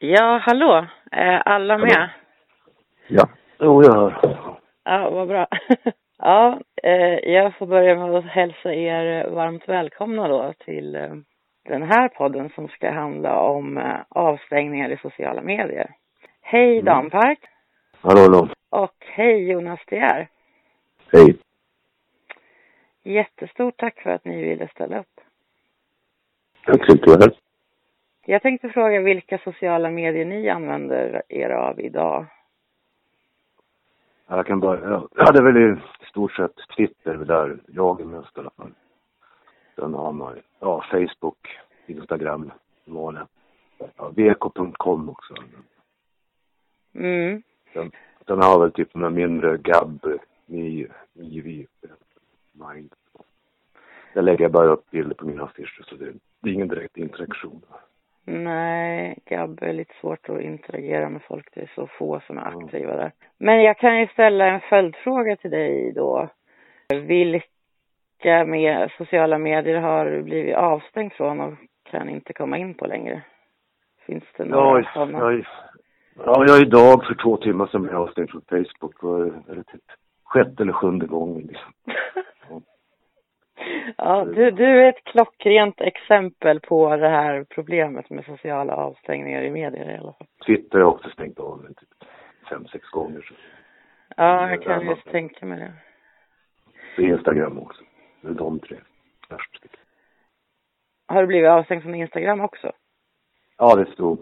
Ja, hallå. Är alla med? Ja, jo jag hör. Ja, vad bra. ja, eh, jag får börja med att hälsa er varmt välkomna då till eh, den här podden som ska handla om eh, avstängningar i sociala medier. Hej Mm. Dampark Hallå, hallå. och hej Jonas De. Hej. Jättestort tack för att ni ville ställa upp. Tyckte det här. Jag tänkte fråga vilka sociala medier ni använder er av idag. Jag kan börja. Jag hade väl i stort sett Twitter där jag är mest i alla fall. Sen har man ja, Facebook, Instagram, vanliga. Ja, vk.com också. Mm. Sen, sen har väl typ några mindre Gab, Mivi, Mind. Där lägger jag bara upp bilder på mina affischer så det, det är ingen direkt interaktion. Nej, Gab är lite svårt att interagera med folk. Det är så få som är aktiva där. Men jag kan ju ställa en följdfråga till dig då. Vilka med sociala medier har du blivit avstängd från och kan inte komma in på längre? Finns det några Ja, sådana? jag, ja, jag idag för två timmar sedan blev avstängd från Facebook. Var det- eller typ sjätte eller sjunde gången liksom. ja, du, du är ett klockrent exempel på det här problemet med sociala avstängningar i medier i alla fall. Twitter har också stängt av men typ fem, sex gånger. Så. Ja, jag kan just tänka mig det. Så Instagram också. Det är de tre värst. Har du blivit avstängd från Instagram också? Ja, det stod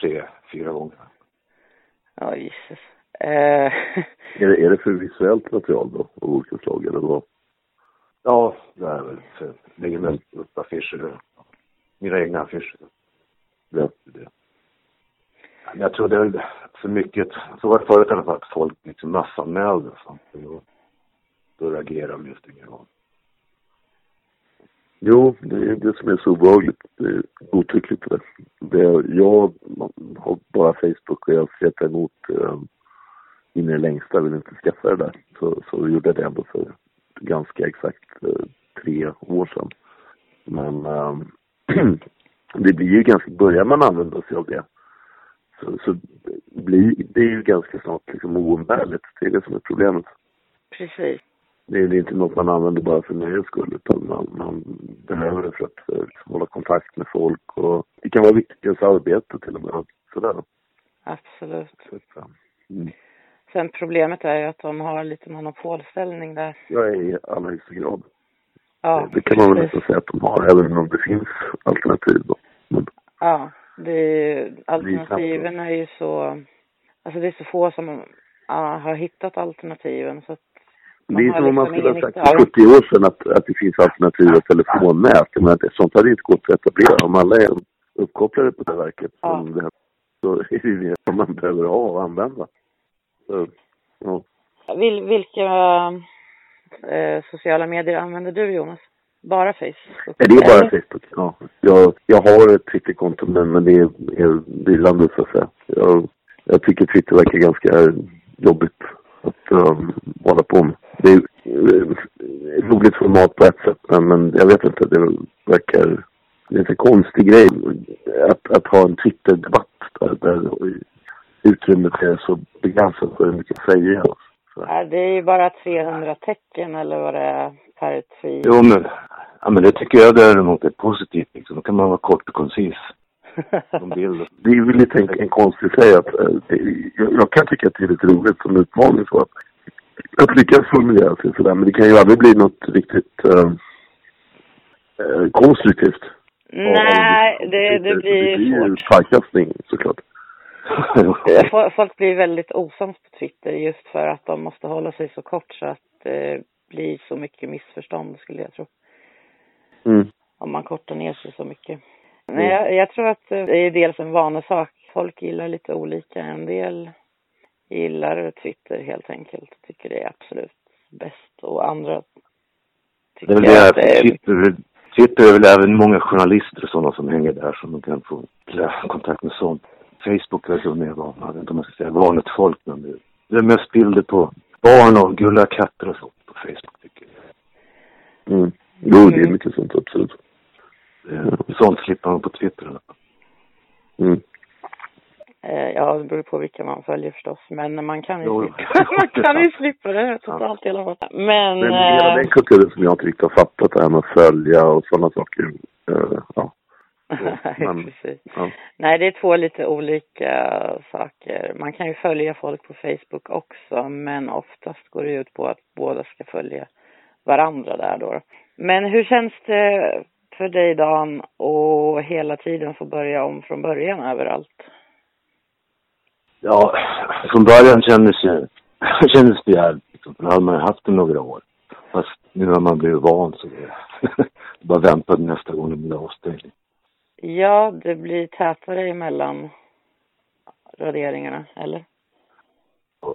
tre, fyra gånger. Ja, Jesus. Eh, Är det, är det för visuellt material då, av olika slag eller vad? Ja, det är väl för lägger väl upp affischer. Mina egna affischer. Ja. Det. Men jag tror det är för mycket, så var det förut i alla fall, att folk liksom massanmälde och sånt. Då, då reagerar de just ingen gång. Jo, det är det som är så obehagligt. Det är godtyckligt det det Jag har bara Facebook och jag stretar emot eh, in i det längsta. Jag vill inte skaffa det där. Så, så gjorde jag det ändå för ganska exakt eh, tre år sedan. Men eh, det blir ju ganska, börjar man använda sig av det så, så blir det är ju ganska snart liksom oumbärligt. Det är det som är problemet. precis. Det är inte något man använder bara för nöjes skull utan man, man behöver det för att eh, liksom, hålla kontakt med folk och det kan vara viktigt i ens arbete till och med. Sådär. Absolut. Så, mm. Sen problemet är ju att de har lite monopolställning där. Jag är i allra högsta grad. Ja, det kan man väl nästan säga att de har även om det finns alternativ då. Men, Ja, det är ju, alternativen är ju så, alltså det är så få som ja, har hittat alternativen så att det är som om man liksom skulle ha sagt för 70 år sedan att, att det finns alternativa telefonnät. Men det, sånt hade inte gått att etablera. Om alla är uppkopplade på det verket Ja. som det så är det ju det som man behöver ha och använda. Så, ja. Vil, vilka eh, sociala medier använder du Jonas? Bara Facebook? Nej, det är bara? Facebook. Ja. Jag, jag har ett Twitterkonto men, men det är, är vilande så att säga. Jag, jag tycker Twitter verkar ganska jobbigt att um, hålla på med. Det är uh, ett roligt format på ett sätt men, men jag vet inte, det verkar... Det är en konstig grej att, att ha en Twitter-debatt där, där utrymmet är så begränsat för hur mycket att säga. Så. Ja, det är ju bara 300 tecken eller vad det är per tweet. Jo men, ja men det tycker jag däremot är positivt liksom. Då kan man vara kort och koncis. Det är väl lite en, en konstig grej att eh, det, jag, jag kan tycka att det är lite roligt som utmaning så att, att lyckas formulera sig sådär men det kan ju aldrig bli något riktigt eh, konstruktivt. Nej, av- det, det det blir blir ju svårt. pajkastning såklart. Fo- Folk blir väldigt osams på Twitter just för att de måste hålla sig så kort så att det blir så mycket missförstånd skulle jag tro. Mm. Om man kortar ner sig så mycket. Men jag, jag tror att det är dels en vanesak. Folk gillar lite olika. En del gillar Twitter helt enkelt. Tycker det är absolut bäst. Och andra Det är väl tycker att det är... Twitter, Twitter är väl även många journalister och sådana som hänger där som de kan få kontakt med sånt. Facebook är så mer van, jag vet inte om man ska säga vanligt folk men det, det är mest bilder på barn och gulliga katter och sånt på Facebook tycker jag. Mm. Jo, det är mycket sånt absolut. Det, sånt slipper man på Twitter. Mm. ja, det beror på vilka man följer förstås. Men man kan ju, Jo, slippa, man kan ju slippa det totalt i alla fall. Men, Men hela eh, den kulturen som jag inte riktigt har fattat det här med att följa och sådana saker. Eh, ja. Nej, men- precis. ja. Nej, det är två lite olika saker. Man kan ju följa folk på Facebook också, men oftast går det ut på att båda ska följa varandra där då. Men hur känns det för dig Dan och hela tiden få börja om från början överallt? Ja, från början kändes det, kändes det jävligt. Liksom, för då hade man ju haft det några år. Fast nu har man blivit van så det det bara vänta nästa gång det blir avstängning. Ja, det blir tätare emellan raderingarna, eller?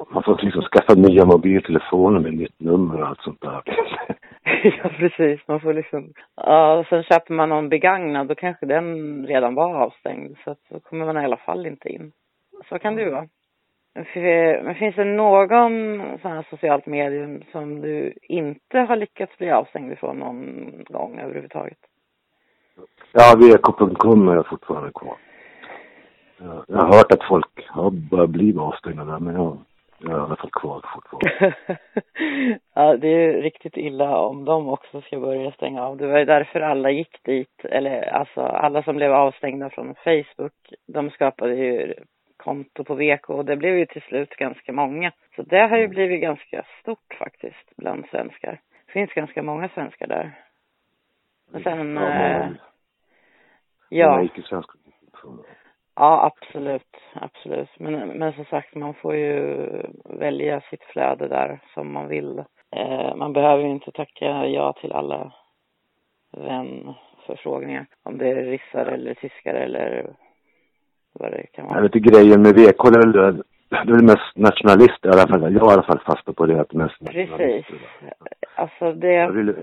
Man får liksom skaffa nya mobiltelefoner med nytt nummer och allt sånt där. ja, precis. Man får liksom... Ja, och sen köper man någon begagnad, då kanske den redan var avstängd. Så att då kommer man i alla fall inte in. Så kan det ju vara. Men finns det någon sån här socialt medium som du inte har lyckats bli avstängd ifrån någon gång överhuvudtaget? Ja, VK.com är jag fortfarande kvar. Jag, har hört att folk har börjat bli avstängda där, men jag, jag är i alla fall kvar fortfarande. ja, det är ju riktigt illa om de också ska börja stänga av. Det var ju därför alla gick dit, eller alltså alla som blev avstängda från Facebook, de skapade ju konto på VK och det blev ju till slut ganska många. Så det har ju blivit ganska stort faktiskt bland svenskar. Det finns ganska många svenskar där. Och sen, Ja, eh, många- ja. många icke-svenskar. Ja, absolut. Absolut. Men, men som sagt, man får ju välja sitt flöde där som man vill. Eh, man behöver ju inte tacka ja till alla vänförfrågningar. Om det är ryssar eller tyskar eller vad det kan Jag vara. vet inte, grejen med VK är väl, det är väl mest nationalister i alla fall. Jag har i alla fall fasta på det att det är mest Precis. nationalister. Alltså Jag det,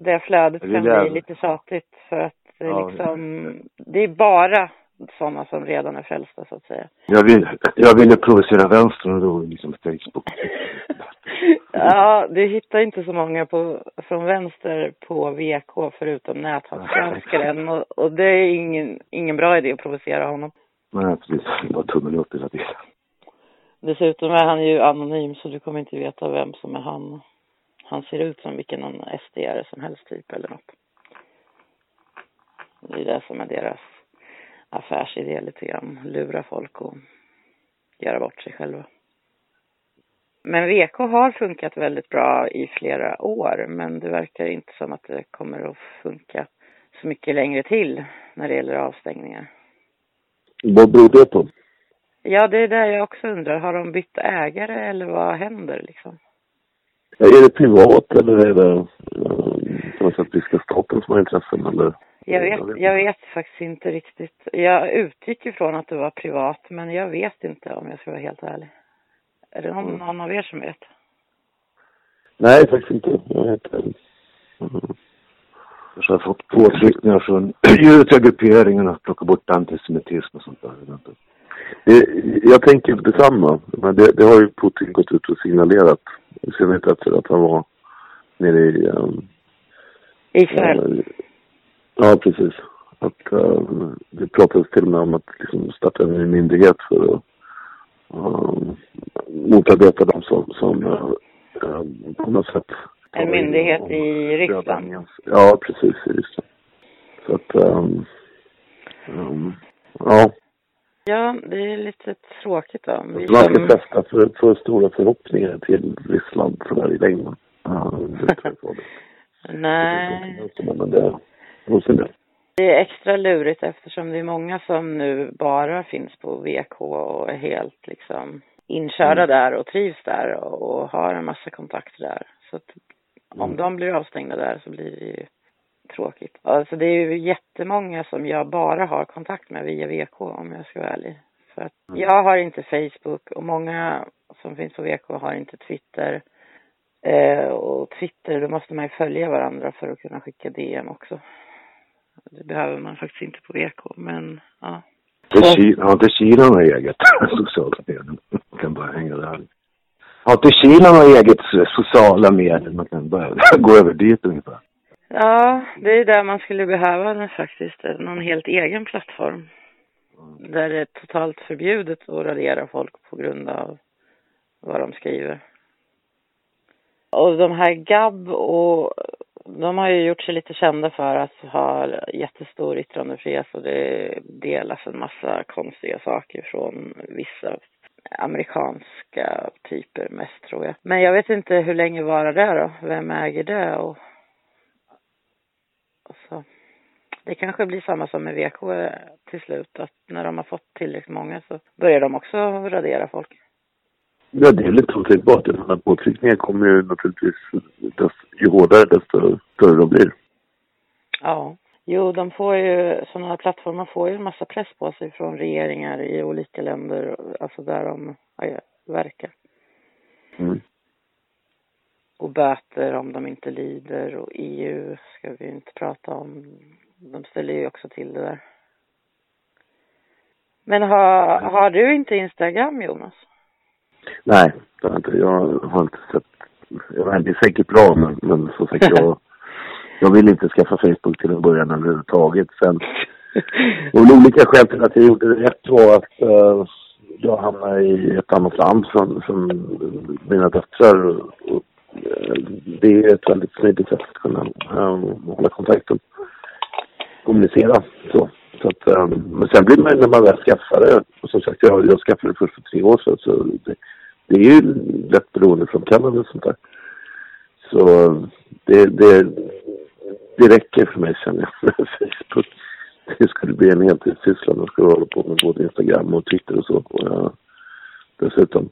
det flödet jag kan vill bli lite tjatigt för att det är Ja, liksom, det är bara sådana som redan är frälsta så att säga. jag, vill, jag ville provocera vänstern och då liksom Facebook. Ja, du hittar inte så många på, från vänster på VK förutom näthatsgranskaren och, och det är ingen, ingen bra idé att provocera honom. Nej, precis. Bara tummen upp hela tiden. Dessutom är han ju anonym så du kommer inte veta vem som är han. Han ser ut som vilken annan SDR som helst typ eller något. Det är det som är deras affärsidé lite grann. Lura folk och göra bort sig själva. Men VK har funkat väldigt bra i flera år men det verkar inte som att det kommer att funka så mycket längre till när det gäller avstängningar. Vad beror det på? Ja, det är det jag också undrar. Har de bytt ägare eller vad händer liksom? Är det privat eller är det eh, på något sätt ryska staten som har intressen eller? Jag vet, jag vet faktiskt inte riktigt. Jag utgick ifrån att det var privat, men jag vet inte om jag ska vara helt ärlig. Är det någon, Mm. någon av er som vet? Nej, faktiskt inte. Jag vet inte. Mm. Jag har fått påtryckningar från judiska grupperingen att plocka bort antisemitism och sånt där. Jag vet tänker detsamma. Men det, det har ju Putin gått ut och signalerat. I synnerhet efter att han var nere i... Um, Israel? eh, ja, precis. Att um, det pratades till och med om att liksom starta en ny myndighet för att um, motarbeta dem som, som uh, um, på något sätt... En myndighet i Ryssland? Ja, precis. I Ryssland. Så att... Um, um, ja. Ja, det är lite tråkigt då. Vi Man ska fästa för, för stora förhoppningar till Ryssland sådär i längden. Nej, Men det, är extra lurigt eftersom det är många som nu bara finns på VK och är helt liksom inkörda där och trivs där och har en massa kontakter där. Så att om Mm. de blir avstängda där så blir det ju tråkigt. Alltså det är ju jättemånga som jag bara har kontakt med via VK om jag ska vara ärlig. För att Mm. jag har inte Facebook och många som finns på VK har inte Twitter. Eh, och Twitter, då måste man ju följa varandra för att kunna skicka DM också. Det behöver man faktiskt inte på VK, men ja. Har inte Kina något eget socialt medium? Man kan bara hänga där. Har inte Kina något eget sociala medier? Man kan bara gå över dit ungefär. Ja, det är där man skulle behöva den faktiskt. Någon helt egen plattform. Mm. där det är totalt förbjudet att radera folk på grund av vad de skriver. Och de här GAB och de har ju gjort sig lite kända för att ha jättestor yttrandefrihet och det delas en massa konstiga saker från vissa amerikanska typer mest tror jag. Men jag vet inte hur länge varar det då? Vem äger det och, och så. Det kanske blir samma som med VK till slut, att när de har fått tillräckligt många så börjar de också radera folk. Ja, det är lite otänkbart. Den här påtryckningen kommer ju naturligtvis, ju hårdare desto större de blir. Ja. Jo, de får ju, sådana här plattformar får ju en massa press på sig från regeringar i olika länder, alltså där de verkar. Mm. Och böter om de inte lyder och EU ska vi inte prata om. De ställer ju också till det där. Men har, har du inte Instagram, Jonas? Nej, det har inte. Jag har inte sett. Jag det är säkert bra, men, men som sagt, jag, jag vill inte skaffa Facebook till en början överhuvudtaget. Sen, och olika skäl till att jag gjorde det rätt var att uh, jag hamnade i ett annat land som, som mina döttrar. Och, det är ett väldigt smidigt sätt att kunna um, hålla kontakten. Kommunicera så. Så att, um, men sen blir man när man väl skaffar det, och som sagt jag, jag skaffade det först för tre år sedan så det, det är ju lätt beroendeframkallande och sånt där. Så det, det, det räcker för mig känner jag med Facebook. Det skulle bli en heltidssyssla om jag skulle hålla på med både Instagram och Twitter och så. Och jag, dessutom,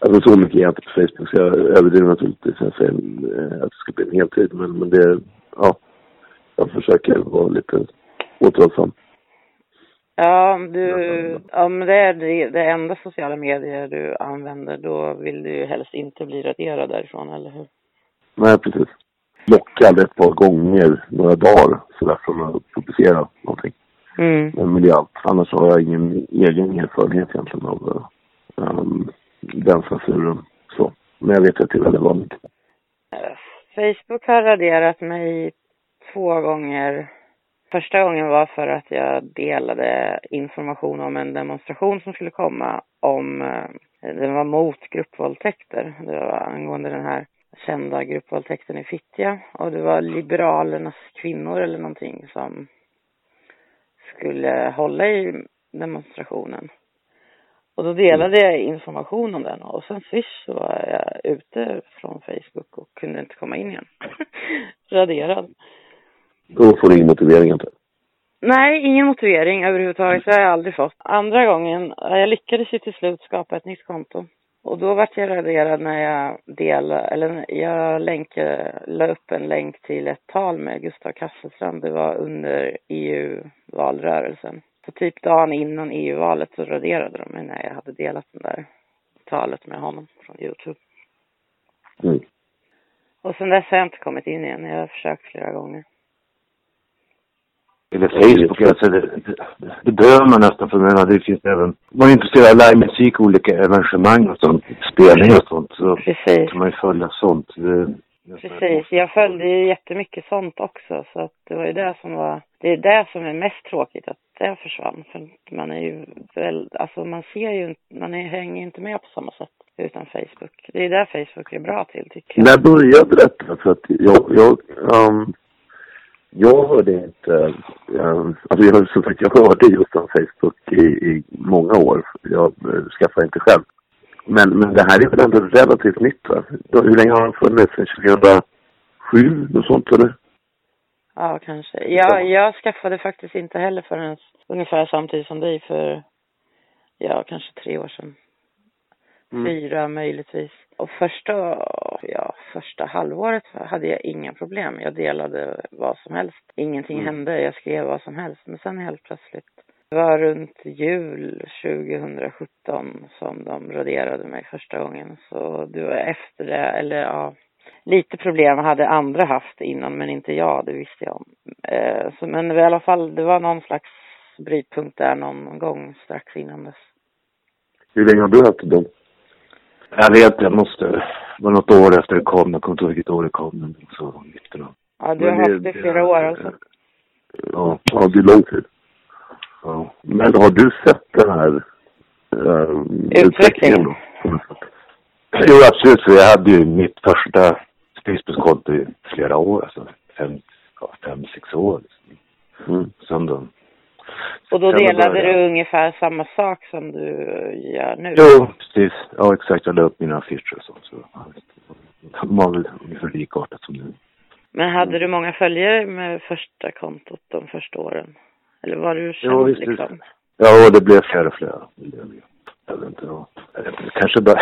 alltså så mycket är jag inte på Facebook så jag överdriver naturligtvis när jag säger eh, att det ska bli en heltid. Men, men det, ja, jag försöker vara lite återhållsam. Ja, du, om det är det, det enda sociala medier du använder, då vill du ju helst inte bli raderad därifrån, eller hur? Nej, precis. Lockad ett par gånger, några dagar, sådär från att publicera någonting. Mm. Men med allt. Annars har jag ingen egen erfarenhet egentligen av um, den censuren. Så. Men jag vet att det är väldigt vanligt. Facebook har raderat mig två gånger Första gången var för att jag delade information om en demonstration som skulle komma om, eh, den var mot gruppvåldtäkter. Det var angående den här kända gruppvåldtäkten i Fittja. Och det var Liberalernas kvinnor eller någonting som skulle hålla i demonstrationen. Och då delade jag information om den och sen swish så var jag ute från Facebook och kunde inte komma in igen. Raderad. Då får du ingen motivering inte? Nej, ingen motivering överhuvudtaget. Det har jag aldrig fått. Andra gången, jag lyckades ju till slut skapa ett nytt konto. Och då vart jag raderad när jag delade, eller jag länkade, la upp en länk till ett tal med Gustav Kasselstrand. Det var under EU-valrörelsen. Så typ dagen innan EU-valet så raderade de mig när jag hade delat det där talet med honom från Youtube. Mm. Och sen dess har jag inte kommit in igen. Jag har försökt flera gånger. Eller Facebook, alltså det, det, det behöver man nästan för menar, det finns även, man är intresserad av livemusik, olika evenemang och sånt, spelningar och sånt, så Precis. kan man ju följa sånt. Det, Precis, jag följde ju jättemycket sånt också så att det var ju det som var, det är det som är mest tråkigt att det försvann för man är ju väl, alltså man ser ju man är, hänger inte med på samma sätt utan Facebook. Det är det Facebook är bra till tycker jag. När började detta? För att jag, jag, um, jag hörde inte, um, alltså jag, som sagt, jag hörde just om Facebook i, i många år. Jag uh, skaffade inte själv. Men, men det här är väl ändå relativt nytt va? Hur länge har den funnits? Sen 2007, något sånt eller? Ja, kanske. Jag, jag skaffade faktiskt inte heller förrän ungefär samtidigt som dig för, ja, kanske tre år sedan. Mm. Fyra möjligtvis. Och första, ja, första halvåret hade jag inga problem. Jag delade vad som helst. Ingenting mm. hände. Jag skrev vad som helst. Men sen helt plötsligt, det var runt jul 2017 som de raderade mig första gången. Så det var efter det, eller ja, lite problem hade andra haft innan men inte jag, det visste jag om. Eh, så, men i alla fall, det var någon slags brytpunkt där någon gång strax innan dess. Hur länge har du haft det? Jag vet, jag måste, det var något år efter det kom, jag kommer inte ihåg vilket år det kom, men så det då. Ja, du har haft det i flera år alltså? Ja, ja, det är lång tid. Ja. Men har du sett den här uh, utvecklingen? Jo, absolut. För jag hade ju mitt första Facebook-konto i flera år. Alltså fem, ja, fem sex år. Liksom. Mm. Sen då. Och då delade du ungefär samma sak som du gör nu? Jo, precis. Ja, exakt. Jag la upp mina affischer och sånt. Så de var väl ungefär likartat som nu. Men hade du många följare med första kontot de första åren? Eller var du känd jo, visst, liksom? Ja, det blev fler och fler. Jag vet inte då. Kanske bara...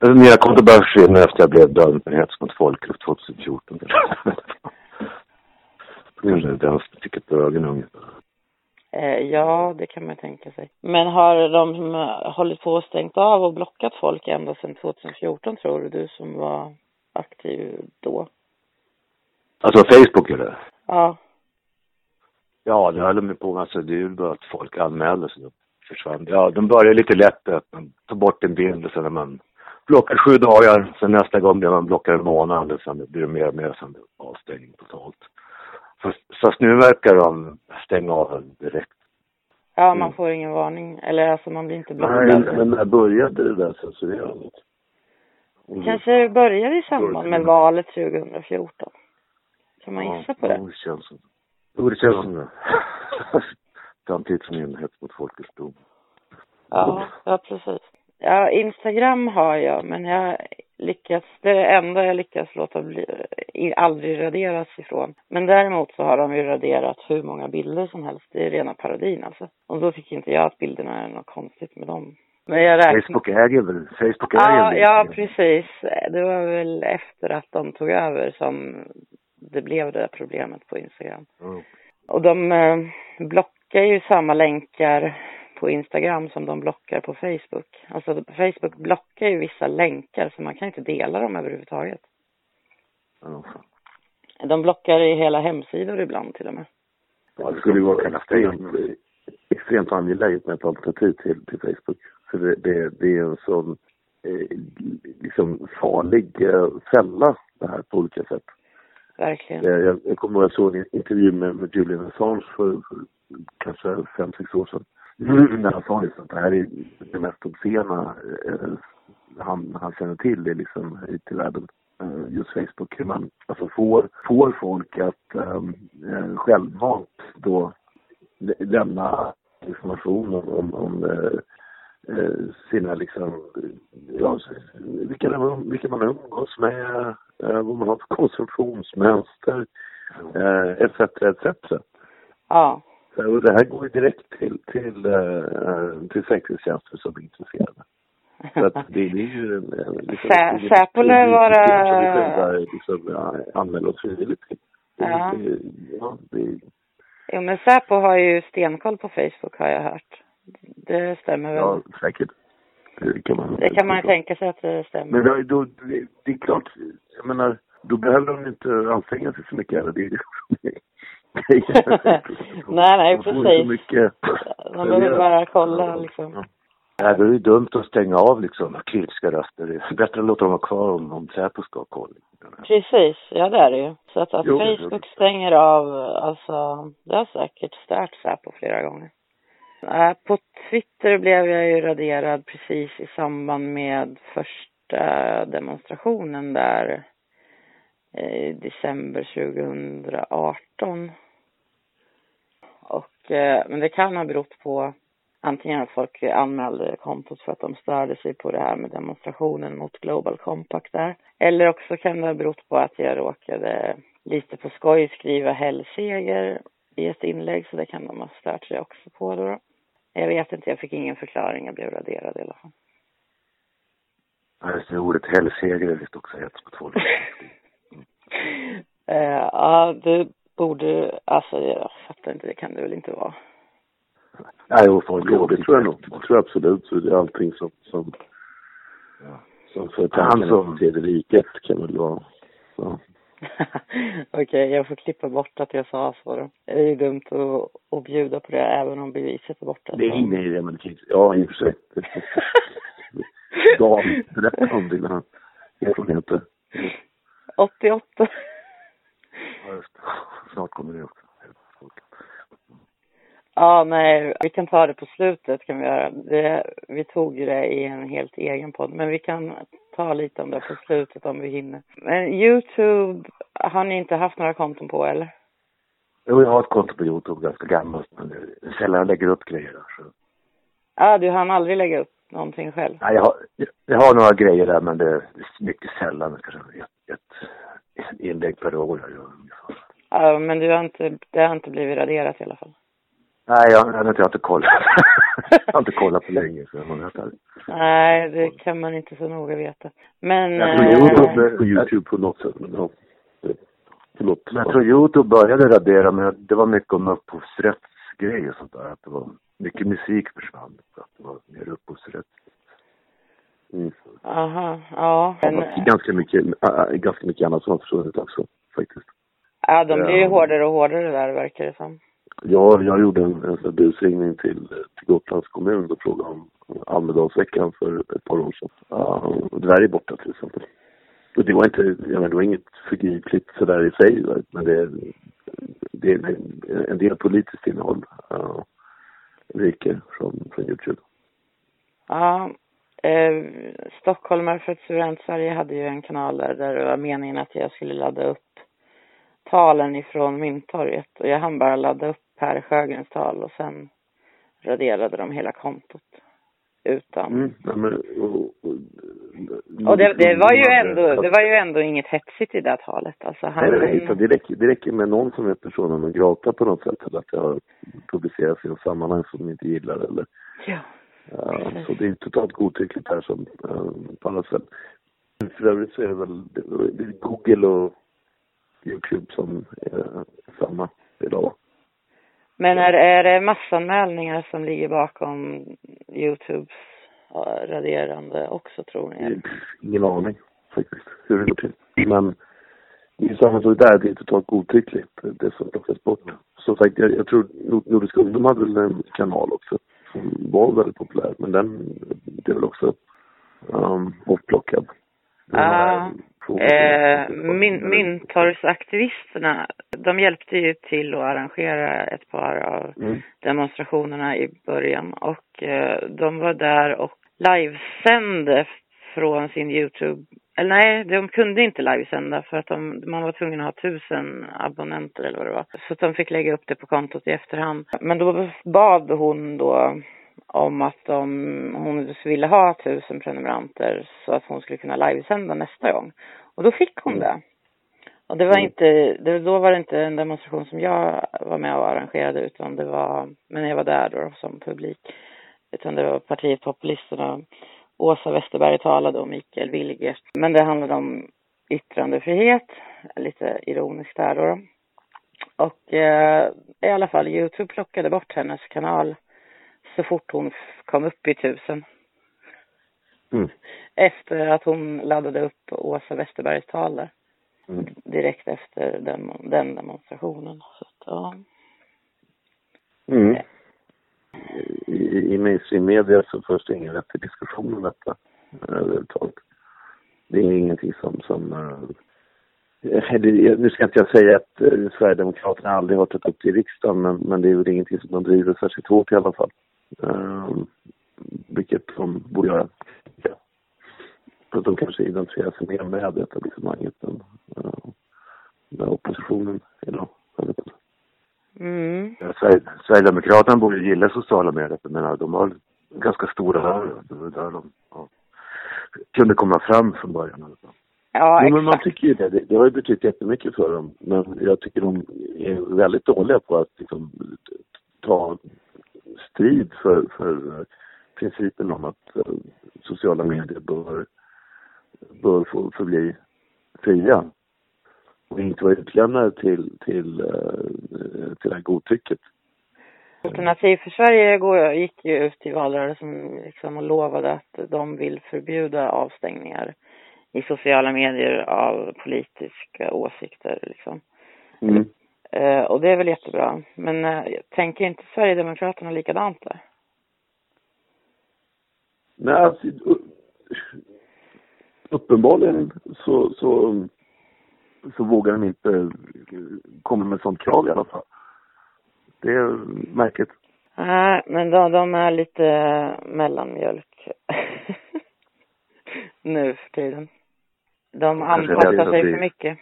Mina konton började försvinna efter jag blev dömd för hets mot folkgrupp 2014. Kanske det den som fick ett ögonunge. Eh, ja, det kan man tänka sig. Men har de hållit på och stängt av och blockat folk ända sedan 2014 tror du, du som var aktiv då? Alltså Facebook eller? Ja. Ja, det höll de på med. Alltså, det är ju bara att folk anmäler sig. Försvann. Ja, de börjar lite lätt att man tar bort en bild och sen när man blockar sju dagar, sen nästa gång blir man blockad en månad och sen blir det mer och mer, sen avstängning totalt. Fast, fast nu verkar de stänga av direkt. Ja, man mm. får ingen varning. Eller alltså man blir inte blockad. Nej, men när började det där censurerandet? Mm. Kanske började i samband med valet 2014. Kan man gissa på det? Ja, det känns som Jo, det känns som det. Samtidigt som en hets mot folkets dom. Ja, ja precis. Ja, Instagram har jag, men jag lyckats, det är det enda jag lyckas låta bli, aldrig raderas ifrån. Men däremot så har de ju raderat hur många bilder som helst. Det är rena parodin alltså. Och då fick inte jag att bilderna är något konstigt med dem. Men jag räknar... Facebook äger väl, Facebook äger ja, Ja, precis. Det var väl efter att de tog över som det blev det där problemet på Instagram. Mm. Och de eh, blockar ju samma länkar på Instagram som de blockar på Facebook. Alltså Facebook blockar ju vissa länkar så man kan inte dela dem överhuvudtaget. Mm. De blockar i hela hemsidor ibland till och med. Ja, det skulle ju vara extremt, extremt angeläget med ett alternativ till, till Facebook. För det, det, det är en sån eh, liksom farlig eh, fälla det här på olika sätt. Verkligen. Eh, jag, jag kommer ihåg att jag såg en intervju med, med Julian Assange för, för kanske fem, sex år sedan. När han sa liksom att det här är det mest obscena eh, han, han känner till det liksom ute i världen. Eh, just Facebook, hur man alltså får, får folk att um, eh, självmant då lämna information om, om, om eh, sina liksom, ja, vilka, vilka man umgås med, eh, vad man har för konsumtionsmönster, eh, etc. etc. Ja. Så det här går ju direkt till, till, till säkerhetstjänster som är intresserade. Så att det, är ju en... Liksom, Säpo lär vara... Som vi liksom, ja, anmäler oss frivilligt till. Ja. Ja, det... Jo men Säpo har ju stenkoll på Facebook har jag hört. Det stämmer väl? Ja, säkert. Det kan man, det kan man tänka sig att det stämmer. Men då, då, det, det är klart, jag menar, då behöver de inte anstränga sig så mycket heller. Det är nej, nej, precis. Mycket. Man behöver bara kolla liksom. Ja. Nej, det är ju dumt att stänga av liksom kritiska röster. Det är bättre att låta dem vara kvar om, om Säpo ska ha koll. Precis, ja det är det ju. Så att, att jo, Facebook stänger av, alltså det har säkert stört Säpo flera gånger. Eh, på Twitter blev jag ju raderad precis i samband med första demonstrationen där eh, i december 2018. Och, eh, men det kan ha berott på antingen att folk anmälde kontot för att de störde sig på det här med demonstrationen mot Global Compact där. Eller också kan det ha berott på att jag råkade lite på skoj skriva hellseger i ett inlägg så det kan de ha stört sig också på då. Jag vet inte, jag fick ingen förklaring, jag blev raderad i alla fall. Ja, ordet hellseger är visst också hets mot folk. uh, ja, du borde, alltså jag fattar inte, det kan det väl inte vara. Nej, jo, jo, det tror jag nog. Det tror jag absolut. Så det är allting som, som, ja. som för tanken som tredje riket kan väl vara, så. Okej, okay, jag får klippa bort att jag sa så då. Det är ju dumt att, att bjuda på det även om beviset är borta. Det är ingen idé, men det ja i och för sig. Dan, berätta om dina erfarenheter. 88. Ja, just Snart kommer det också. Ja, nej, vi kan ta det på slutet kan vi göra. Det, vi tog ju det i en helt egen podd, men vi kan ta lite om det på slutet om vi hinner. Men Youtube har ni inte haft några konton på eller? Jo, jag har ett konto på Youtube, ganska gammalt, men det är sällan jag lägger upp grejer där. Så. Ja, du hann aldrig lägga upp någonting själv? Nej, jag har, jag har några grejer där, men det är mycket sällan. Kanske ett, ett inlägg per år. Ja, men du har inte, det har inte blivit raderat i alla fall? Nej, jag, jag, jag har inte kollat. jag har inte kollat på länge. Så jag Nej, det kan man inte så noga veta. Men... Jag tror Youtube, eh, på Youtube på något sätt. Men, ja. Förlåt. Men jag tror Youtube började radera, men det var mycket om upphovsrättsgrejer och sånt där. Att det var mycket musik försvann. Att det var mer upphovsrätt. Mm. Aha, ja. Men... Ganska mycket, äh, ganska mycket annat som har försvunnit också, faktiskt. Ja, de blir ju hårdare och hårdare där, verkar det som. Ja, jag gjorde en, en busringning till, till Gotlands kommun och frågade om Almedalsveckan för ett par år sedan. Uh, det där är borta till exempel. Och det var inte, jag menar, det var inget förgripligt sådär i sig, men det, det är en del politiskt innehåll uh, ryker från, från Youtube. Ja, eh, Stockholmare för ett suveränt Sverige hade ju en kanal där, där det var meningen att jag skulle ladda upp talen ifrån Mynttorget och jag hann bara ladda upp Per Sjögrens tal och sen raderade de hela kontot utan. Mm, men, och, och, och det, det, var ju ändå, det var ju ändå inget hetsigt i det talet. Alltså han, nej, nej, det räcker, det räcker med någon som är personen och grata på något sätt eller att det har publicerats i en sammanhang som de inte gillar eller. Ja. Uh, så det är totalt godtyckligt här som uh, på alla sätt. För övrigt så är det väl det är Google och Youtube som är samma idag. Men är, är det massanmälningar som ligger bakom Youtubes raderande också tror ni? Ingen aning faktiskt hur det går till. Men det är samma sak där, det är totalt godtyckligt det som plockas bort. Som sagt, jag, jag tror Nordiska ungdom hade väl en kanal också som var väldigt populär men den, det är väl också um, bortplockad. Ja. Eh, min, Myntorgsaktivisterna, de hjälpte ju till att arrangera ett par av mm. demonstrationerna i början och eh, de var där och livesände från sin Youtube, eller nej, de kunde inte livesända för att de, man var tvungen att ha tusen abonnenter eller vad det var. Så de fick lägga upp det på kontot i efterhand. Men då bad hon då om att de, hon ville ha tusen prenumeranter så att hon skulle kunna livesända nästa gång. Och då fick hon det. Och det var mm. inte, det, då var det inte en demonstration som jag var med och arrangerade utan det var, men jag var där då som publik. Utan det var partiet Populisterna. Åsa Westerberg talade och Mikael Wilgert. Men det handlade om yttrandefrihet, lite ironiskt där då. Och eh, i alla fall Youtube plockade bort hennes kanal så fort hon kom upp i tusen. Mm. Efter att hon laddade upp Åsa Westerbergs tal där. Mm. Direkt efter den, den demonstrationen. Så att, ja. Mm. I, i mainstream-media så förs det ingen rätt diskussion om detta överhuvudtaget. Det är ingenting som, som det, nu ska inte jag säga att äh, Sverigedemokraterna aldrig har tagit upp det i riksdagen men, men det är väl ingenting som de driver särskilt hårt i alla fall. Uh, vilket de borde göra. Att de kanske identifierar sig mer med etablissemanget än uh, med oppositionen idag. Mm. Sverigedemokraterna borde gilla sociala medier. Jag menar, de har ganska stora rör. Det var där de ja, kunde komma fram från början. Ja, jo, men man tycker ju det. det. Det har ju betytt jättemycket för dem. Men jag tycker de är väldigt dåliga på att liksom, ta strid för, för principen om att uh, sociala medier bör, bör få förbli fria och inte vara utlämnade till, till, uh, till det här godtycket. Alternativ för Sverige går, gick ju ut i valrörelsen liksom och lovade att de vill förbjuda avstängningar i sociala medier av politiska åsikter liksom. Mm. Uh, och det är väl jättebra. Men uh, tänker inte Sverigedemokraterna likadant där? Nej, alltså, uppenbarligen så, så, så vågar de inte komma med sånt krav i alla fall. Det är märkligt. Nej, men de, de är lite mellanmjölk. nu för tiden. De anpassar sig för mycket.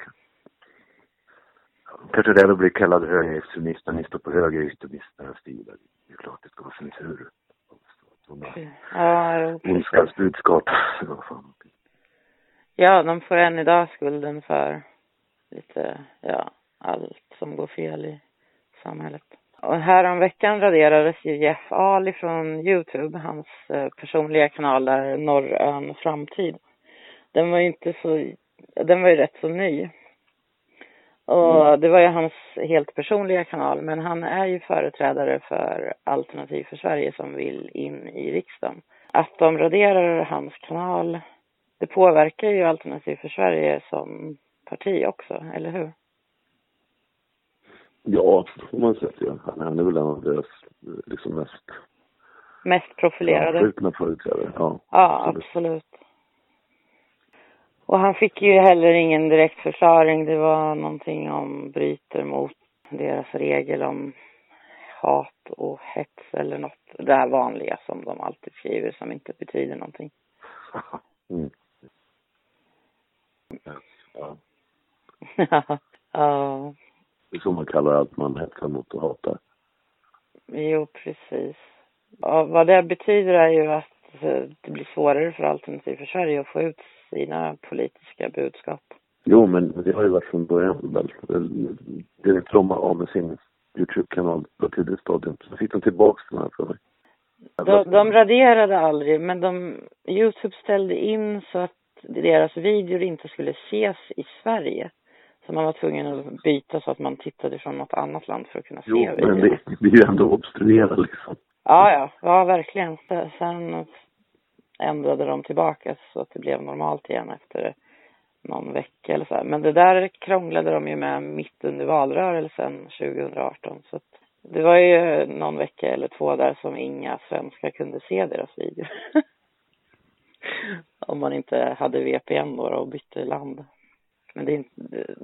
Kanske det blir kallad högerextremist, ni står på högerextremisternas sida. Det är klart det ska vara censur. Ja, ondskans budskap. Ja, de får än idag skulden för lite, ja, allt som går fel i samhället. Och häromveckan raderades ju Jeff Ahl från Youtube, hans eh, personliga kanal där, Norrön Framtid. Den var ju inte så, den var ju rätt så ny. Och det var ju hans helt personliga kanal, men han är ju företrädare för Alternativ för Sverige som vill in i riksdagen. Att de raderar hans kanal det påverkar ju Alternativ för Sverige som parti också, eller hur? Ja, det får man säga. Ja. Han han är väl en av deras liksom mest Mest profilerade. framskjutna företrädare. Ja, Ja, absolut. absolut. Och han fick ju heller ingen direkt förklaring. Det var någonting om bryter mot deras regel om hat och hets eller något. Det här vanliga som de alltid skriver som inte betyder någonting. Mm. Ja, ja, det är så man kallar allt man hetsar mot och hatar. jo precis. Ja, vad det betyder är ju att eh, det blir svårare för Alternativ för Sverige att få ut sina politiska budskap. Jo, men det har ju varit från början väl. Direkt de av med sin Youtube-kanal på tidigt stadium. Så fick de tillbaks den här för mig. De, de raderade aldrig, men de, Youtube ställde in så att deras videor inte skulle ses i Sverige. Så man var tvungen att byta så att man tittade från något annat land för att kunna se Jo, men videon. det, det blir ju ändå obstruera liksom. Ja, ja, ja verkligen. Se- Sen ändrade de tillbaka så att det blev normalt igen efter någon vecka eller så här. Men det där krånglade de ju med mitt under valrörelsen 2018. Så att det var ju någon vecka eller två där som inga svenskar kunde se deras video. Om man inte hade VPN då och bytte land. Men det är inte,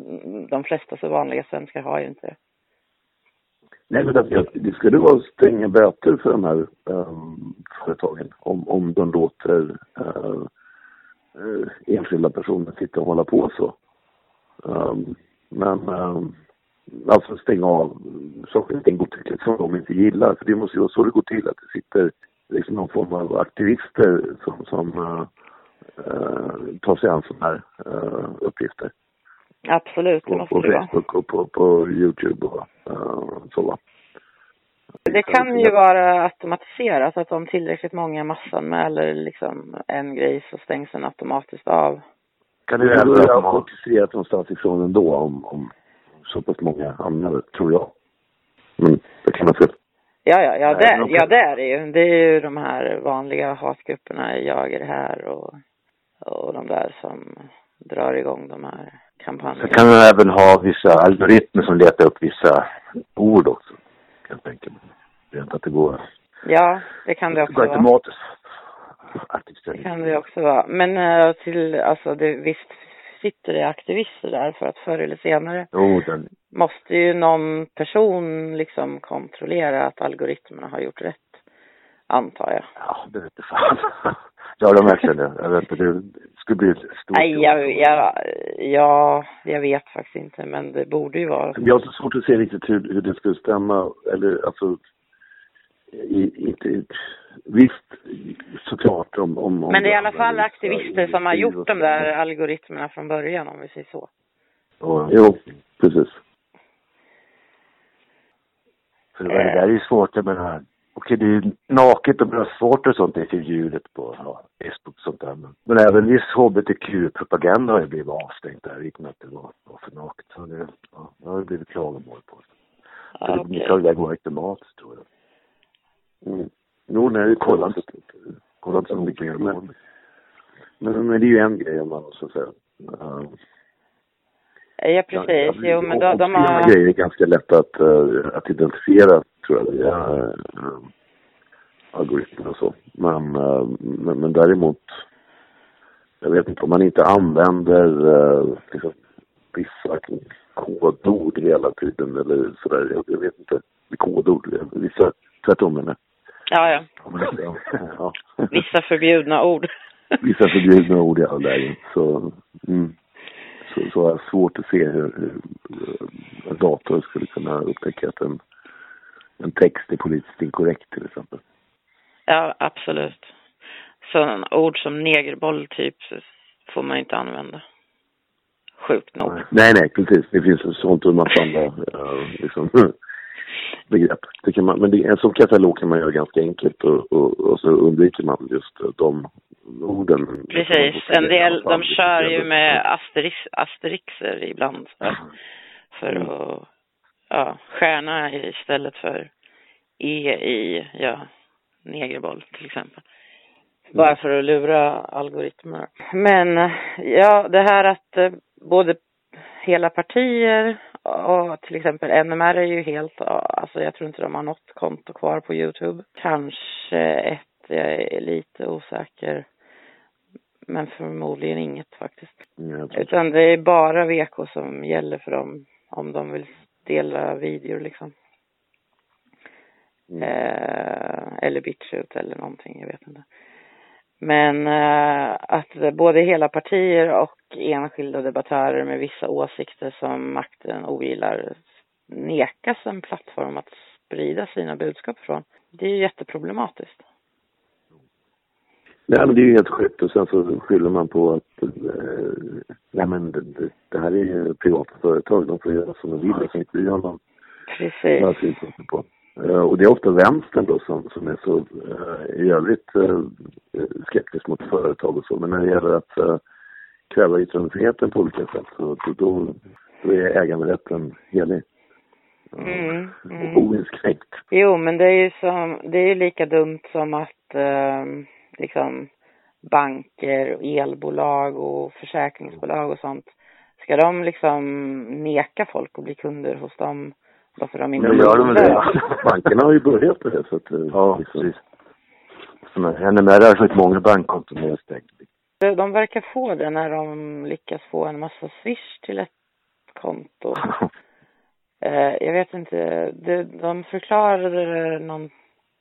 de flesta så vanliga svenskar har ju inte det. Nej, men alltså, det, det skulle vara stränga böter för de här um, företagen om, om de låter uh, uh, enskilda personer sitta och hålla på så. Um, men um, alltså stänga av saker och ting godtyckligt som de inte gillar. För det måste ju vara så det går till, att det sitter liksom någon form av aktivister som, som uh, uh, tar sig an sådana här uh, uppgifter Absolut, det på, måste på det vara. Facebook och på, på Youtube och uh, så va. Det kan ju vara automatiserat, att om tillräckligt många massanmäler liksom en grej så stängs den automatiskt av. Kan du Det är ändra på automatiserat någonstans ifrån ändå om, om så pass många anmäler, tror jag. Men det kan man se. Ja, ja, ja, det, ja det är det ju. Det är ju de här vanliga hatgrupperna, jag är här och, och de där som drar igång de här Sen kampanjerna. kan du även ha vissa algoritmer som letar upp vissa ord också. Det är inte att det går, Ja, det kan det det också går vara. automatiskt. Aktivt Det kan det också vara. Men eh, till, alltså det, visst sitter det aktivister där för att förr eller senare Jo, den, måste ju någon person liksom kontrollera att algoritmerna har gjort rätt, antar jag. ja, det vet jag fan. Ja, de verkligen det. Jag vet inte, det skulle bli ett stort Nej, jag, jag, ja, jag vet faktiskt inte, men det borde ju vara Jag har så svårt att se riktigt hur, hur det skulle stämma. Eller alltså, i, inte, visst såklart om... om, Men det är i alla fall aktivister som har gjort de där algoritmerna från början, om vi säger så. Och, Jo, precis. för det där är ju svårt, jag menar. Okej, det är naket och bröstvårtor och sånt är förbjudet på ja, Facebook och sånt där. Men, men även viss hbtq-propaganda har ju blivit avstängt där i och med att det var, var för naket. Så det, ja, det har blivit klagomål på. Så Ja, det, mycket av det går automatiskt tror jag. Mm. Jo, nej, det Kolla kollar inte, kolla inte så mycket det. Men, men det är ju en grej om man så att säga. Uh, Ja, precis. Jo, men de, de har... grejer är ganska lätta att, eh, att identifiera, tror jag, via uh, algoritmer och så. Men, eh, men, men däremot, jag vet inte, om man inte använder uh, liksom, vissa kodord hela tiden eller sådär, jag, jag vet inte, kodord, vissa tvärtom menar Ja, ja. ja. Vissa förbjudna ord. Vissa förbjudna ord alla lägen. Så, mm, så, så jag svårt att se hur, hur eh, en dator skulle kunna upptäcka att en, en text är politiskt inkorrekt till exempel. Ja, absolut. Sådana ord som negerboll typ får man inte använda. Sjukt nog. Nej, nej, precis. Det finns sånt och en massa andra uh, liksom, begrepp. Det kan man, men det, en sån katalog kan man göra ganska enkelt och, och, och så undviker man just de orden. Precis. En del, de kör ju med asterix, asterixer ibland. För, för Mm. att, ja, stjärna istället för E i, ja, negerboll till exempel. Bara för att lura algoritmer. Men ja, det här att eh, både hela partier och till exempel NMR är ju helt, alltså jag tror inte de har något konto kvar på Youtube. Kanske ett, jag är lite osäker. Men förmodligen inget faktiskt. Tror- Utan det är bara VK som gäller för dem om de vill dela videor liksom. Mm. Eh, eller BitChute eller någonting, jag vet inte. Men eh, att både hela partier och enskilda debattörer med vissa åsikter som makten ogillar nekas en plattform att sprida sina budskap från. Det är ju jätteproblematiskt. Nej, men det är ju helt sjukt och sen så skyller man på att eh, nej, men det, det, här är ju privata företag, de får göra som de vill, det kan inte vi ha någon, Precis. på. Eh, och det är ofta vänstern då som, som är så eh, i övrigt eh, skeptisk mot företag och så, men när det gäller att kräva yttrandefriheten på olika sätt så då, då, är äganderätten helig. Mm, mm. Oinskränkt. Jo, men det är ju som, det är ju lika dumt som att eh, liksom banker, elbolag och försäkringsbolag och sånt. Ska de liksom neka folk att bli kunder hos dem? Varför de inte Nu gör de det. Bankerna har ju börjat med det så att... Ja, liksom- precis. Som NMR har fått många bankkonton nedstängt. De- De verkar få det när de lyckas få en massa swish till ett konto. Eh, jag vet inte, det, de förklarade någon,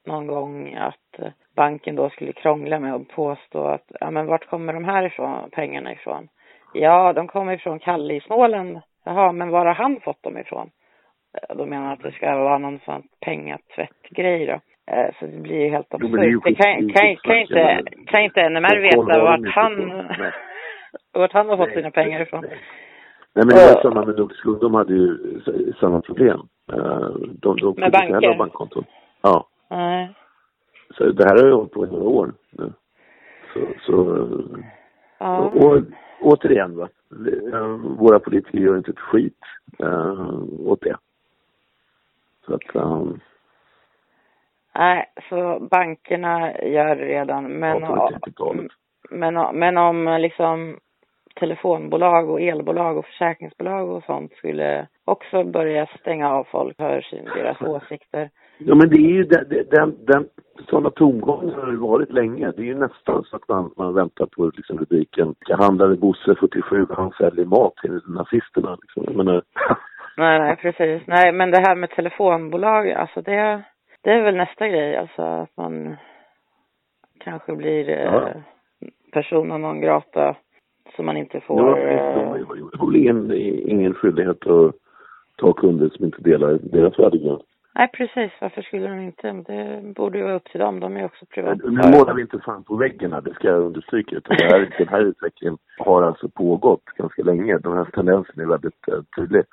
någon gång att eh, banken då skulle krångla med att påstå att, ja men vart kommer de här ifrån, pengarna ifrån? Ja, de kommer ifrån Kalle i Småland. Jaha, men var har han fått dem ifrån? Eh, De menar att det ska vara någon sån pengatvättgrej då. Eh, Så det blir ju helt ju absurt. Det kan, kan, kan, inte, kan inte NMR veta vart han, vart han har fått sina pengar ifrån. nej. Men det var samma med Nordisk ungdom hade ju samma problem. Eh, De, de inte banker? bankkonton. Ja. Nej. Så det här har jag hållit på i några år nu. Så, så Ja. och, återigen va. Våra politiker gör inte ett skit åt det. Så att, um, Nej, så bankerna gör det redan. Men, Ja, 30-talet. men, men om liksom telefonbolag och elbolag och försäkringsbolag och sånt skulle också börja stänga av folk för sin, deras åsikter. Ja men det är ju den, den, den sådana tongångar har det varit länge. Det är ju nästan så att man, man väntar på liksom rubriken Handlare Bosse 47, han säljer mat till nazisterna. Liksom. Jag menar, Nej, nej, precis. Nej, men det här med telefonbolag, alltså det, det är väl nästa grej. Alltså att man kanske blir eh, Ja. persona non grata så man inte ja, får... har eh, ju de har väl ingen, skyldighet att ta kunder som inte delar deras värdegrund. Nej, precis. Varför skulle de inte? Det borde ju vara upp till dem. De är ju också privata. Nu målar vi inte fan på väggen här, det ska jag understryka. Utan det här, den här utvecklingen har alltså pågått ganska länge. Den här tendensen är väldigt eh, tydlig.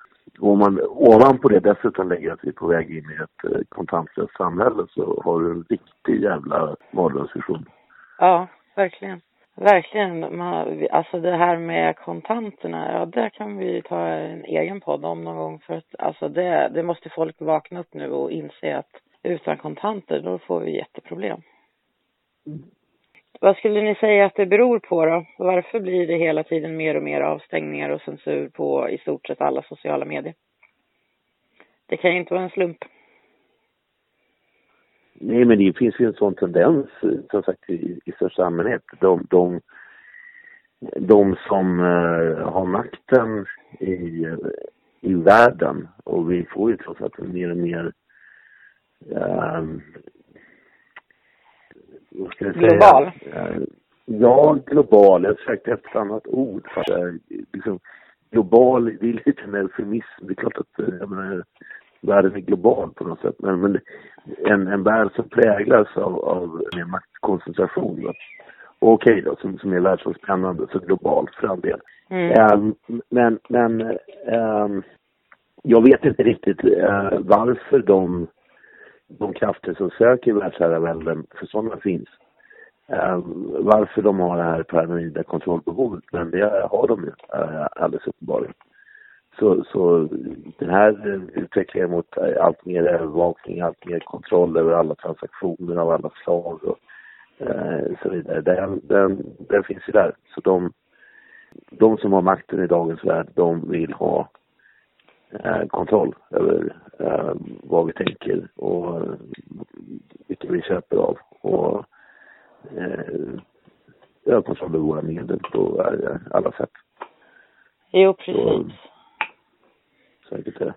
Och om man ovanpå det dessutom lägger att vi är på väg in i ett eh, kontantlöst samhälle så har du en riktig jävla mardrömsvision. Ja, verkligen. Verkligen. Man, alltså det här med kontanterna, ja det kan vi ta en egen podd om någon gång. För att alltså det, det måste folk vakna upp nu och inse att utan kontanter då får vi jätteproblem. Vad skulle ni säga att det beror på då? Varför blir det hela tiden mer och mer avstängningar och censur på i stort sett alla sociala medier? Det kan ju inte vara en slump. Nej, men det finns ju en sån tendens, som sagt, i, i största allmänhet. De, de, de som uh, har makten i, i världen, och vi får ju trots allt mer och mer uh, vad ska jag Global? Säga? Uh, ja, global. Jag sökte ett annat ord. För uh, liksom, global, det är lite en eufemism. Det är klart att uh, jag menar, världen är global på något sätt. Men, men en, en värld som präglas av, av mer maktkoncentration. Då. Okej okay då, som, som är världsomspännande, så globalt för all del. Mm. Um, men men um, jag vet inte riktigt uh, varför de, de krafter som söker världsherravälden, för sådana finns, ehm, varför de har det här paranoida kontrollbehovet. Men det har de ju eh, alldeles uppenbarligen. Så, så den här eh, utvecklingen mot eh, allt mer övervakning, allt mer kontroll över alla transaktioner av alla slag och eh, så vidare, den, den, den finns ju där. Så de, de som har makten i dagens värld, de vill ha kontroll över eh, vad vi tänker och vilka vi köper av. Och eh, kontroll över våra medel på alla sätt. Jo, precis. Så, säkert det.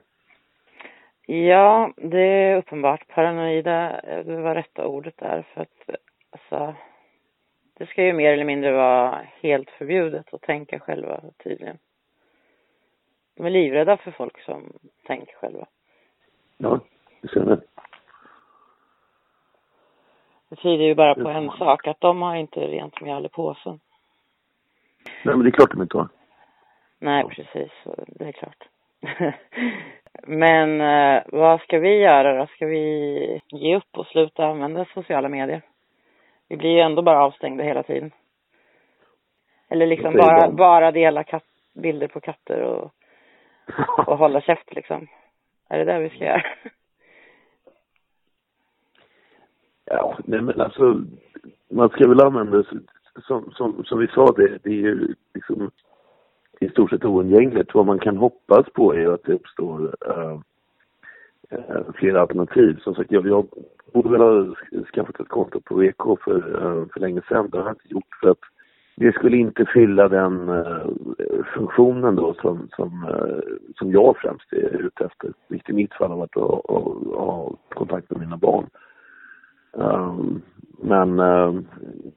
Ja, det är uppenbart. Paranoida, det var rätta ordet där. För att alltså, det ska ju mer eller mindre vara helt förbjudet att tänka själva tydligen. De är livrädda för folk som tänker själva. Ja, det ser det. Det tyder ju bara på en sak, att de har inte rent mjöl i påsen. Nej, men det är klart de inte har. Nej, precis. Det är klart. men eh, vad ska vi göra då? Ska vi ge upp och sluta använda sociala medier? Vi blir ju ändå bara avstängda hela tiden. Eller liksom bara, bara dela katt, bilder på katter och, och hålla käft liksom. Är det det vi ska göra? Ja, nej men alltså, man ska väl använda, som, som, som vi sa, det, det är ju liksom i stort sett oundgängligt. Vad man kan hoppas på är ju att det uppstår eh, eh, äh, uh, flera alternativ. Som sagt, jag, jag borde väl ha skaffat ett konto på VK för, äh, för länge sedan. Det har jag inte gjort för att det skulle inte fylla den uh, funktionen då som, som, uh, som jag främst är ute efter. Vilket i mitt fall har varit att, ha kontakt med mina barn. Um, men uh,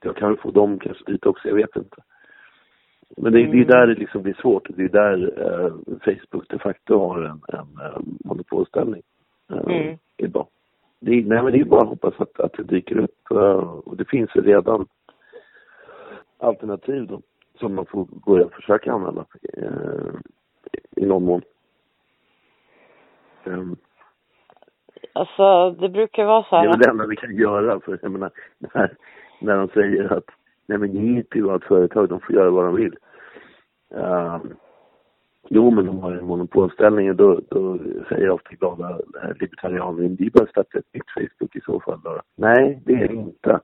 jag kan väl få dem kanske dit också, jag vet inte. Men det, mm. det är där det liksom blir svårt. Det är där uh, Facebook de facto har en, en, en monopolställning uh, mm. idag. Det är, nej men det är bara att hoppas att, att det dyker upp uh, och det finns ju redan alternativ då som man får börja försöka använda uh, i någon mån. Um, Alltså, det brukar vara så här. Det är väl det enda vi kan göra, för jag menar, när, när de säger att nej men det är ett privat företag, de får göra vad de vill. Uh, jo, men de har en monopolställning och då, då säger ofta glada libertarianer, det är bara att starta ett nytt Facebook i så fall då. Nej, det är det inte.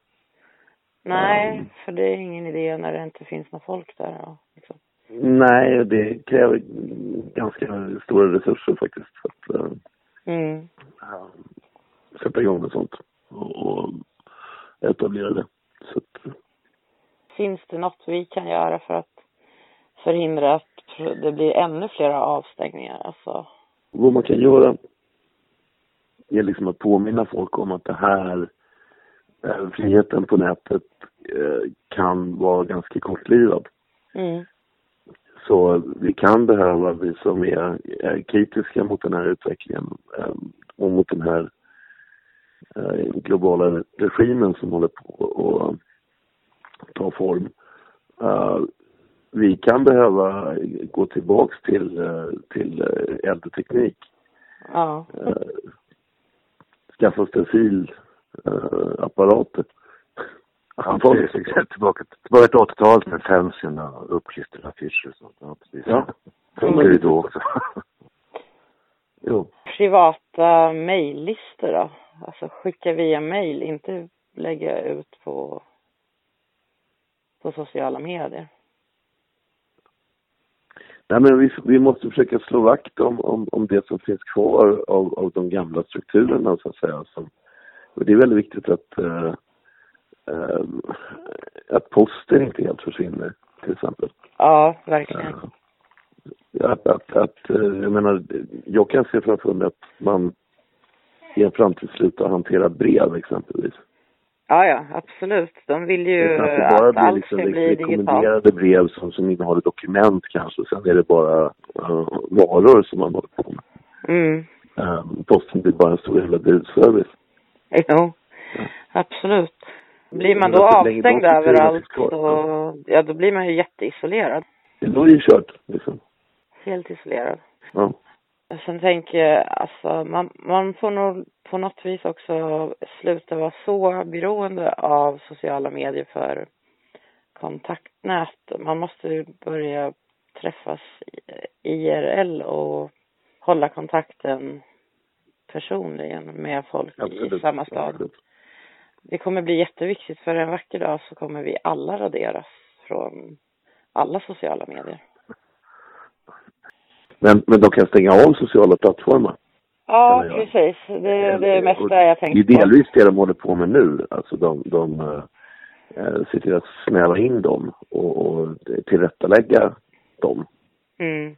Nej, för det är ingen idé när det inte finns något folk där. Ja, liksom. Nej, det kräver ganska stora resurser faktiskt. För att, uh, mm sätta igång med sånt och, etablera det. Så att, Finns det något vi kan göra för att förhindra att det blir ännu fler avstängningar? Alltså... Vad man kan göra är liksom att påminna folk om att det här, friheten på nätet eh, kan vara ganska kortlivad. Mm. Så vi kan behöva, vi som är, är kritiska mot den här utvecklingen eh, och mot den här eh, globala regimen som håller på att ta form. Eh, vi kan behöva gå tillbaks till, eh, till äldre teknik. Ja. Skaffa stencilapparater. Han får tillbaka, tillbaka till 80-talet med fansen och uppklistrade affischer och sånt. Ja, precis. Ja. Funkar ju då också. jo. Privata mejllistor då? Alltså skicka via mejl, inte lägga ut på, på sociala medier. Nej, men vi, vi måste försöka slå vakt om, om, om det som finns kvar av, av de gamla strukturerna, så att säga. Som, och det är väldigt viktigt att, uh, uh, att posten inte helt försvinner, till exempel. Ja, verkligen. Uh, att, att, att, jag menar, jag kan se framför mig att man i en framtid sluta hantera brev exempelvis. Ja, ja, absolut. De vill ju Det kanske bara att blir allt liksom ska bli digitalt. brev som, som innehåller dokument kanske. Sen är det bara uh, varor som man håller på med. Mm. Um, posten blir bara en stor jävla budservice. Jo, absolut. Blir man då det avstängd överallt så, ja då blir man ju jätteisolerad. Då är det ju kört liksom. Helt isolerad. Ja. Sen tänker jag, alltså man, man får nog på något vis också sluta vara så beroende av sociala medier för kontaktnät. Man måste ju börja träffas IRL och hålla kontakten personligen med folk i Absolut. samma stad. Absolut. Det kommer bli jätteviktigt för en vacker dag så kommer vi alla raderas från alla sociala medier. Men, men de kan stänga av sociala plattformar. Ja, precis. Det är det Och mesta jag Det är tänkt på. delvis det de håller på med nu. Alltså de, de eh, ser till att snäva in dem och, och tillrättalägga dem. Mm.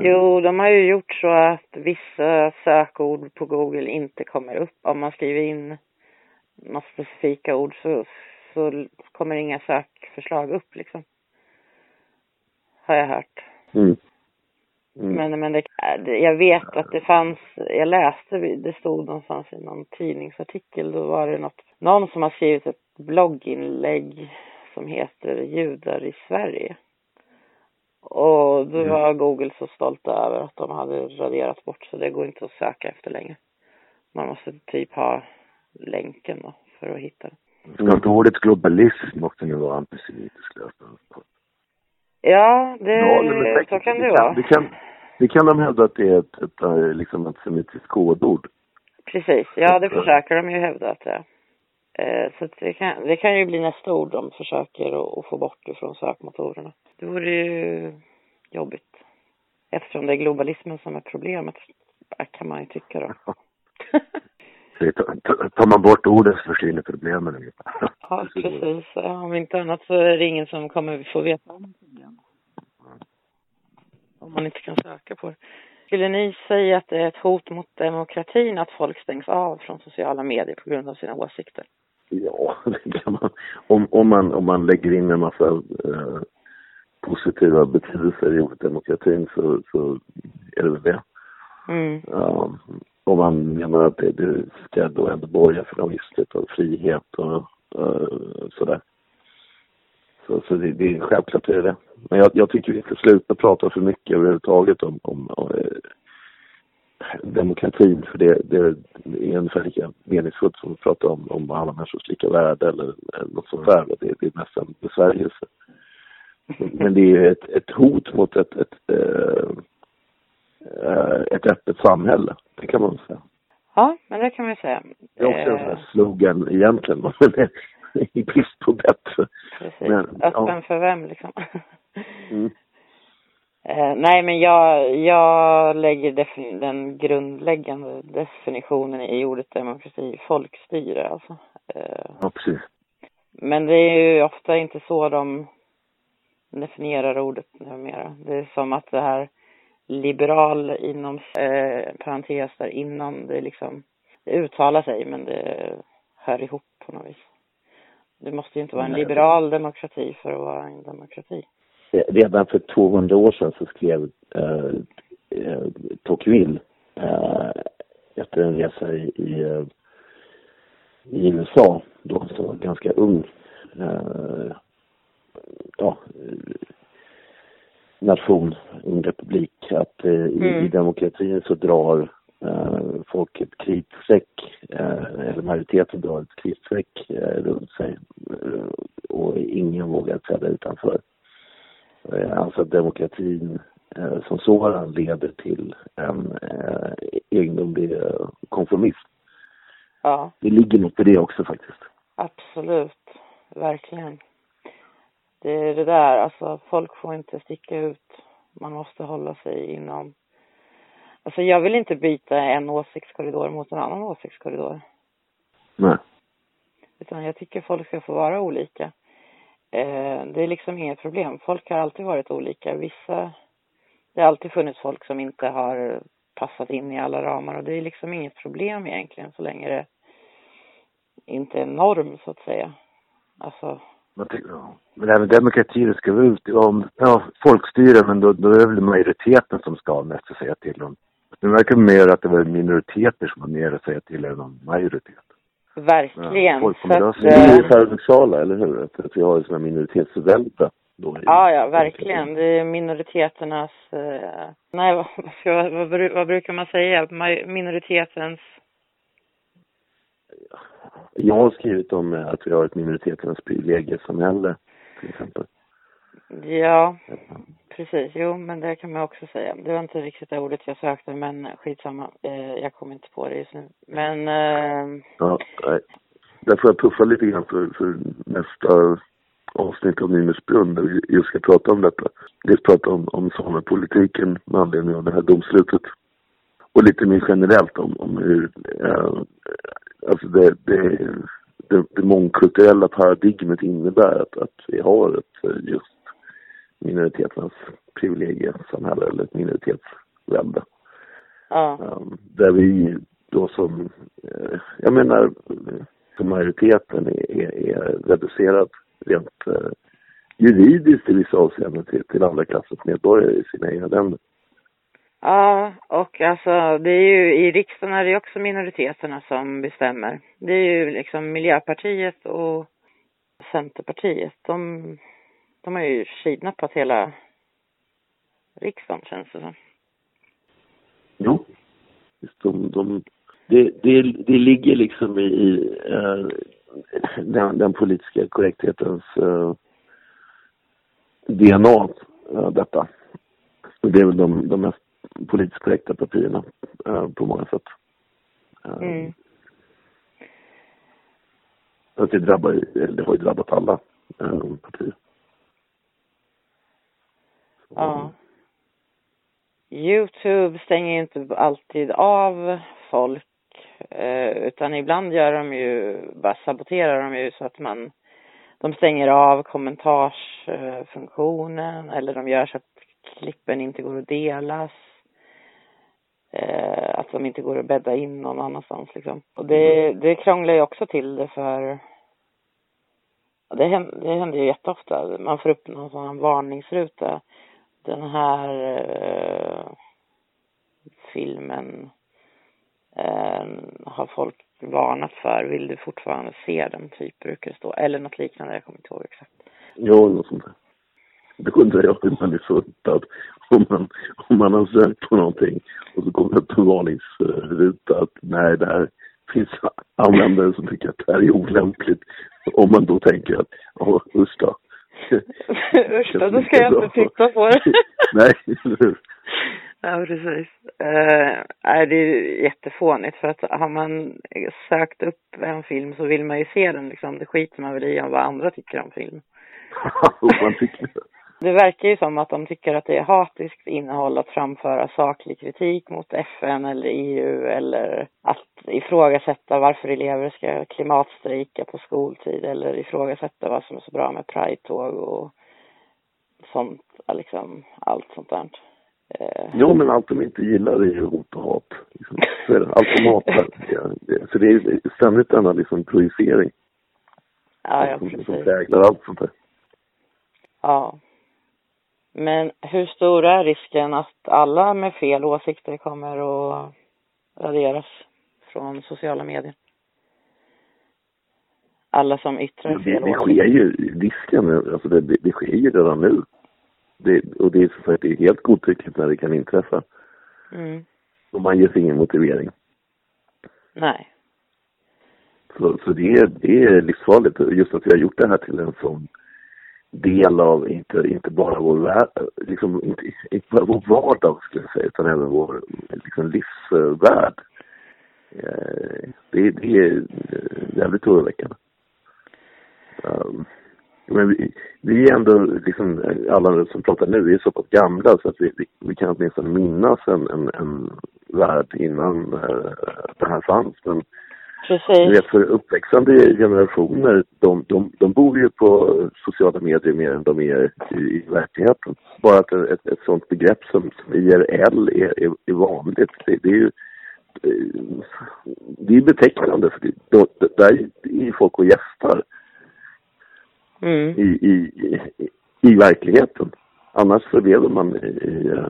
Jo, de har ju gjort så att vissa sökord på Google inte kommer upp. Om man skriver in några specifika ord så, så kommer inga sökförslag upp liksom. Har jag hört. Mm. Mm. Men, men det, det- jag vet att det fanns, jag läste, det stod någonstans i någon tidningsartikel, då var det något, någon som har skrivit ett blogginlägg som heter Judar i Sverige. Och då Mm. var Google så stolta över att de hade raderat bort så det går inte att söka efter längre. Man måste typ ha länken då för att hitta det. Ska ordet globalism måste nu vara antisemitisk lösning. Ja, det, Ja, säkert. så kan det det vara. Det kan, det kan de hävda att det är ett, ett, eh, liksom ett semitiskt kodord. Precis, ja det försöker de ju hävda att det är. Eh, Så det kan, det kan ju bli nästa ord de försöker att, få bort ifrån sökmotorerna. Det vore ju jobbigt. Eftersom det är globalismen som är problemet, kan man ju tycka då. Tar, man bort ordet så försvinner problemen ungefär. ja, precis. Om inte annat så är det ingen som kommer få veta om problem. Om man inte kan söka på det. Skulle ni säga att det är ett hot mot demokratin att folk stängs av från sociala medier på grund av sina åsikter? Ja, det kan man. Om, om, man, om man lägger in en massa eh, positiva betydelser i ordet demokratin så, så är det väl det. Mm. Ja, om man menar att det, det ska då ändå borga för någon viss typ av frihet och eh, sådär. Så, så det, det är självklart är det det. Men jag, jag tycker vi ska sluta prata för mycket överhuvudtaget om, om, om eh, demokratin. För det, det, det är ungefär lika meningsfullt som att prata om, om alla människors lika värde eller, något sånt där. Det, det är mest en besvärjelse. Men det är ett, ett hot mot ett, ett, eh, eh, ett öppet samhälle. Det kan man säga. Ja, men det kan man säga. Det är också en sån Eh, här slogan egentligen. I brist på bättre. Precis. Men, Öppen ja. för vem liksom? Mm. Eh, nej, men jag, jag lägger den grundläggande definitionen i ordet demokrati, folkstyre alltså. Eh, Ja, precis. men det är ju ofta inte så de definierar ordet numera. Det är som att det här liberal inom eh, parentes där innan, det liksom, det uttalar sig men det hör ihop på något vis. Det måste ju inte vara en liberal demokrati för att vara en demokrati. Redan för 200 år sedan så skrev eh, eh, Tocqueville eh, efter en resa i, i, eh, i USA, då var ganska ung, eh, ja, nation, ung republik, att eh, i, Mm. i demokratin så drar eh, folk ett kritstreck, eh, eller majoriteten drar ett kritstreck eh, runt sig eh, och ingen vågar träda utanför. Eh, Alltså att demokratin eh, som sådan leder till en eh, egendomlig konformism. Ja. Det ligger något i det också faktiskt. Absolut, verkligen. Det är det där, alltså folk får inte sticka ut. Man måste hålla sig inom. Alltså jag vill inte byta en åsiktskorridor mot en annan åsiktskorridor. Nej. Utan jag tycker folk ska få vara olika. Eh, det är liksom inget problem. Folk har alltid varit olika. Vissa, det har alltid funnits folk som inte har passat in i alla ramar och det är liksom inget problem egentligen så länge det inte är norm så att säga. Alltså. Men. Men även demokrati, det ska vara om, ja, folkstyre, men då, då är det väl majoriteten som ska ha mest att säga till om. Det verkar mer att det var minoriteter som har mer att säga till än om majoritet. Verkligen. Ja, så att, Det är eh, paradoxala, eller hur? Att, att vi har sån här då Ja, ja, verkligen. Det är minoriteternas... Eh, nej, vad, vad, vad, vad brukar man säga? Minoritetens... Jag har skrivit om eh, att vi har ett minoritetens privilegiesamhälle, till exempel. Ja, precis. Jo, men det kan man också säga. Det var inte riktigt det ordet jag sökte, men skitsamma. Eh, jag kommer inte på det just nu. Men... Eh, Ja, nej. Där får jag puffa lite grann för, för nästa avsnitt av Nynäsbrunn där vi just ska prata om detta. Dels prata om, om samepolitiken med anledning av det här domslutet. Och lite mer generellt om, om hur, eh, alltså det, det, det, det mångkulturella paradigmet innebär att, att vi har ett eh, just minoriteternas privilegiesamhälle eller ett minoritetsvälde. ja. Um, där vi då som, eh, jag menar, som majoriteten är, är, är reducerad rent eh, juridiskt i vissa avseenden till, till andra klassens medborgare i sina egna länder. Ja, och alltså det är ju i riksdagen är det också minoriteterna som bestämmer. Det är ju liksom Miljöpartiet och Centerpartiet. De, de har ju kidnappat hela riksdagen känns det som. Jo. De, de, det, det, det ligger liksom i, i eh, den, den politiska korrekthetens eh, DNA, eh, detta. Det är väl de, de mest politiskt korrekta partierna på många sätt. Mm. Att det drabbar, det har ju drabbat alla partier. Ja. Youtube stänger inte alltid av folk eh, utan ibland gör de ju, bara saboterar de ju så att man de stänger av kommentarsfunktionen eller de gör så att klippen inte går att delas. Eh, att de inte går att bädda in någon annanstans liksom. Och det, det krånglar ju också till det för det händer, det händer ju jätteofta. Man får upp någon sån här varningsruta. Den här eh, filmen eh, har folk varnat för. Vill du fortfarande se den? Typ brukar det stå. Eller något liknande. Jag kommer inte ihåg exakt. Ja, något sånt där. Då undrar jag hur man är funtad. Om man, om man har sökt på någonting och så kommer det upp en varningsruta att nej, det här finns användare som tycker att det här är olämpligt. Om man då tänker att, ja, usch då. Usch då, då ska jag inte titta på det. nej? Ja, precis. Uh, det är jättefånigt för att har man sökt upp en film så vill man ju se den liksom. Det skiter man väl i om vad andra tycker om film. man tycker det. Verkar ju som att de tycker att det är hatiskt innehåll att framföra saklig kritik mot FN eller EU eller att ifrågasätta varför elever ska klimatstrejka på skoltid eller ifrågasätta vad som är så bra med Pride-tåg och sånt, liksom allt sånt där. Eh, Jo, men allt de inte gillar är ju hot och hat. Liksom. Allt de hatar. Så det är ständigt denna liksom projicering ja, ja, som, som precis. präglar allt sånt där. Ja. Men hur stor är risken att alla med fel åsikter kommer att raderas från sociala medier? Alla som yttrar Det, fel det åsikter. sker ju, risken, alltså det, det, det sker ju redan nu. Det, och det är, så att det är helt godtyckligt när det kan inträffa. Mm. Och man ger sig ingen motivering. Nej. Så, så det, är, det är livsfarligt. Just att vi har gjort det här till en sån del av, inte, inte bara vår värld, liksom, inte, inte bara vår vardag skulle jag säga, utan även vår liksom, livsvärld. Eh, det, det är jävligt oroväckande. Ehm, men vi, vi är ändå, liksom, alla som pratar nu är så pass gamla så att vi, vi, vi kan åtminstone minnas en, en, en värld innan eh, det här fanns. Men Precis. Vet, för uppväxande generationer, de, de, de bor ju på sociala medier mer än de är i, i verkligheten. Bara att ett, ett sånt begrepp som, som IRL är, är, är vanligt, det, det är ju det är betecknande för det, då, där är folk och gästar Mm. i, i, i, i verkligheten. Annars så lever man i, i uh,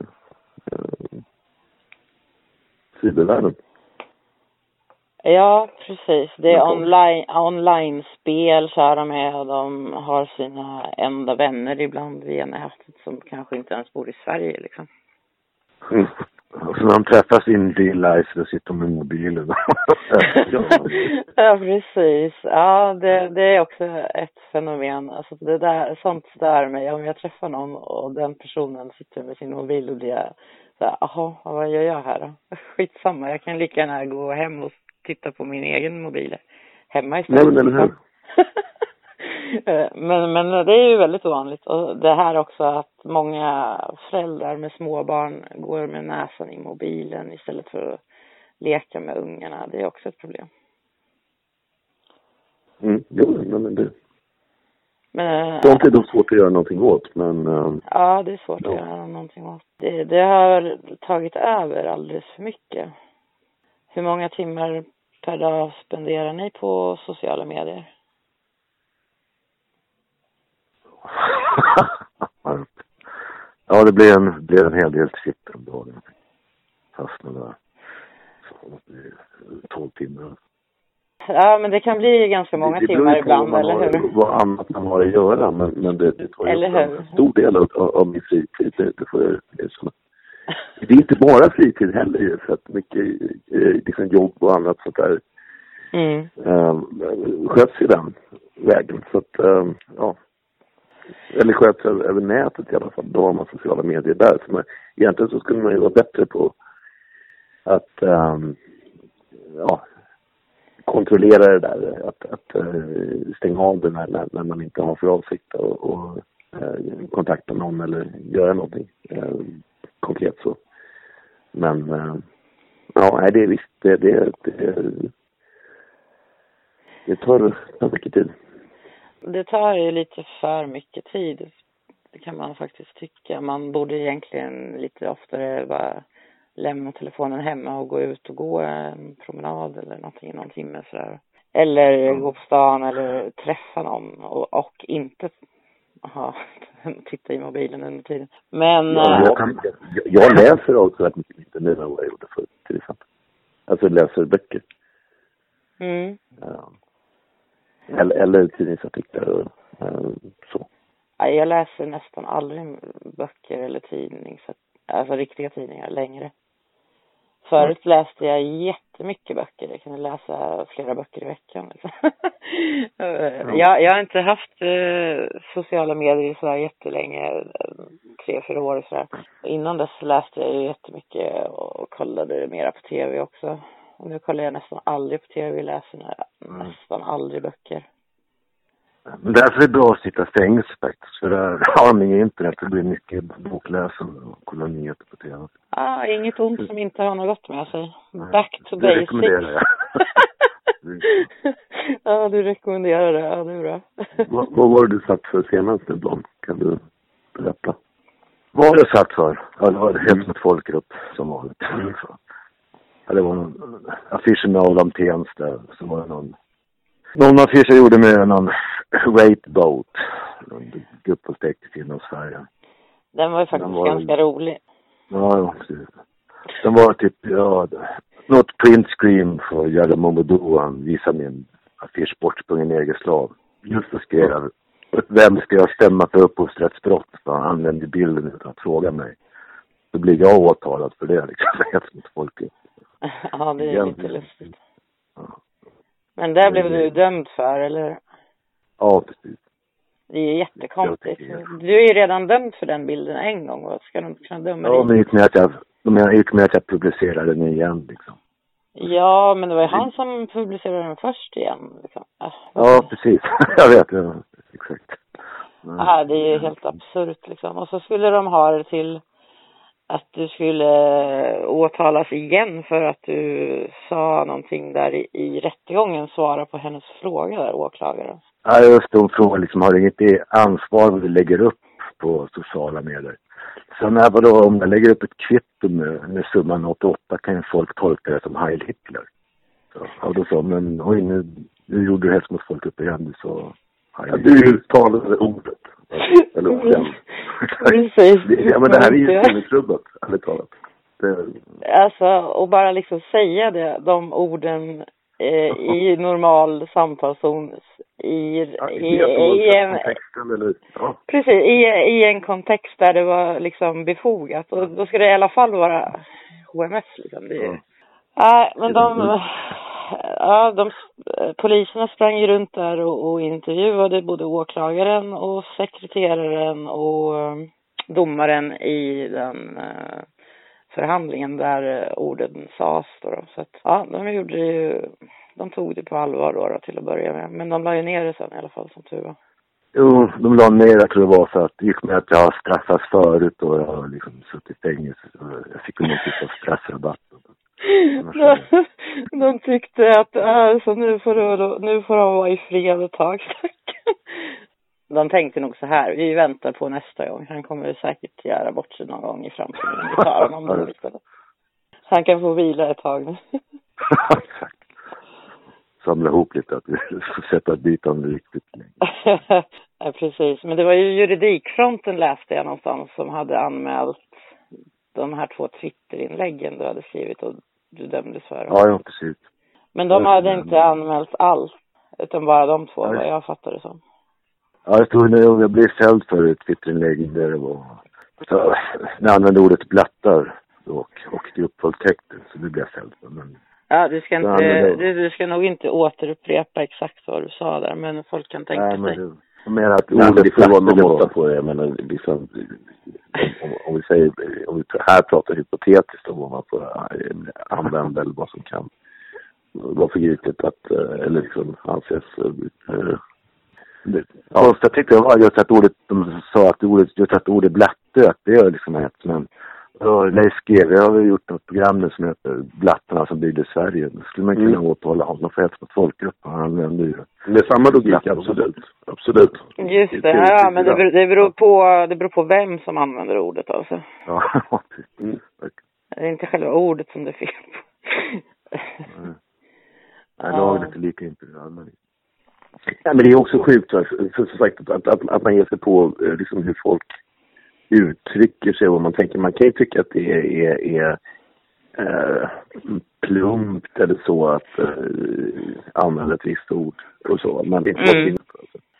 uh, cybervärlden. Ja, precis. Det är online, online-spel kör de med och de har sina enda vänner ibland via nätet som kanske inte ens bor i Sverige liksom. Mm. Så när de träffas in real life, då sitter de med mobilen. ja. precis. Ja, det, det är också ett fenomen. Alltså det där, sånt stör mig. Om jag träffar någon och den personen sitter med sin mobil och blir jag så här, jaha, vad gör jag här då? Skitsamma, jag kan lika gärna gå hem och titta på min egen mobil hemma istället. Nej, men Eh, men, men det är ju väldigt vanligt och det här också att många föräldrar med småbarn går med näsan i mobilen istället för att leka med ungarna. Det är också ett problem. Mm. Jo, men det, Men, eh, sånt är då svårt att göra någonting åt, men uh, Ja, det är svårt Ja. att göra någonting åt. Det, det har tagit över alldeles för mycket. Hur många timmar per dag spenderar ni på sociala medier? ja, det blev en, blev en hel del sitter om dagen. Fastnade där. Så det blir 12 timmar. Ja, men det kan bli ganska många det, det timmar ibland, eller har, hur? Vad annat man har att göra, men, men det, det tar ju en stor del av, av min fritid, det, det får jag erkänna. Det är inte bara fritid heller ju, för att mycket liksom jobb och annat sånt där Mm. eh, sköts i den vägen. Så att, eh, ja. Eller sköts över, över nätet i alla fall. Då har man sociala medier där. Så man, egentligen så skulle man ju vara bättre på att ehm, ja, kontrollera det där. Att, att eh, stänga av det när, när, när man inte har för avsikt att och, eh, kontakta någon eller göra någonting eh, konkret så. Men eh, ja, det är visst, det, det, det, det tar, tar mycket tid. Det tar ju lite för mycket tid. Det kan man faktiskt tycka. Man borde egentligen lite oftare bara lämna telefonen hemma och gå ut och gå en promenad eller någonting, någon timme sådär. Eller gå på stan eller träffa någon och, och inte aha, titta i mobilen under tiden. Men Ja, eh, jag, kan, jag, jag läser också rätt mycket mindre nu än vad jag gjorde förut till exempel. Alltså läser böcker. mm, Ja. Eller, eller tidningsartiklar och eh, så. ja, jag läser nästan aldrig böcker eller tidning, så, alltså riktiga tidningar längre. Förut läste jag jättemycket böcker. Jag kunde läsa flera böcker i veckan. Liksom. jag, jag har inte haft eh, sociala medier så här jättelänge, eh, tre, fyra år och sådär. Innan dess läste jag ju jättemycket och, och kollade mera på tv också. Och nu kollar jag nästan aldrig på tv, läser Mm. nästan aldrig böcker. Men därför är det bra att sitta stängt faktiskt. För där har de inget internet. Det blir mycket bokläsande och kolla nyheter på tv. Ah, inget ont som inte har något gott med sig. Back to det basics. rekommenderar jag. Mm. ja, du rekommenderar det. Ja, det är bra. Vad, vad var det du satt för senast nu, Blom? Kan du berätta? Vad har jag satt för? Ja, det var hets mot folkgrupp som vanligt. Så. Ja, det var någon affisch med Adam Tensta. Så var det någon, någon affisch jag gjorde med någon rape boat. Grupp och stekt i Finlandsfärjan. Den var ju faktiskt var- ganska rolig. Ja, precis. Den var typ, ja, något print screen för Jalla Momodou. Han visade min affisch bortsprungen negerslav. Just då skrev vem ska jag stämma för upphovsrättsbrott? För han använde bilden utan att fråga mig. Då blir jag åtalad för det liksom. Mot folket. ja, det är lite lustigt. Ja. Men där blev du dömd för, eller? Ja, precis. Det är ju jättekonstigt. Du är ju redan dömd för den bilden en gång. Vad ska de kunna döma Ja, dig? men gick med att jag, gick med att jag publicerade den igen liksom. Ja, men det var ju han som publicerade den först igen. Liksom. Ah, Ja, precis. jag vet, ja, exakt. Men- ah, det är ju helt absurt liksom. Och så skulle de ha det till att du skulle åtalas igen för att du sa någonting där i, i rättegången, svara på hennes fråga där, åklagaren. Ja, just det. Hon frågar liksom, har du inget ansvar vad du lägger upp på sociala medier? Sen är vadå, om jag lägger upp ett kvitto med, med summan 88 kan ju folk tolka det som Heil Hitler. Så, och då sa men oj nu, nu gjorde du hets mot folk upp igen, du sa Heil Ja, du uttalade ordet. Eller den. Precis. ja, men det här är ju sinnesrubbat, ärligt talat. Det, Alltså, och bara liksom säga det, de orden eh, i normal samtalszon i, ja, i, i, i, en, eller, ja. precis, i, i en kontext där det var liksom befogat. Och då ska det i alla fall vara HMS liksom. Det. Ja. Nej, men de, ja, de, poliserna sprang ju runt där och, och intervjuade både åklagaren och sekreteraren och eh, domaren i den eh, förhandlingen där eh, orden sades då, då. Så att, ja, de gjorde ju, de tog det på allvar då, då till att börja med. Men de la ju ner det sen i alla fall som tur var. Jo, de la ner, jag tror det var för att det gick med att jag har straffats förut och jag har liksom suttit i fängelse. Så jag fick någon typ av straffrabatt. De, de tyckte att alltså, nu, får du, nu får de vara i fred ett tag. De tänkte nog så här, vi väntar på nästa gång. Han kommer säkert göra bort sig någon gång i framtiden. Vi tar honom. Så han kan få vila ett tag nu. Exakt. Samla ihop lite, att vi sätta dit honom riktigt länge. ja, precis. Men det var ju juridikfronten läste jag någonstans som hade anmält de här två Twitterinläggen du hade skrivit och du dömdes för. Ja, ja, precis. Men de hade inte anmält allt, utan bara de två, vad jag fattade det som. Ja, det stod när jag blev fälld för ett Twitterinlägg där det var... Så, när jag använde ordet blattar och, och det uppvåldtäkter, så det blev jag fälld för. Men Ja, du ska inte, du, du ska nog inte återupprepa exakt vad du sa där, men folk kan tänka nej, men sig. jag menar att Nej, ordet det får vara någon måtta på det. Jag menar, liksom, om, om vi säger, om vi här pratar hypotetiskt om vad man får eh, använda eller vad som kan vara förgripligt att, eh, eller liksom anses Det första jag tyckte var just att ordet, de sa att ordet, just att ordet blatte, att det är liksom hets. Men ja, Leif GW har väl gjort något program nu som heter Blattarna som byggde Sverige. Då skulle man kunna Mm. åtala honom för hets mot folkgrupp. Han använde ju med samma logik, absolut. Absolut. Just det, Till- ja, men det, beror- det, beror på, det beror på vem som använder ordet alltså. Ja. Mm. Det är inte själva ordet som det är fel på. Nej, Ja. lagret är lika inte Ja, men det är också sjukt för, som sagt, att, att, att man ger sig på eh, liksom, hur folk uttrycker sig och vad man tänker. Man kan ju tycka att det är, är, är eh, plumpt eller så att eh, använda ett visst ord och så. Men det är inte Mm. mm.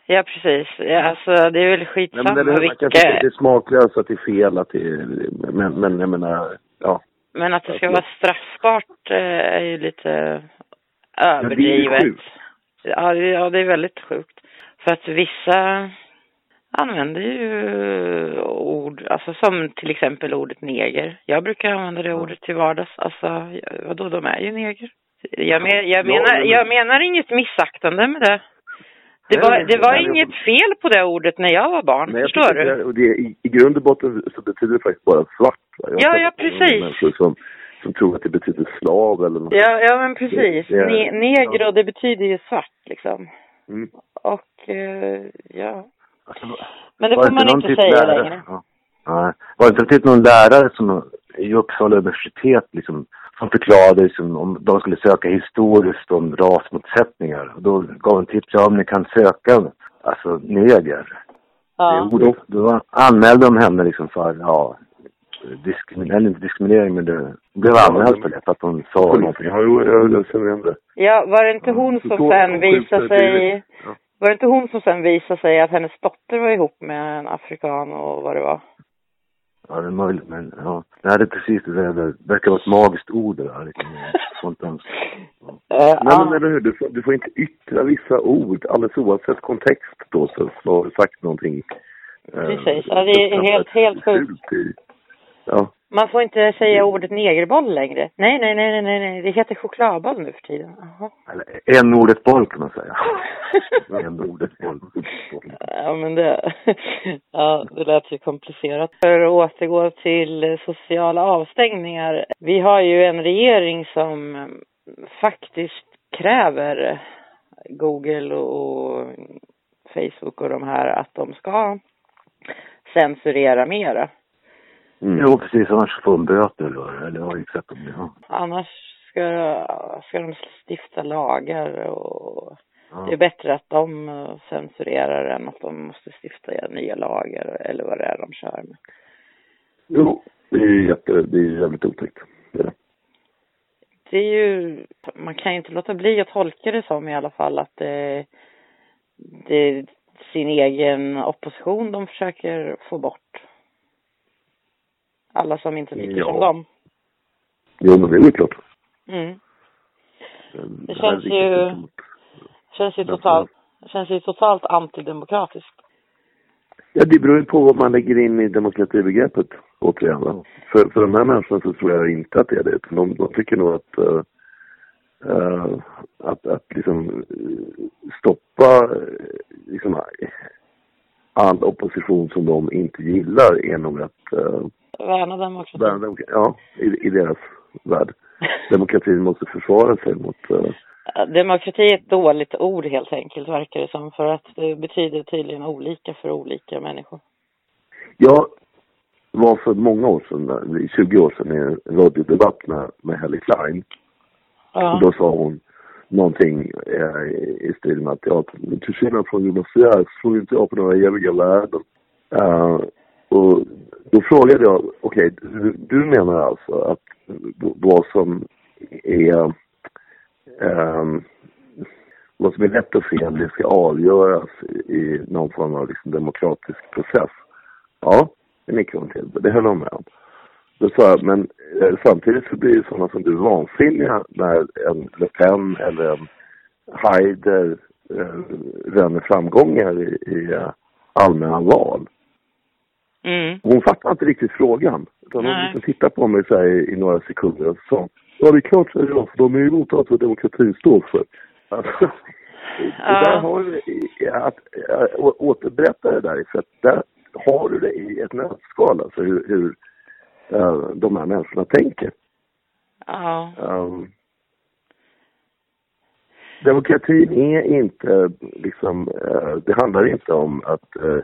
Ja, precis. Ja, alltså, det är väl Nej, skitsamma men, tycka att det vilka... är smaklöst, att det är fel, att det är, men, men jag menar, ja. Men att det ska vara straffbart eh, är ju lite det överdrivet. sjukt. Ja, det, ja, det är väldigt sjukt. För att vissa använder ju ord, alltså som till exempel ordet neger. Jag brukar använda det ordet till vardags. Alltså, vadå, de är ju neger. Jag, men, jag, Ja, menar, men- jag menar inget missaktande med det. Det Nej, var, nej, det var nej, inget fel på det ordet när jag var barn, jag förstår du? det- Och det, i, I grund och botten så betyder det faktiskt bara svart. Va? Jag Ja, ja, precis. Som, som tror att det betyder slav eller något. Ja, ja men precis. Det- Ne neger och det betyder ju svart liksom. Mm. Och eh, ja. Alltså, Men det får man inte typ säga lärare- längre. Ja. Nej. Var det inte typ någon lärare som i Uppsala universitet liksom, som förklarade liksom, om de skulle söka historiskt om rasmotsättningar. Och då gav en tips, ja om ni kan söka alltså neger. Ja. Jo, då, då anmälde de henne liksom för, ja, diskriminering, eller inte diskriminering men det blev anmäld för det för att hon sa någonting. Ja, jo, jag, jag känner igen det. ja, var det inte hon Så som då- sen visade sig... Ja. Var det inte hon som sen visade sig att hennes dotter var ihop med en afrikan och vad det var? Ja, det är möjligt men ja. Nej, det är precis det där. Det verkar vara ett magiskt ord det där. Liksom. Uh, Nej, ja. men eller hur? Du får, du får inte yttra vissa ord alldeles oavsett kontext då så så har du sagt någonting. eh, Precis. Ja, det är helt- helt sjukt. Ja. Man får inte säga ordet negerboll längre. Nej, nej, nej, nej, nej. Det heter chokladboll nu för tiden. Jaha. Eller en ordet boll kan man säga. en ordet boll. Ja, men det, ja, det lät ju komplicerat. För att återgå till sociala avstängningar. Vi har ju en regering som eh, faktiskt kräver Google och Facebook och de här att de ska censurera mera. Mm. Jo, precis. Annars får de böter eller, eller har exakt. Ja. Annars ska, ska de stifta lagar och Ja. det är bättre att de eh, censurerar än att de måste stifta nya lagar eller vad det är de kör med. Jo, det är ju jätte, det är jävligt otäckt. Det är det. Det är ju, man kan ju inte låta bli att tolka det som i alla fall att det, det är sin egen opposition de försöker få bort. Alla som inte tycker Ja. som dem. Jo, men det är väl klart. Mm. Det känns ju- Känns ju totalt, känns ju totalt antidemokratiskt. Ja, det beror ju på vad man lägger in i demokratibegreppet, återigen. Va? För, för de här människorna så tror jag inte att det är det. De, de tycker nog att, eh, eh, att, att liksom eh, stoppa liksom, all opposition som de inte gillar är nog att uh, Värna demokratin. ja, i, i deras värld. Demokratin måste försvara sig mot eh, Demokrati är ett dåligt ord helt enkelt verkar det som för att det betyder tydligen olika för olika människor. Jag var för många år sedan, i 20 år sedan, i en radiodebatt med, med Helle Klein. Och Ja. då sa hon någonting eh, i stil med att jag till skillnad från Jonas Fjärd tror inte jag på några eviga värden. Eh, och då frågade jag, okej, du, du menar alltså att vad som är ehm, vad som är rätt och fel, det ska avgöras i någon form av liksom demokratisk process. Ja, det nickade hon till. Det höll hon med om. Då sa jag, men eh, samtidigt så blir ju sådana som du vansinniga när en Le Pen eller en Haider eh, röner framgångar i, i eh, allmänna val. Mm. Hon fattade inte riktigt frågan. Utan hon liksom tittade på mig så här i, några sekunder och sa Ja, det är klart säger jag, för de är emot allt vad demokratin står för. Alltså, det Ja. där har du, att, att å- återberätta det där, för att där har du det i ett nötskal, alltså hur, hur eh, de här människorna tänker. Ja. Um, demokratin är inte liksom, eh, det handlar inte om att uh,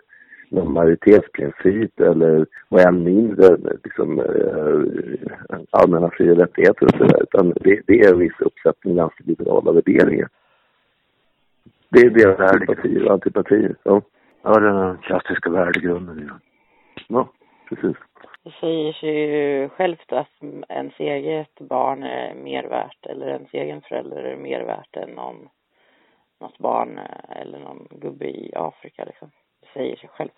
någon majoritetsprincip eller vad än mindre liksom, eh, allmänna fri och rättigheter och sådär, utan det, det är en viss uppsättning ganska liberala värderingar. Det är deras sympatier och antipatier. Ja, Ja, den klassiska värdegrunden. Ja. ja precis. Det säger sig ju självt att ens eget barn är mer värt eller ens egen förälder är mer värt än någon, något barn eh, eller någon gubbe i Afrika liksom. Det säger sig självt.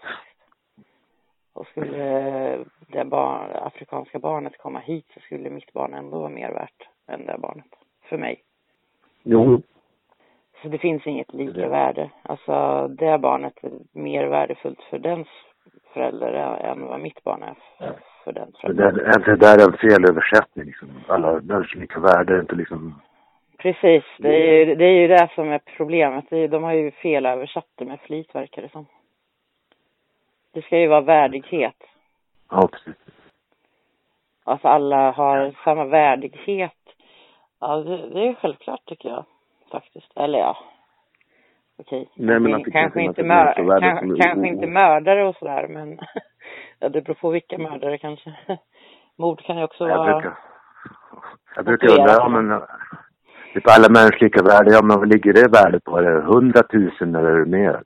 Och skulle det barn, afrikanska barnet komma hit så skulle mitt barn ändå vara mer värt än det barnet. För mig. Jo, Så det finns inget lika värde. Alltså det barnet är mer värdefullt för dens förälder än vad mitt barn är för den Det föräldern. där, det där är en felöversättning liksom. Alla människor lika värde är inte liksom... Precis, det är, ju, det är ju det som är problemet. Det är, de har ju fel översatt det med flit verkar det som. Det ska ju vara värdighet. Ja, precis. Alltså alla har samma värdighet. Ja, det, det är självklart tycker jag faktiskt. Eller ja, okej. Nej, men att det kan kanske inte, mör, kanske o- inte mördare och sådär men ja, det beror på vilka mördare kanske. Mord kan ju också Jag vara... brukar... Jag brukar undra, ja men... Typ alla människor lika värde, ja men vad ligger det värdet på? Är det hundratusen eller mer?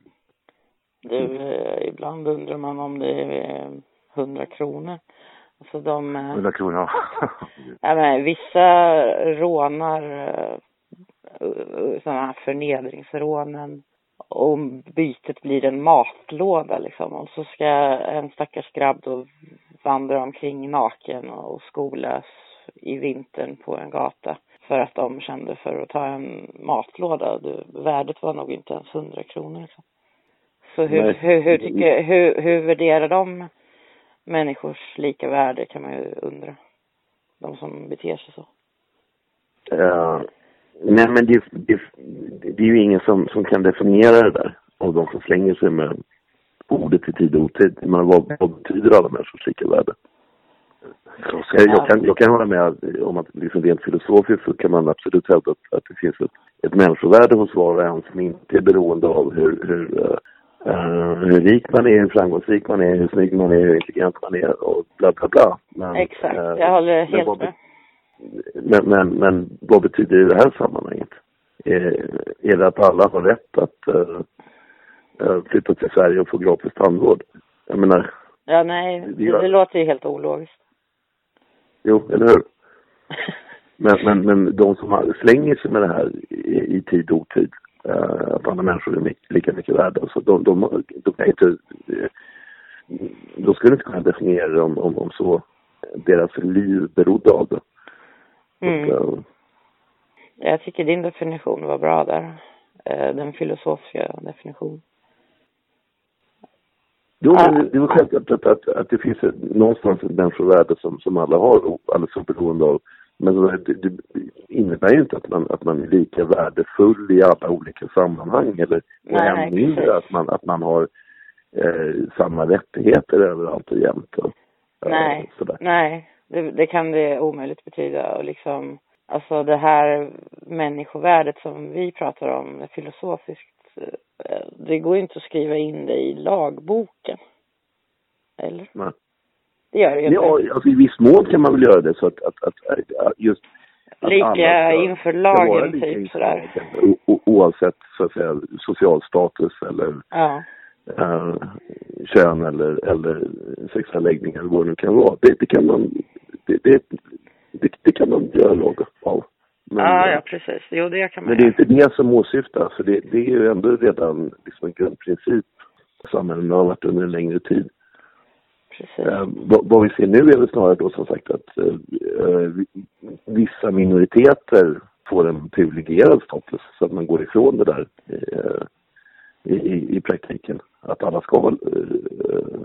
Det, eh, ibland undrar man om det är eh, 100 kronor. Alltså de... eh, Hundra kronor. Ja, men vissa rånar sådana här förnedringsrånen och bytet blir en matlåda liksom och så ska en stackars grabb då vandra omkring naken och skolas i vintern på en gata för att de kände för att ta en matlåda. Det, värdet var nog inte ens 100 kronor liksom. Så hur, Nej. hur, hur, tycker, hur, hur värderar de människors lika värde kan man ju undra. De som beter sig så. Uh, nej men det, det, det är ju ingen som, som kan definiera det där av de som slänger sig med ordet i tid och otid. Men vad, vad betyder alla människors lika värde? Jag kan, jag kan hålla med om att liksom rent filosofiskt så kan man absolut hävda att, att det finns ett, ett människovärde hos var och en som inte är beroende av hur, hur, uh, hur rik man är, hur framgångsrik man är, hur snygg man är, hur intelligent man är och bla bla bla. Men, Exakt, uh, jag håller helt med. Men, men, men vad betyder det i det här sammanhanget? Är, är det att alla har rätt att uh, flytta till Sverige och få gratis tandvård? Jag menar... Ja, nej, det, det låter ju helt ologiskt. Jo, eller hur? Men, men, men de som slänger sig med det här i, i tid och otid, uh, att alla människor är lika mycket värda, så de, de, de kan inte... De skulle inte kunna definiera det om, om, om så deras liv berodde av det. Mm. Och, uh, jag tycker din definition var bra där. Uh, den filosofiska definitionen. Jo, men det är väl självklart att, att, att det finns ett, någonstans ett människovärde som, som alla har, alldeles oberoende av. Men det, det, innebär ju inte att man, att man är lika värdefull i alla olika sammanhang eller än mindre att man, att man har eh, samma rättigheter överallt och jämt. Och, nej, sådär. nej det, det kan det omöjligt betyda. Och liksom, alltså det här människovärdet som vi pratar om, filosofiskt Eh, det går inte att skriva in det i lagboken. Eller? Nej. Det gör det ju inte. Ja, alltså i viss mån kan man väl göra det så att, att, att, att just att lika alla, inför lagen typ sådär. O, oavsett så att säga social status eller ja. Äh, kön eller, eller sexuell läggning eller vad det nu kan vara. Det, det kan man det, det, det, det kan man göra lag av. Men, ja, ja, precis. Jo, det kan man Men det är inte det som åsyftas, för det, det är ju ändå redan liksom en grundprincip samhällen har varit under en längre tid. Eh, vad, vad, vi ser nu är väl snarare då som sagt att eh, vissa minoriteter får en privilegierad status så att man går ifrån det där eh, i, i, i, praktiken. Att alla ska ha eh,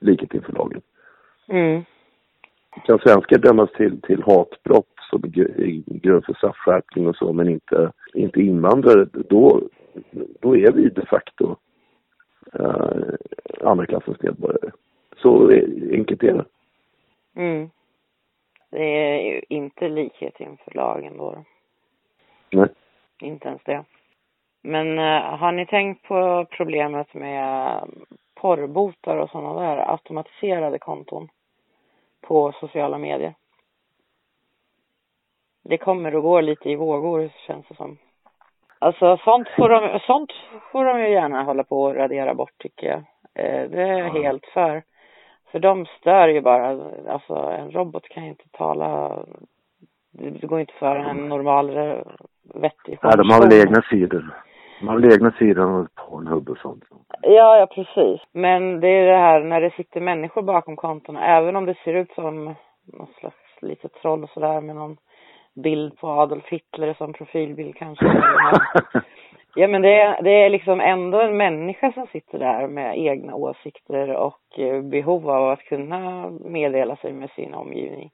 likhet inför lagen. Mm. Kan svenskar dömas till, till hatbrott som grund för straffskärpning och så, men inte, inte invandrare, då, då är vi de facto uh, andra klassens medborgare. Så enkelt är det. Mm. Det är ju inte likhet inför lagen då. Nej. Inte ens det. Men uh, har ni tänkt på problemet med porrbotar och sådana där automatiserade konton på sociala medier? det kommer och går lite i vågor känns det som. Alltså sånt får de, sånt får de ju gärna hålla på och radera bort tycker jag. Eh, det är jag ja. helt för. För de stör ju bara, alltså en robot kan ju inte tala, det går inte för en normal vettig Ja, de har väl egna sidor. Har väl egna sidor på en hubb och sånt. Ja, ja precis. Men det är det här när det sitter människor bakom kontona, även om det ser ut som någon slags litet troll och sådär med någon bild på Adolf Hitler som profilbild kanske. ja men det är, det är liksom ändå en människa som sitter där med egna åsikter och eh, behov av att kunna meddela sig med sin omgivning.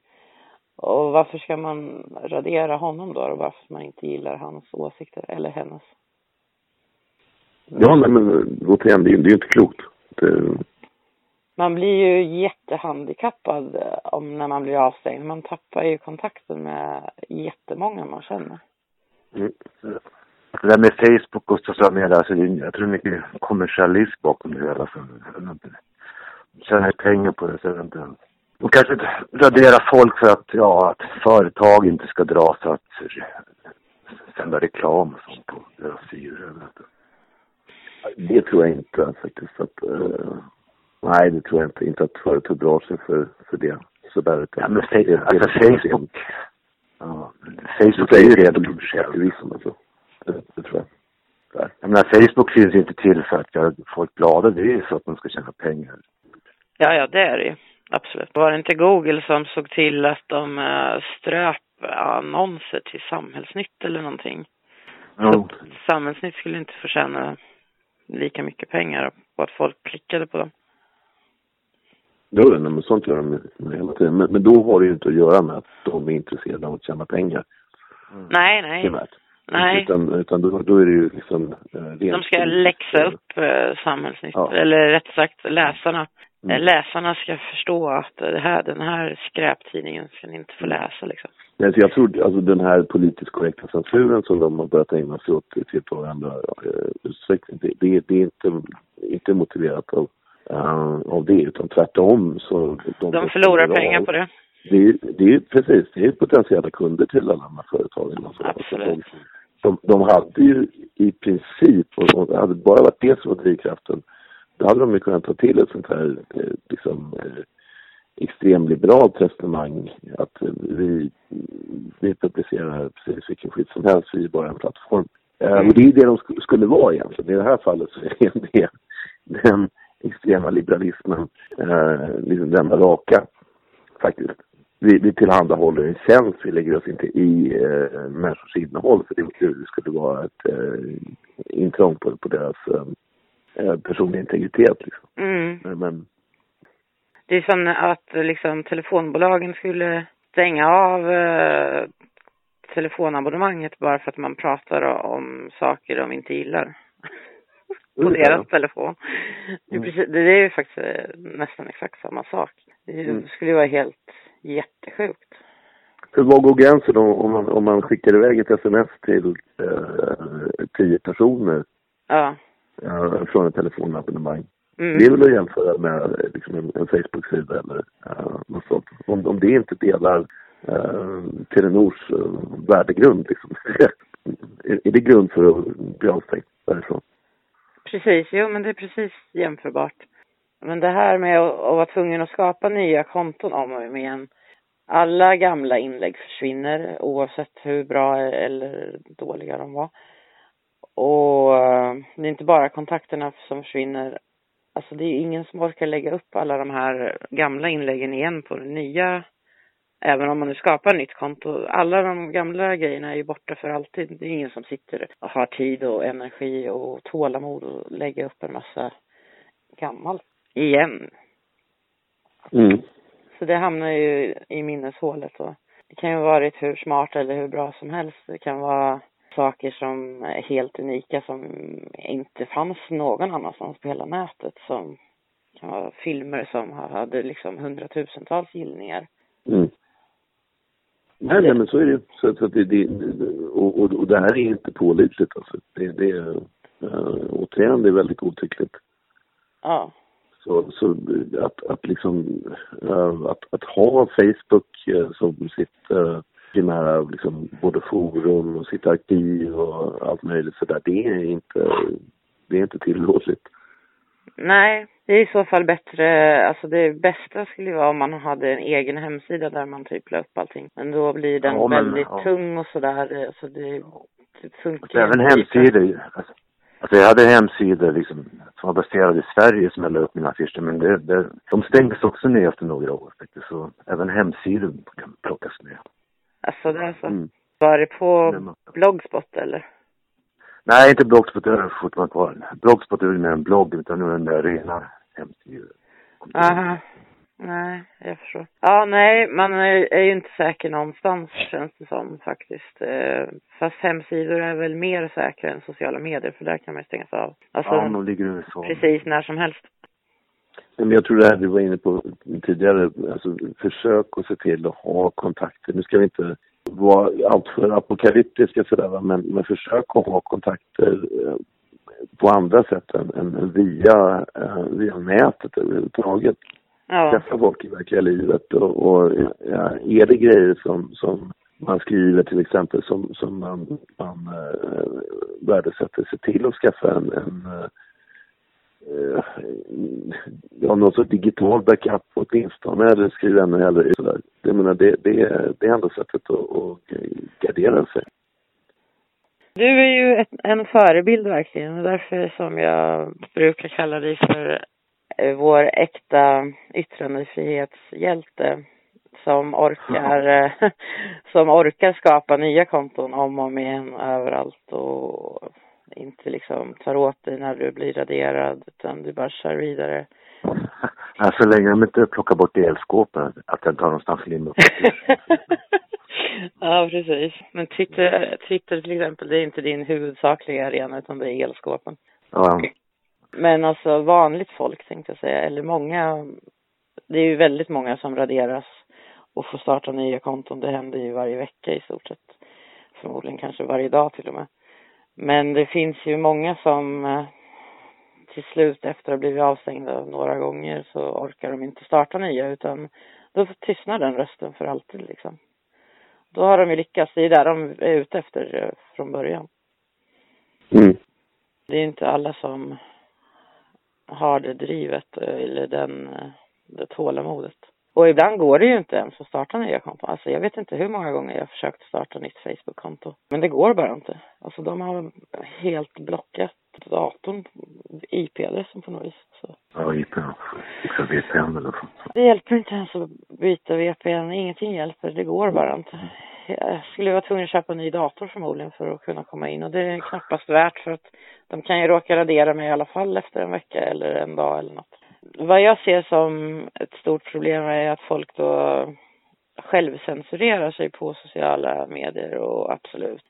Och varför ska man radera honom då? Varför man inte gillar hans åsikter eller hennes? Ja, nej, men återigen, det är ju inte klokt. Det, man blir ju jättehandikappad eh, om när man blir avstängd. Man tappar ju kontakten med jättemånga man känner. Mm. Det där med Facebook och sociala medier, alltså jag tror det är mycket kommersialism bakom det hela. Så jag inte tjänar pengar på det så jag inte och kanske radera folk för att, ja, att företag inte ska dra sig att sända reklam och sånt på deras sidor. Det tror jag inte faktiskt att uh Nej, det tror jag inte. Inte att företag drar sig för, för det. Sådär. Ja, men det, det, alltså Facebook. Ja, Facebook är ju redan aktivism alltså. Det, det tror jag. Där. Jag menar, Facebook finns inte till för att göra folk glada. Det är ju så att man ska tjäna pengar. Ja, ja, det är det ju. Absolut. Var det inte Google som såg till att de uh, ströp annonser till Samhällsnytt eller någonting? Ja. Så Samhällsnytt skulle inte förtjäna lika mycket pengar på att folk klickade på dem. Jo, nej, men sånt gör de hela tiden. Men, men då har det ju inte att göra med att de är intresserade av att tjäna pengar. Mm. Nej, nej. Primärt. Nej. Utan, utan då, då är det ju liksom... Eh, de ska läxa upp eh, samhällsnytt, ja. eller rätt sagt läsarna. Mm. Läsarna ska förstå att det här, den här skräptidningen ska ni inte få läsa liksom. Nej, så jag tror alltså den här politiskt korrekta censuren som de har börjat ägna sig åt till på andra eh, utsträckning, det, det, det, är inte, inte motiverat av, uh, av det utan tvärtom så... De, de förlorar pengar på det. Det är, det är precis, det är potentiella kunder till alla de här företagen. Alltså, Absolut. De, de hade ju i princip, och det hade bara varit det som var drivkraften, då hade de ju kunnat ta till ett sånt här eh, liksom, eh, extremliberalt resonemang att vi, vi publicerar precis vilken skit som helst, vi är bara en plattform. Mm. Och det är det de sk skulle vara egentligen. I det här fallet så är det den extrema liberalismen, eh, liksom den raka faktiskt. Vi, vi tillhandahåller en tjänst, vi lägger oss inte i eh, människors innehåll för det, det skulle vara ett eh, intrång på, på deras eh, personliga integritet. Liksom. Mm. Men, det är som att liksom telefonbolagen skulle stänga av eh, telefonabonnemanget bara för att man pratar om saker de inte gillar. på mm. deras telefon. Det är, mm. precis, det är ju faktiskt eh, nästan exakt samma sak. Det mm. skulle ju vara helt jättesjukt. För vad går gränsen om man, om man skickar iväg ett sms till eh, tio personer? Ja. Eh, från ett telefonabonnemang. Mm. Det är väl att jämföra med liksom en, en Facebook-sida eller uh, något sånt. Om, om det inte delar uh, Telenors uh, värdegrund, liksom. är, är det grund för att bli avstängd därifrån? Precis, jo men det är precis jämförbart. Men det här med att, att vara tvungen att skapa nya konton om och om igen. Alla gamla inlägg försvinner oavsett hur bra eller dåliga de var. Och det är inte bara kontakterna som försvinner Alltså det är ingen som orkar lägga upp alla de här gamla inläggen igen på det nya. Även om man nu skapar ett nytt konto. Alla de gamla grejerna är ju borta för alltid. Det är ingen som sitter och har tid och energi och tålamod och lägga upp en massa gammalt igen. Mm. Så det hamnar ju i minneshålet och det kan ju ha varit hur smart eller hur bra som helst. Det kan vara saker som är helt unika som inte fanns någon annanstans på hela nätet som kan vara filmer som hade liksom hundratusentals gillningar. Mm. Nej, nej, men så är det så, så det, det, och, och, och det här är inte pålitligt alltså. Det, det är, äh, återigen, det är väldigt godtyckligt. Ja. Så, så att, att liksom, äh, att, att ha Facebook äh, som sitt äh, primära liksom, både forum och sitt arkiv och allt möjligt sådär. Det är inte, det är inte tillåtligt. Nej, det är i så fall bättre, alltså det bästa skulle ju vara om man hade en egen hemsida där man typ la upp allting. Men då blir den ja, men, väldigt ja. tung och sådär, alltså det, det funkar alltså, Även hemsidor, alltså, alltså jag hade hemsidor liksom som var baserade i Sverige som jag la upp mina affischer men det, det, de stängdes också ner efter några år faktiskt så även hemsidor kan plockas ner. Alltså det är så. Mm. Var det på Blogspot eller? Nej, inte Blogspot, det är fortfarande kvar. Blogspot är mer en blogg, utan nu är den där rena hemsidan. Aha. Nej, jag förstår. Ja, nej, man är, är ju inte säker någonstans känns det som faktiskt. Eh, fast hemsidor är väl mer säkra än sociala medier för där kan man ju stängas av. Alltså, ja, de ligger så. Precis när som helst. Men jag tror det här du var inne på tidigare, alltså försök att se till att ha kontakter. Nu ska vi inte vara alltför apokalyptiska sådär men, men försök att ha kontakter eh, på andra sätt än, än via, eh, via nätet överhuvudtaget. Ja. Träffa folk i verkliga livet och, och ja, är det grejer som, som man skriver till exempel som, som man, man äh, värdesätter, se till att skaffa en, en eh, ja, någon sorts digital backup åtminstone eller skriva ännu hellre sådär. Jag menar det, det, det är ändå sättet att, att gardera sig. Du är ju ett, en förebild verkligen och därför som jag brukar kalla dig för eh, vår äkta yttrandefrihetshjälte som orkar, som orkar skapa nya konton om och om igen överallt och inte liksom tar åt dig när du blir raderad utan du bara kör vidare. Ja, så länge de inte plockar bort elskåpen, att den tar någonstans limma Ja, precis. Men Twitter, Twitter till exempel, det är inte din huvudsakliga arena utan det är elskåpen. Ja. Men alltså vanligt folk tänkte jag säga, eller många, det är ju väldigt många som raderas och får starta nya konton. Det händer ju varje vecka i stort sett. Förmodligen kanske varje dag till och med. Men det finns ju många som eh, till slut efter att ha blivit avstängda några gånger så orkar de inte starta nya utan då tystnar den rösten för alltid liksom. Då har de ju lyckats. Det är där de är ute efter eh, från början. Mm. Det är inte alla som har det drivet eh, eller den, det tålamodet. Och ibland går det ju inte ens att starta nya konton. Alltså jag vet inte hur många gånger jag har försökt starta nytt Facebook-konto. Men det går bara inte. Alltså de har helt blockat datorn, IP-adressen på något vis. Så. Ja, IP. Fixa VPN eller så. Det hjälper inte ens att byta VPN. Ingenting hjälper. Det går bara inte. Jag skulle vara tvungen att köpa en ny dator förmodligen för att kunna komma in och det är knappast värt för att de kan ju råka radera mig i alla fall efter en vecka eller en dag eller något vad jag ser som ett stort problem är att folk då självcensurerar sig på sociala medier och absolut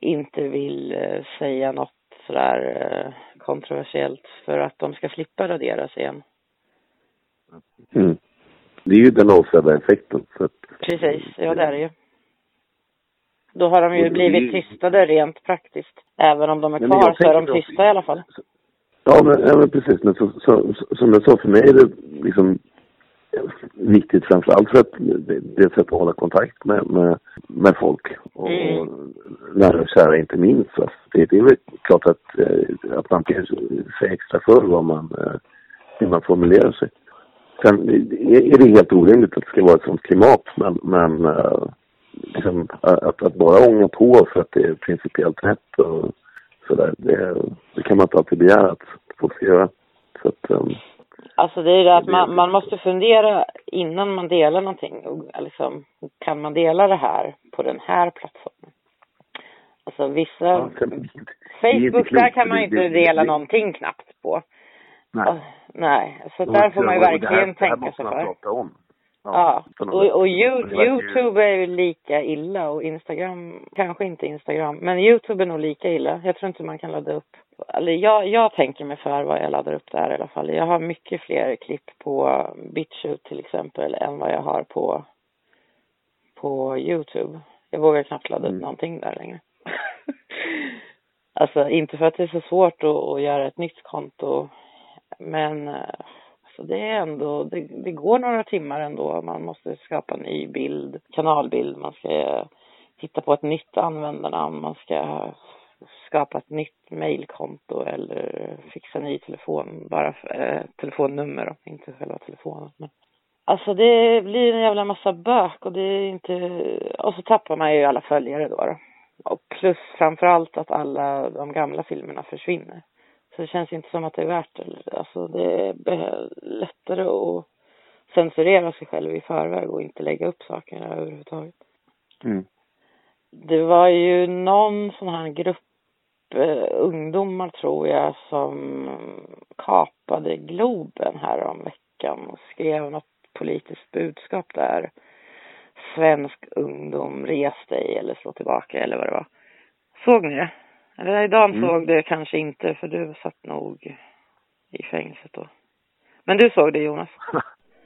inte vill eh, säga något sådär eh, kontroversiellt för att de ska slippa raderas igen. Mm. Det är ju den avsedda effekten. Så att... Precis, ja det är det ju. Då har de ju blivit tystade rent praktiskt. Även om de är kvar så är de tysta i alla fall. Ja, men, ja, men precis. Men så, så, så, som jag sa, för mig är det liksom viktigt framförallt för att det, är ett sätt att hålla kontakt med, med, med folk och, mm. nära och kära inte minst. Det, det är väl klart att, eh, att man kan säga extra för vad man, eh, hur man formulerar sig. Sen är det helt orimligt att det ska vara ett sånt klimat men, men eh, liksom, att, att bara ånga på för att det är principiellt rätt och sådär. Det, det kan man inte alltid begära att folk ska göra. Så att, um, Alltså det är det att man, man måste fundera innan man delar någonting. Liksom, kan man dela det här på den här plattformen? Alltså vissa... Ja, Facebook, där kan man ju inte dela någonting knappt på. Nej. nej, så där får man ju verkligen tänka sig för. Ja, och, och Youtube är ju lika illa och Instagram, kanske inte Instagram, men Youtube är nog lika illa. Jag tror inte man kan ladda upp, eller jag, jag tänker mig för vad jag laddar upp där i alla fall. Jag har mycket fler klipp på BitChute till exempel än vad jag har på, på Youtube. Jag vågar knappt ladda upp mm. någonting där längre. alltså inte för att det är så svårt att, att göra ett nytt konto, men eh, så det är ändå, det, det, går några timmar ändå. Man måste skapa en ny bild, kanalbild, man ska hitta på ett nytt användarnamn, man ska skapa ett nytt mejlkonto eller fixa ny telefon, bara för, eh, telefonnummer, inte själva telefonen. Men. Alltså det blir en jävla massa bök och det är inte, och så tappar man ju alla följare då. då. Och plus framförallt att alla de gamla filmerna försvinner. Så det känns inte som att det är värt det. Alltså det är lättare att censurera sig själv i förväg och inte lägga upp saker överhuvudtaget. Mm. Det var ju någon sån här grupp eh, ungdomar tror jag som kapade Globen här om veckan och skrev något politiskt budskap där. Svensk ungdom, res dig eller slå tillbaka eller vad det var. Såg ni det? Eller Dan mm. såg det kanske inte för du satt nog i fängelset då. Men du såg det Jonas?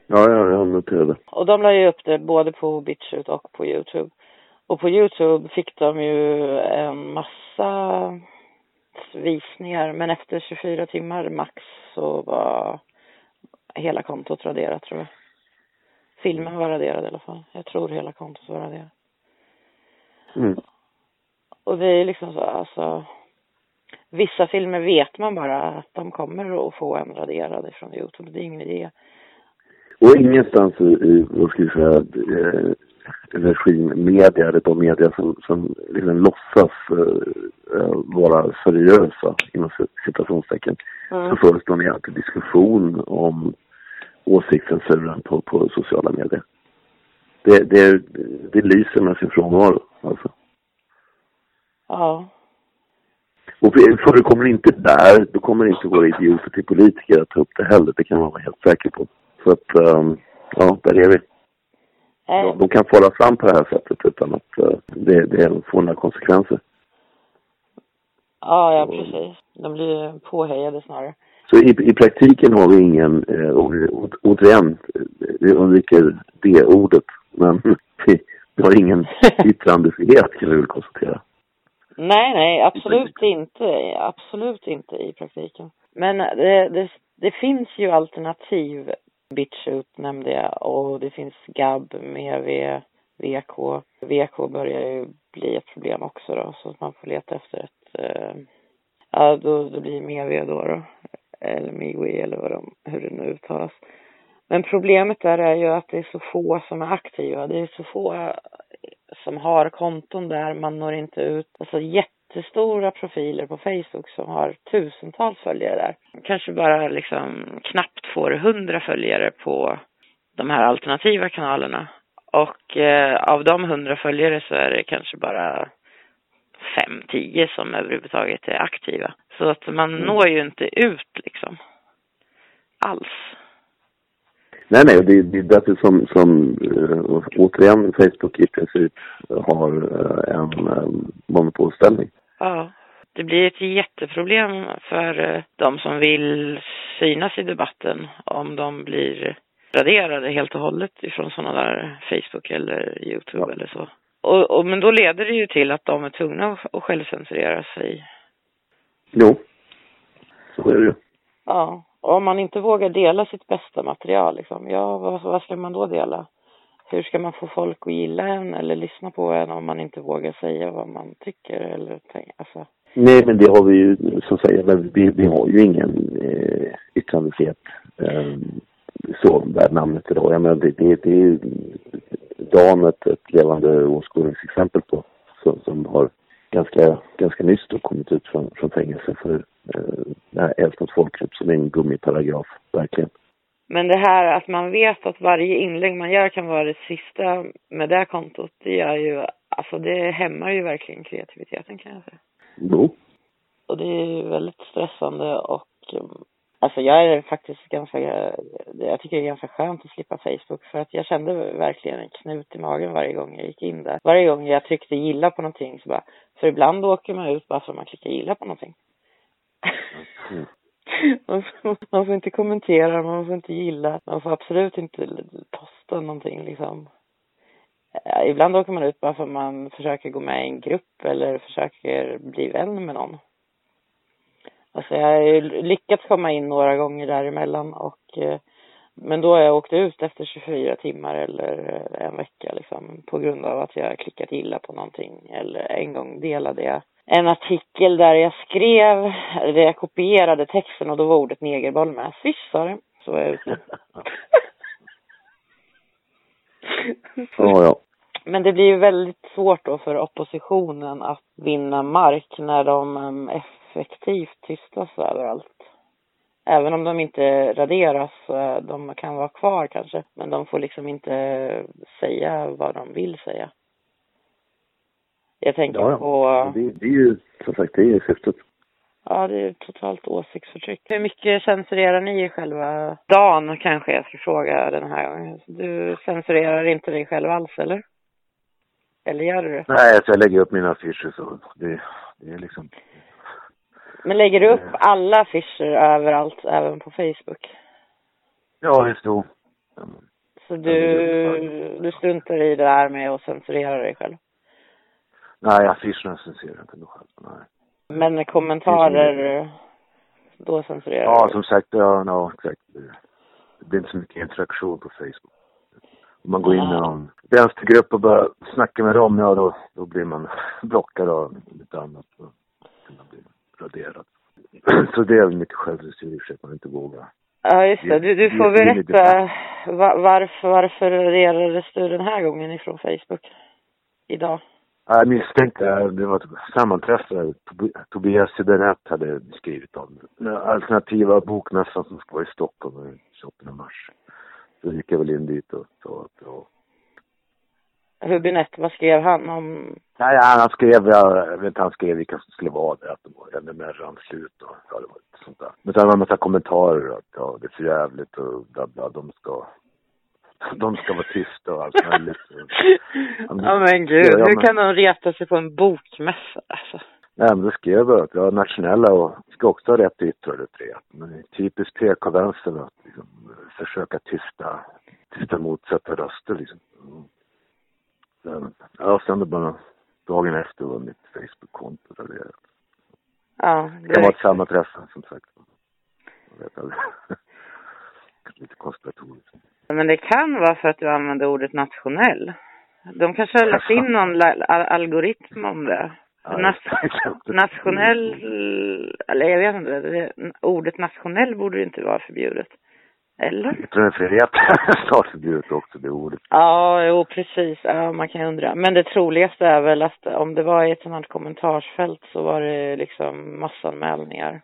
ja, ja, jag noterade. Och de la ju upp det både på BitChute och på Youtube. Och på Youtube fick de ju en massa visningar men efter 24 timmar max så var hela kontot raderat tror jag. Filmen var raderad i alla fall. Jag tror hela kontot var raderat. Mm. Och det är liksom så, alltså vissa filmer vet man bara att de kommer att få en raderad ifrån Youtube. Det är ingen idé. Och ingenstans i, i vad ska vi säga, eh, regimmedia, eller de media som, som liksom låtsas eh, vara seriösa, inom citationstecken, mm. så föreslår ni alltid diskussion om åsiktscensuren på, på sociala medier. Det, det, det lyser med sin frånvaro, alltså. Ja. Och förekommer inte där, då kommer inte våra idioter till politiker att ta upp det heller. Det kan man vara helt säker på. Så att, um, ja, där är vi. Ja, de kan fara fram på det här sättet utan att uh, det, det får några konsekvenser. Ja, ja precis. De blir påhejade snarare. Så i, i praktiken har vi ingen, eh, återigen, vi undviker det ordet, men vi, vi har ingen yttrandefrihet kan vi väl konstatera. Nej, nej, absolut inte. Absolut inte i praktiken. Men eh, det, det, det finns ju alternativ. Bitchut nämnde jag och det finns Gab med v, VK. VK börjar ju bli ett problem också då, så att man får leta efter ett eh, ja, då, då blir det MEV då, då. Eller Miwi eller vad de, hur det nu uttalas. Men problemet där är ju att det är så få som är aktiva. Det är så få som har konton där. Man når inte ut. Alltså jättestora profiler på Facebook som har tusentals följare där. Kanske bara liksom knappt får hundra följare på de här alternativa kanalerna. Och eh, av de hundra följare så är det kanske bara fem, tio som överhuvudtaget är aktiva. Så att man mm. når ju inte ut liksom. Alls. Nej, nej, det, det är därför som, som äh, återigen Facebook i princip har äh, en äh, monopolställning. Ja, det blir ett jätteproblem för äh, de som vill synas i debatten om de blir raderade helt och hållet ifrån sådana där Facebook eller Youtube ja. eller så. Och, och, men då leder det ju till att de är tvungna att, självcensurera sig. Jo, så är det ju. Ja, om man inte vågar dela sitt bästa material, liksom, ja, vad, vad ska man då dela? Hur ska man få folk att gilla en eller lyssna på en om man inte vågar säga vad man tycker eller alltså? Nej, men det har vi ju, som säger, men vi, vi har ju ingen eh, yttrandefrihet eh, så värd namnet idag. Jag menar, det, det, det är ju Dan ett, ett levande åskådningsexempel på som, som har ganska, ganska nyss då kommit ut från, från fängelse för eh, hets mot folkgrupp som är en gummiparagraf, verkligen. Men det här att man vet att varje inlägg man gör kan vara det sista med det kontot, det gör ju, alltså det hämmar ju verkligen kreativiteten kan jag säga. Jo. Och det är ju väldigt stressande och Alltså jag är faktiskt ganska, jag tycker det är ganska skönt att slippa Facebook för att jag kände verkligen en knut i magen varje gång jag gick in där. Varje gång jag tryckte gilla på någonting så bara, för ibland åker man ut bara för att man klickar gilla på någonting. Mm. Man, får, man får inte kommentera, man får inte gilla, man får absolut inte posta någonting liksom. Ibland åker man ut bara för att man försöker gå med i en grupp eller försöker bli vän med någon. Alltså jag har lyckats komma in några gånger däremellan och eh, men då har jag åkt ut efter 24 timmar eller eh, en vecka liksom på grund av att jag klickat illa på någonting eller en gång delade jag en artikel där jag skrev, där jag kopierade texten och då var ordet negerboll med. Swish sa det. Så var jag ute. ja, ja. Men det blir ju väldigt svårt då för oppositionen att vinna mark när de mm, effektivt tystas överallt. Även om de inte raderas, de kan vara kvar kanske, men de får liksom inte säga vad de vill säga. Jag tänker ja, ja. på... Det, det är ju, som sagt, det är syftet. Ja, det är totalt åsiktsförtryck. Hur mycket censurerar ni själva? Dan kanske jag ska fråga den här gången. Du censurerar inte dig själv alls, eller? Eller gör du det? Nej, alltså jag lägger upp mina affischer så det, det är liksom men lägger du upp alla affischer överallt, även på Facebook? Ja, det står. Så du, du struntar i det där med att censurera dig själv? Nej, affischerna censurerar jag inte mig själv, nej. Men kommentarer, då censurerar du? Ja, som sagt, ja, no, exakt. Det blir inte så mycket interaktion på Facebook. Man går in i någon vänstergrupp och börjar snacka med dem, ja då, då blir man blockad av lite annat. Så kan bli raderat. Så det är väl mycket självcensur att man inte vågar. Ja, just det. Du, du får berätta varför, varför raderades du den här gången ifrån Facebook? Idag? Jag misstänkte, det var ett sammanträffande Tobias Sidenet hade skrivit om. Den alternativa bokmässan som ska vara i Stockholm den 28 mars. Så gick jag väl in dit och sa att, ja. Hubinett, vad skrev han om Nej, han skrev, jag vet han skrev vilka som skulle vara där, att de var ännu mer rann slut och ja, det var lite sånt där. Men sen var det en massa kommentarer att ja, det är för jävligt och bla bla, de ska, de ska vara tysta och allt möjligt. ja men gud, Ja, hur men- kan de reta sig på en bokmässa alltså? Nej, men då skrev jag att ja, nationella och ska också ha rätt att yttra det frihet. Men det typiskt PK-vänstern att liksom, försöka tysta, tysta motsatta röster liksom. Mm. Sen, ja, sen då bara dagen efter var mitt Facebook-konto raderat. Ja, Det kan vara sammanträffande som sagt. Jag vet aldrig. Lite konspiratoriskt. Men det kan vara för att du använder ordet nationell. De kanske har lagt in någon algoritm om det. Nas- nationell, eller jag vet inte, det, ordet nationell borde ju inte vara förbjudet. Eller? Yttrandefrihet är snart förbjudet också, det ordet. Ja, jo precis. Ja, man kan ju undra. Men det troligaste är väl att om det var i ett sånt här kommentarsfält så var det liksom massanmälningar.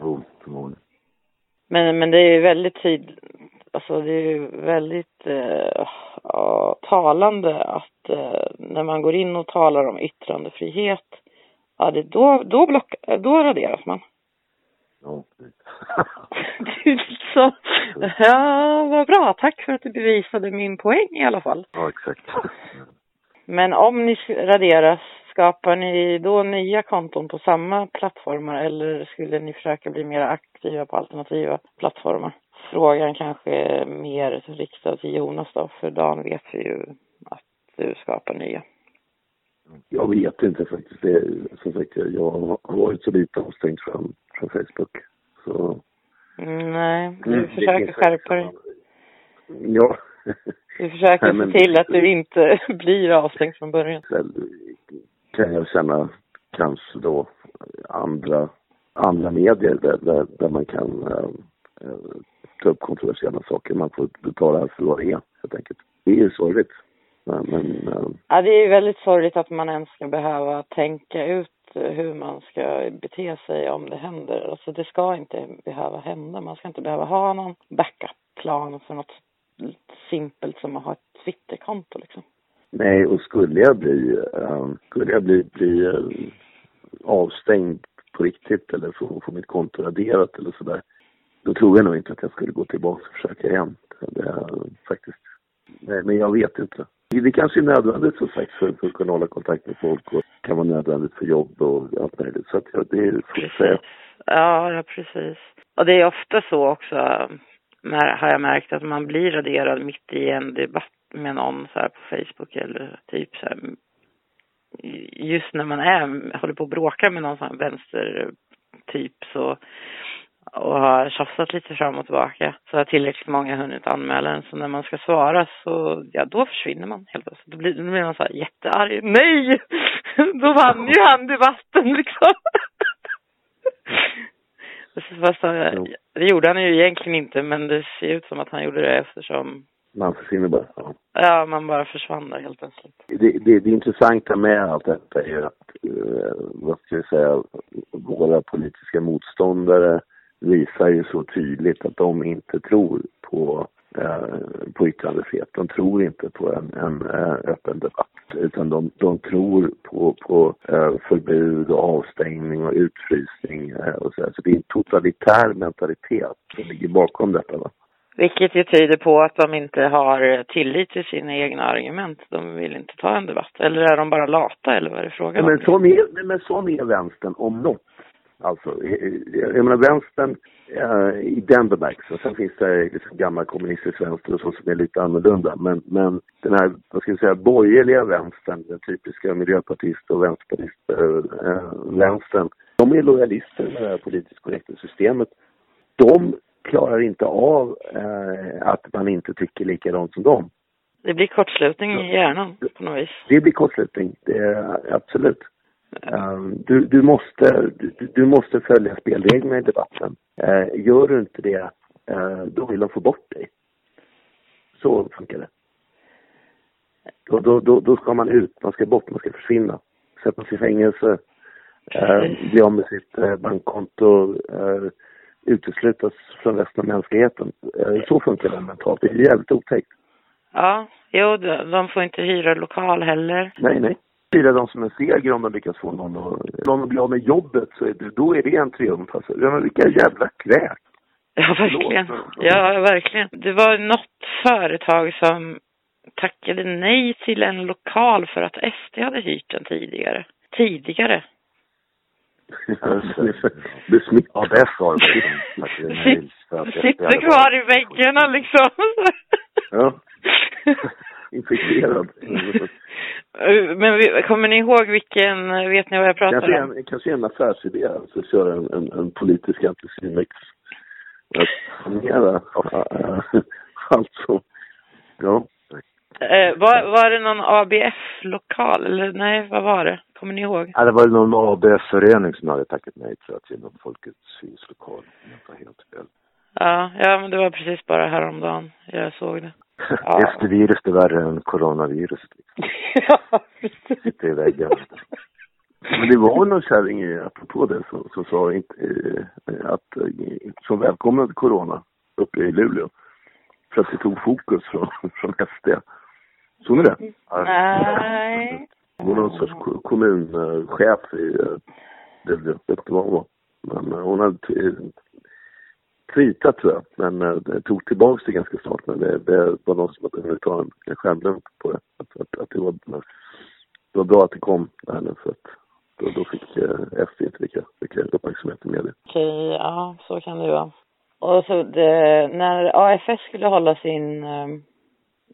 Jo, förmodligen. Men, men det är ju väldigt tid, alltså det är väldigt eh, ja, talande att eh, när man går in och talar om yttrandefrihet, ja det, då, då, block, då raderas man. Ja, liksom, ja vad bra, tack för att du bevisade min poäng i alla fall. ja, exakt. Men om ni raderas, skapar ni då nya konton på samma plattformar eller skulle ni försöka bli mer aktiva på alternativa plattformar? Frågan kanske mer riktad till Jonas då, för Dan vet vi ju att du skapar nya. Jag vet inte faktiskt. Det, som sagt, jag- har varit så lite avstängd från, från Facebook. Så... Mm, nej, du Mm, försöker skärpa dig. Ja. Du försöker Nej, men- se till att du inte blir avstängd från början. Sen kan jag känna kanske då andra, andra medier där, där, där man kan äh, äh, ta upp kontroversiella saker. Man får betala för vad det är, helt enkelt. Det är ju sorgligt. Men, men äh, Ja, det är ju väldigt sorgligt att man ens ska behöva tänka ut eh, hur man ska bete sig om det händer. Alltså det ska inte behöva hända. Man ska inte behöva ha någon backup-plan för något simpelt som att ha ett Twitterkonto liksom. nej, och skulle jag bli, äh, skulle jag bli, bli äh, avstängd på riktigt eller få, få mitt konto raderat eller sådär. Då tror jag nog inte att jag skulle gå tillbaka och försöka igen. Det är faktiskt. Nej, men jag vet inte. Det kanske är nödvändigt som sagt för, för att kunna hålla kontakt med folk och kan vara nödvändigt för jobb och allt möjligt. Så att ja, det är får jag säga. Ja, ja precis. Och det är ofta så också, när, har jag märkt, att man blir raderad mitt i en debatt med någon så här på Facebook eller typ så här. Just när man är, håller på att bråka med någon sån här vänstertyp så tjafsat lite fram och tillbaka så har tillräckligt många hunnit anmäla en. Så när man ska svara så, ja då försvinner man helt plötsligt. Då blir, då blir man så här jättearg. Nej! Då vann ju han debatten liksom. Fast han, det gjorde han ju egentligen inte men det ser ut som att han gjorde det eftersom Man försvinner bara. Ja. Ja, man bara försvann där helt plötsligt. Det, det, det intressanta med allt detta är att, eh, vad ska jag säga, våra politiska motståndare visar ju så tydligt att de inte tror på, eh, på yttrandefrihet. De tror inte på en, en eh, öppen debatt. Utan de, de tror på, på eh, förbud och avstängning och utfrysning och så, där. så det är en totalitär mentalitet som ligger bakom detta. Va? Vilket ju tyder på att de inte har tillit till sina egna argument. De vill inte ta en debatt. Eller är de bara lata eller vad är det frågan men om? sån är, men sån är vänstern om något. Alltså, jag menar vänstern eh, i den bemärkelsen. Sen finns det liksom gammal kommunistisk vänster och så som är lite annorlunda. Men, men den här, vad ska jag säga, borgerliga vänstern, den typiska miljöpartist och vänsterpartist, eh, eh, vänstern. De är lojalister med det här politiskt korrekta systemet. De klarar inte av eh, att man inte tycker likadant som dem. Det blir kortslutning i hjärnan på något vis. Det blir kortslutning, det är absolut. Um, du, du, måste, du, du måste följa spelreglerna i debatten. Uh, gör du inte det, uh, då vill de få bort dig. Så funkar det. Då, då, då, då ska man ut, man ska bort, man ska försvinna. Sättas i fängelse, bli av med sitt uh, bankkonto, uteslutas från resten av mänskligheten. Så funkar det mentalt. Det är jävligt otäckt. Ja, jo, de får inte hyra lokal heller. Nej, nej. Firar de som en seger om de lyckas få någon att, någon att bli av med jobbet så är det, då är det en triumf alltså. Men vilka jävla kräk. Ja, verkligen. Ja, verkligen. Det var något företag som tackade nej till en lokal för att SD hade hyrt den tidigare. Tidigare. det sa de. Sitter kvar i väggarna liksom. Ja. Infekterad. Men vi, kommer ni ihåg vilken, vet ni vad jag pratar Kanske om? en, kanske en affärsidé, alltså köra en, en, en politisk antisimix. Att sanera, alltså, ja. Eh, var, var det någon ABF-lokal eller nej, vad var det? Kommer ni ihåg? Ja, det var någon ABF-förening som hade tackat nej till att ge någon Folkets huslokal. Helt fel. Ja, ja, men det var precis bara häromdagen jag såg det. Ja. SD-virus är värre än coronaviruset. Ja, precis. Sitter i väggen. Men det var någon kärring, apropå det, som, som sa inte, eh, att, eh, som välkomnade corona uppe i Luleå. För att det tog fokus från, från SD. Såg ni det? Nej. Det var någon sorts ko- kommunchef i eh, Luleå, jag vet inte vad hon var. Men eh, hon hade krita tror jag, men eh, det tog tillbaks det ganska snart. Men det, det var någon som hade ta en, en skärmdump på det. Att, att, att det, var, det var bra att det kom där nu för att då, då fick eh, SD inte lika mycket uppmärksamhet i media. Okej, ja, så kan det vara. Och så det, när AFS skulle hålla sin eh,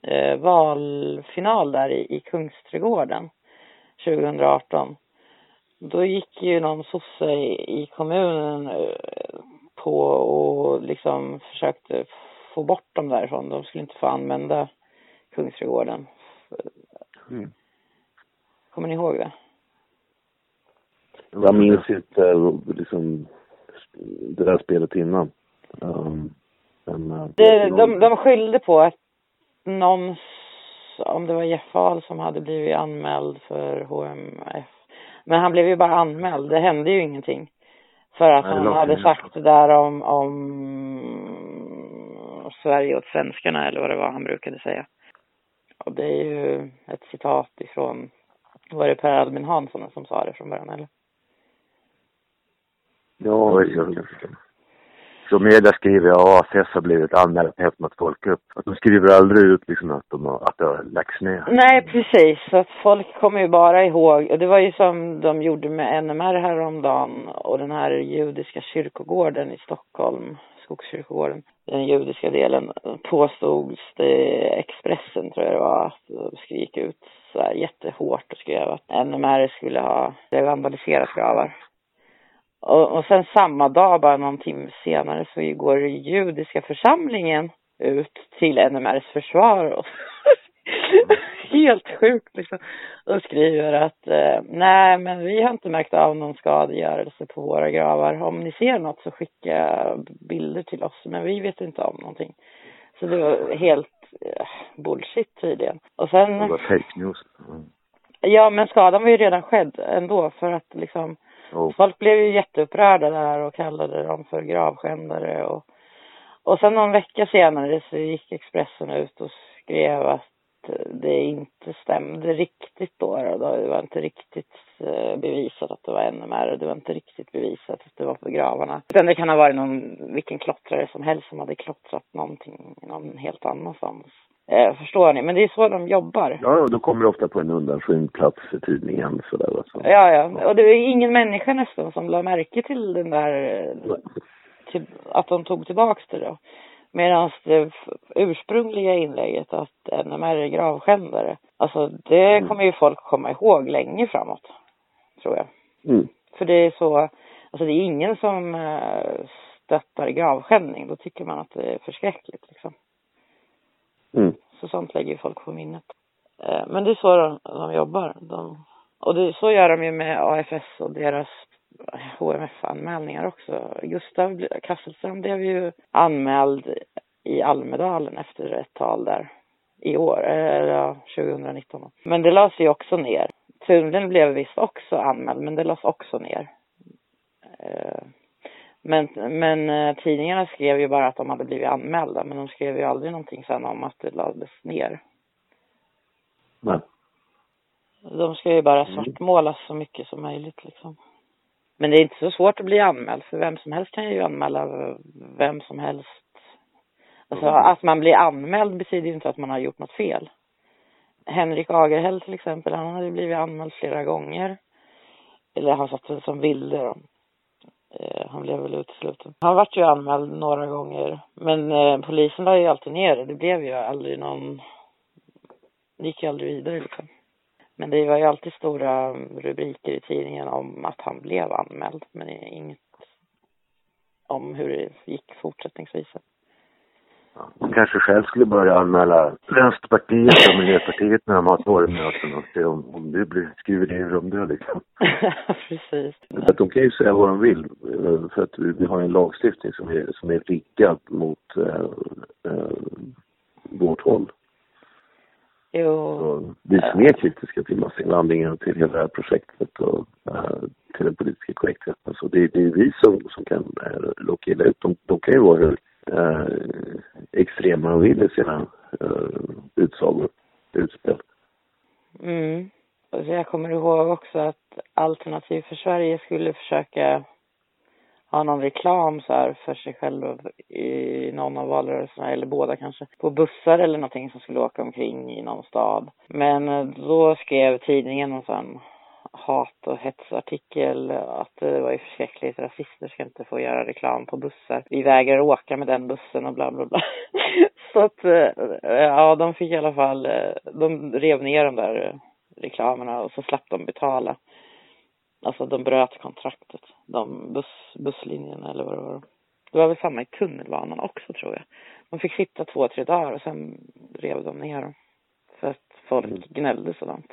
eh, valfinal där i, i Kungsträdgården 2018. Då gick ju någon sosse i, i kommunen eh, på och liksom försökte få bort dem därifrån. De skulle inte få använda Kungsträdgården. Mm. Kommer ni ihåg det? Jag minns inte liksom det där spelet innan. Um, men, eh, Det, de, de skyllde på att någon, om det var Jeff Ahl som hade blivit anmäld för HMF. Men han blev ju bara anmäld, det hände ju ingenting. För att Nej, han hade sagt det där om, om Sverige åt svenskarna eller vad det var han brukade säga. Och det är ju ett citat ifrån, var det Per Albin Hansson som sa det från början eller? Ja, jag, oj, oj. Så media skriver att AFS har blivit anmälda på mot folkgrupp. Att de skriver aldrig ut liksom att, de har, att det har lagts ner. Nej, precis. Så att folk kommer ju bara ihåg, och det var ju som de gjorde med NMR häromdagen och den här judiska kyrkogården i Stockholm, Skogskyrkogården, den judiska delen, påstods det, Expressen tror jag det var, att de skrek ut så här jättehårt och skrev att NMR skulle ha vandaliserat gravar. Och, och sen samma dag, bara någon timme senare, så går judiska församlingen ut till NMRs försvar och helt sjukt liksom. Och skriver att eh, nej men vi har inte märkt av någon skadegörelse på våra gravar. Om ni ser något så skicka bilder till oss men vi vet inte om någonting. Så det var helt eh, bullshit tydligen. Och Det sen, var fake news. Mm. ja men skadan var ju redan skedd ändå för att liksom Oh. Folk blev ju jätteupprörda där och kallade dem för gravskändare och, och sen någon vecka senare så gick Expressen ut och skrev att det inte stämde riktigt då. då. Det var inte riktigt eh, bevisat att det var NMR och det var inte riktigt bevisat att det var på gravarna. Utan det kan ha varit någon, vilken klottrare som helst som hade klottrat någonting någon helt annanstans. Eh, förstår ni? Men det är så de jobbar. ja, och då kommer det ofta på en undanskymd plats i tidningen sådär alltså. Ja, ja. Och det är ingen människa nästan som la märke till den där, eh, till, att de tog tillbaks det då. Medan det ursprungliga inlägget att NMR är gravskändare, alltså det kommer ju folk komma ihåg länge framåt, tror jag. Mm. För det är så, alltså det är ingen som eh, stöttar gravskändning, då tycker man att det är förskräckligt liksom. Mm. Så sånt lägger ju folk på minnet. Eh, men det är så de, de jobbar. De, och det, så gör de ju med AFS och deras eh, HMF-anmälningar också. Gustav Kasselström blev ju anmäld i Almedalen efter ett tal där i år, eh, eller 2019. Men det lades ju också ner. Tunneln blev visst också anmäld, men det lades också ner. Men, men eh, tidningarna skrev ju bara att de hade blivit anmälda, men de skrev ju aldrig någonting sen om att det lades ner. Nej. De ska ju bara Mm. svartmålas så mycket som möjligt liksom. Men det är inte så svårt att bli anmäld för vem som helst kan ju anmäla vem som helst. Alltså Mm. att man blir anmäld betyder ju inte att man har gjort något fel. Henrik Agerhäll till exempel, han hade blivit anmäld flera gånger. Eller han satt som vilde Eh, han blev väl utesluten. Han vart ju anmäld några gånger. Men eh, polisen la ju alltid ner det. Det blev ju aldrig någon... Det gick ju aldrig vidare liksom. Men det var ju alltid stora rubriker i tidningen om att han blev anmäld. Men inget om hur det gick fortsättningsvis. Man kanske själv skulle börja anmäla Vänsterpartiet och Miljöpartiet när de har torgmöten och se om, om det blir skriverier om det liksom. Precis. Att de kan ju säga vad de vill eh, för att vi vi har en lagstiftning som är, som är riggad mot eh, eh, vårt håll. Jo. Så vi som är kritiska till massinvandringen och till hela det här projektet och eh, till den politiska korrektheten. Så det, det är vi som, som kan locka illa ut. De, de kan ju vara hur eh, extrema han vill i sina eh, utsagor, utspel. Mm. Alltså jag kommer ihåg också att Alternativ för Sverige skulle försöka ha någon reklam så här för sig själv i någon av valrörelserna, eller båda kanske, på bussar eller någonting som skulle åka omkring i någon stad. Men eh, då skrev tidningen en sån hat och hetsartikel att det var ju förskräckligt, rasister ska inte få göra reklam på bussar. Vi vägrar åka med den bussen och bla bla bla. Så att, eh, ja de fick i alla fall, eh, de rev ner de där eh, reklamerna och så slapp de betala. Alltså de bröt kontraktet, de buss, busslinjerna eller vad det var. Det var väl samma i tunnelbanan också tror jag. De fick sitta två, tre dagar och sen rev de ner dem. För att folk gnällde sådant.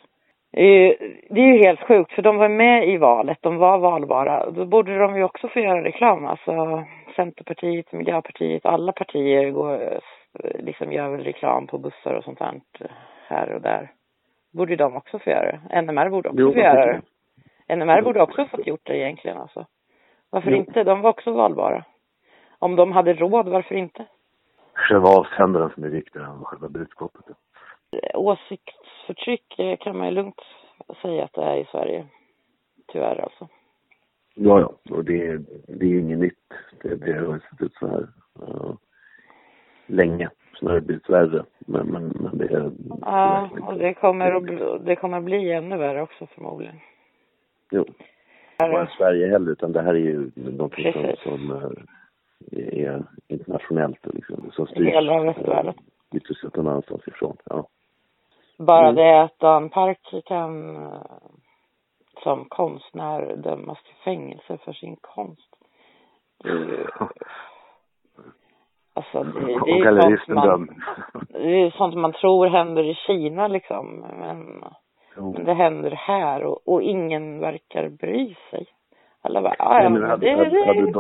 Det är ju- det är ju helt sjukt för de var med i valet, de var valbara. Då borde de ju också få göra reklam. Alltså Centerpartiet, Miljöpartiet, alla partier går, eh, liksom gör väl reklam på bussar och sånt här här och där. Borde de också få göra det. NMR borde också Jo, få göra det. NMR borde också fått gjort det egentligen alltså. Varför Jo. inte? De var också valbara. Om de hade råd, varför inte? Själva avsändaren som är viktigare än själva budskapet. Åsiktsförtryck eh, kan man ju lugnt säga att det är i Sverige. Tyvärr alltså. Ja, ja, och det, är- det är ju inget nytt. Det, det har sett ut så här uh, länge. Sen har det blivit värre. Men, men, men det är... Ja, och det kommer att det kommer att bli ännu värre också förmodligen. Jo. Inte bara i Sverige heller, utan det här är ju någonting som, som eh, är internationellt liksom, som styrs Hela västvärlden. Sett någon annanstans ifrån. Ja. Bara Mm. det att Dan Park kan eh, som konstnär dömas till fängelse för sin konst. Det är ju, alltså det, det är ju sånt man, det är sånt man tror händer i Kina liksom. Men, Jo. men det händer här och, och ingen verkar bry sig. Alla bara, ja, det, det, det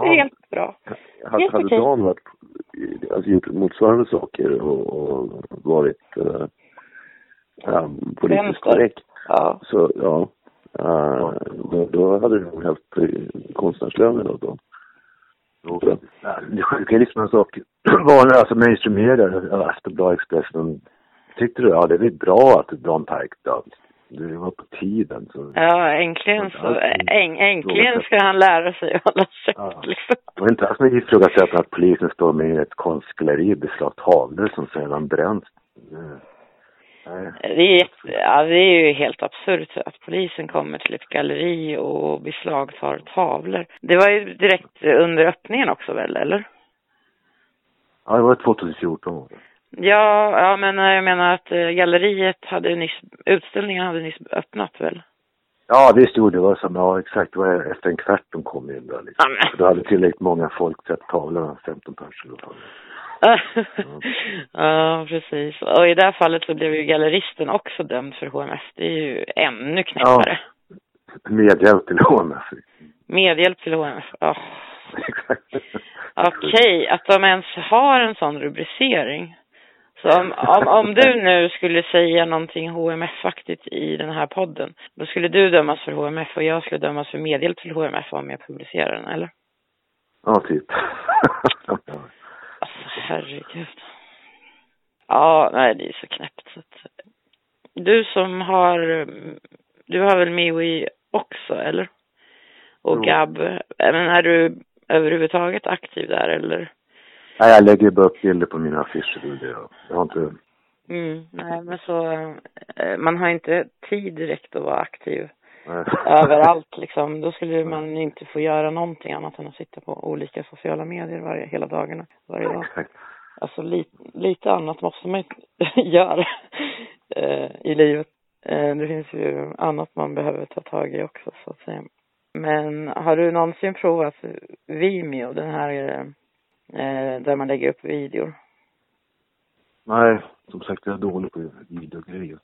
är helt bra. Hade, hade. Dan varit, alltså gjort motsvarande saker och, och varit uh, um, politiskt korrekt Ja. så ja, uh, då, då hade du nog haft eh, konstnärslöner då. då. Det sjuka är liksom en sak. Vanliga, alltså mainstream media, Aftonbladet, Expressen. Tyckte du, ja det är väl bra att Dan Park döms. Det var på tiden. Så. Ja, äntligen så, äng, äntligen ska han lära sig att hålla Ja. käft liksom. Det var inte alls med ifrågasättande att polisen står med i ett konstgalleri och beslagtar tavlor som sedan bränns. Eh. Det är, jätte- ja, det är ju helt absurt att polisen kommer till ett galleri och beslagtar tavlor. Det var ju direkt under öppningen också väl, eller? Ja, det var 2014. Ja, ja men jag menar att eh, galleriet hade nyss, utställningen hade nyss öppnat väl? Ja, visst gjorde det. var som, ja exakt, det var efter en kvart de kom in där liksom. Ja. För Då hade tillräckligt många folk sett tavlorna, 15 personer. ja, precis. Och i det här fallet så blev ju galleristen också dömd för HMF. Det är ju ännu knäppare. Medhjälp till HMF. Medhjälp till HMF. Ja. Exakt. Okej, att de ens har en sån rubricering. Så om, om, om du nu skulle säga någonting HMF-aktigt i den här podden, då skulle du dömas för HMF och jag skulle dömas för medhjälp till HMF om jag publicerar den, eller? Ja, typ. Alltså herregud. Ja, nej det är så knäppt så att du som har, du har väl Miwi också eller? Och Jo. Gab, men är du överhuvudtaget aktiv där eller? Nej, jag lägger bara upp bilder på mina affischer. Det jag, har inte... Mm, nej men så, eh, man har inte tid direkt att vara aktiv Nej. överallt liksom. Då skulle man inte få göra någonting annat än att sitta på olika sociala medier varje, hela dagarna, varje dag. Exakt. Alltså lite, lite annat måste man göra eh, i livet. Eh, det finns ju annat man behöver ta tag i också så att säga. Men har du någonsin provat Vimeo, den här eh, där man lägger upp videor? Nej, som sagt jag är dålig på videogrejer.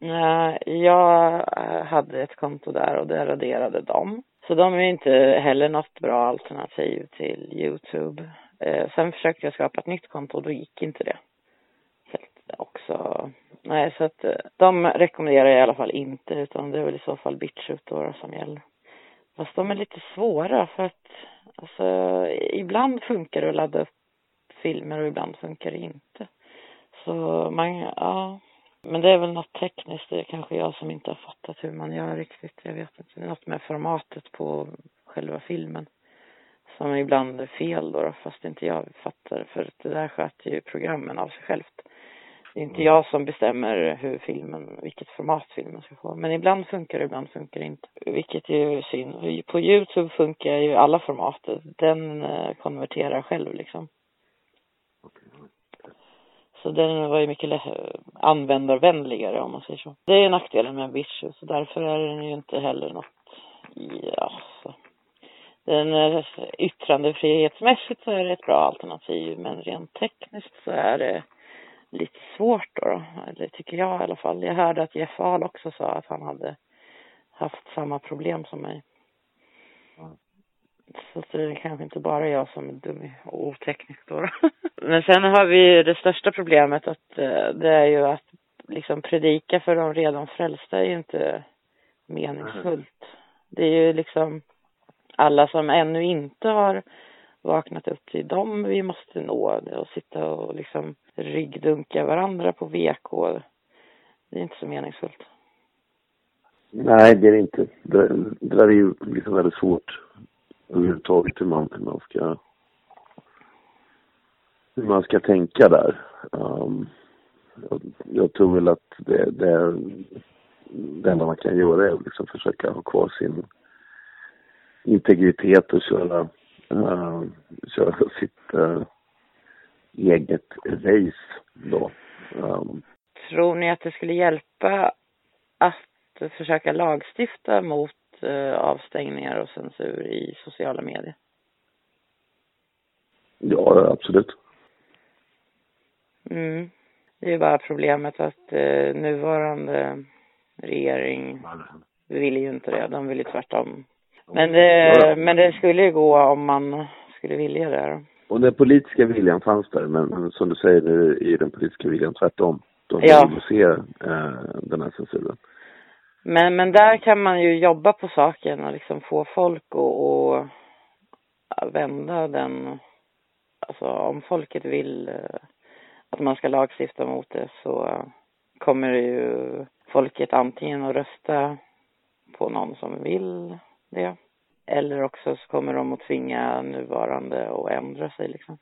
Nej, jag eh, hade ett konto där och det raderade dem. Så de är inte heller något bra alternativ till Youtube. Eh, sen försökte jag skapa ett nytt konto och då gick inte det. Helt också. Nej, så att eh, de rekommenderar jag i alla fall inte utan det är väl i så fall BitChute som gäller. Fast de är lite svåra för att alltså ibland funkar det att ladda upp filmer och ibland funkar det inte. Så man, ja. Men det är väl något tekniskt, det är kanske jag som inte har fattat hur man gör riktigt. Jag vet inte. Något med formatet på själva filmen. Som ibland är fel då fast inte jag fattar. För det där sköter ju programmen av sig självt. Det är inte jag som bestämmer hur filmen, vilket format filmen ska få. Men ibland funkar det, ibland funkar det inte. Vilket är ju synd. På Youtube funkar ju alla format. Den eh, konverterar själv liksom. Så den var ju mycket användarvänligare om man säger så. Det är nackdelen med Bitch, så därför är den ju inte heller något i, så. Den är eh, yttrandefrihetsmässigt så är det ett bra alternativ, men rent tekniskt så är det lite svårt då, då. Eller tycker jag i alla fall. Jag hörde att Jeff Ahl också sa att han hade haft samma problem som mig. Så det är kanske inte bara jag som är dum och oteknisk då. då. Men sen har vi ju det största problemet att eh, det är ju att liksom predika för de redan frälsta är ju inte meningsfullt. Det är ju liksom alla som ännu inte har vaknat upp till dem vi måste nå och sitta och liksom ryggdunka varandra på VK. Det är inte så meningsfullt. Nej, det är det inte. Det, det där är ju liksom väldigt svårt överhuvudtaget hur man, hur man ska hur man ska tänka där. Um, jag, jag tror väl att det, det, det enda man kan göra är att liksom försöka ha kvar sin integritet och köra, uh, köra sitt uh, eget race då. Um, Tror ni att det skulle hjälpa att försöka lagstifta mot eh, avstängningar och censur i sociala medier? ja, absolut. Mm. Det är bara problemet att eh, nuvarande regering vill ju inte det. De vill ju tvärtom. Men det, men det skulle ju gå om man skulle vilja det. Och den politiska viljan fanns där, men, som du säger, nu är den politiska viljan tvärtom. De vill Ja. se eh, den här censuren. Men, men där kan man ju jobba på saken och liksom få folk att och vända den. Alltså om folket vill eh, att man ska lagstifta mot det så kommer ju folket antingen att rösta på någon som vill det. Eller också så kommer de att tvinga nuvarande att ändra sig liksom.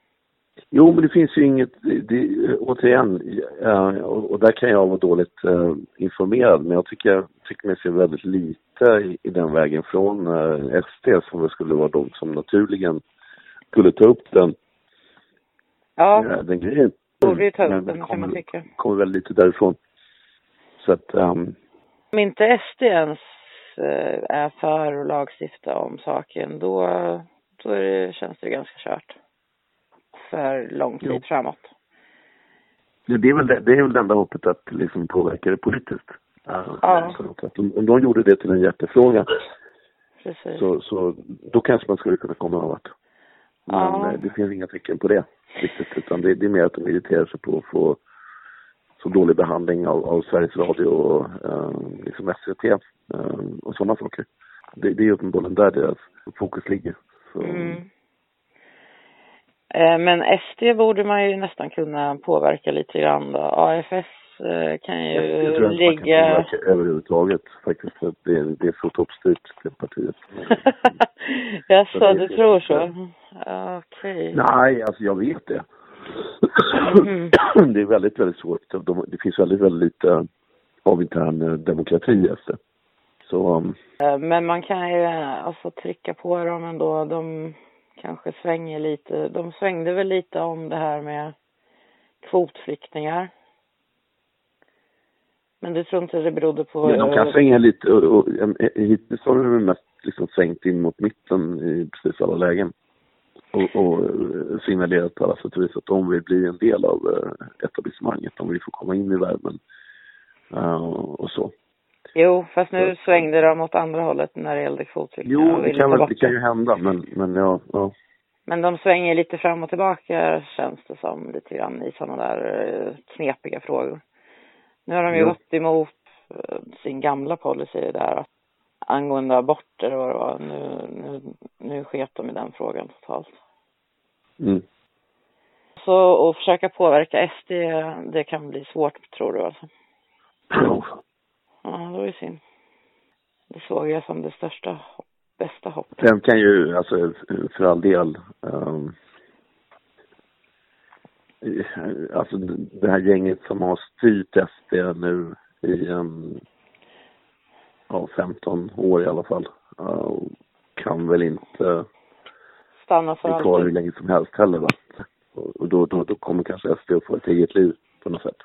Jo, men det finns ju inget, det, återigen, eh, och, där kan jag vara dåligt eh, informerad, men jag tycker, tycker mig se väldigt lite i, i den vägen från eh, SD som skulle vara de som naturligen skulle ta upp den, Ja, den grejen. borde ju ta upp Men den kan kommer- man tycka. kommer väl lite därifrån. Så att, ehm, Om inte SD ens är för att lagstifta om saken, då, då det, känns det ganska kört. För lång tid Jo. framåt. det, det, är väl det, det är väl det enda hoppet att liksom påverka det politiskt. Ja. Så att om, om de gjorde det till en hjärtefråga Precis. så, så då kanske man skulle kunna komma vart. Men Ja. eh, det finns inga tecken på det riktigt, utan det, det är mer att de irriterar sig på att få så dålig behandling av, av Sveriges Radio och eh, liksom SVT eh, och sådana saker. Det, det är uppenbarligen där deras fokus ligger. Mm. Eh, Men SD borde man ju nästan kunna påverka lite grann då. AFS eh, kan ju Jag, tror inte man kan ligga... påverka överhuvudtaget faktiskt. För det, det är så toppstyrt, det partiet. Jaså, du tror så? Okej. Nej, alltså jag vet det. Mhm. Det är väldigt, väldigt svårt. De, det finns väldigt, väldigt lite av intern eh, demokrati SD. Så, um, Eh, Men man kan ju eh, alltså trycka på dem ändå. De kanske svänger lite. De svängde väl lite om det här med kvotflyktingar. Men du tror inte det berodde på... ja, de kan svänga lite och, och, eh, hittills har de mest liksom svängt in mot mitten i precis alla lägen. Och, och eh, signalerat på alla sätt och vis att de vill bli en del av eh, etablissemanget. De vill få komma in i värmen. Uh, och så. Jo, fast nu svängde de åt andra hållet när det gällde kvotflyktingar. Jo, det kan, väl, det kan ju hända, men, men ja, ja. Men de svänger lite fram och tillbaka känns det som lite grann i sådana där eh, knepiga frågor. Nu har de ju Jo. gått emot eh, sin gamla policy där att angående aborter och vad det var. Nu, nu, nu sket de i den frågan totalt. Mm. Så att försöka påverka SD, det kan bli svårt tror du alltså? Ja, det var ju synd. Det såg jag som det största, bästa hoppet. Sen kan ju, alltså för all del, um, alltså det här gänget som har styrt SD nu i en, ja, 15 år i alla fall, uh, kan väl inte Stanna för bli kvar hur länge som helst heller va. Och och då, då, då kommer kanske SD att få ett eget liv på något sätt.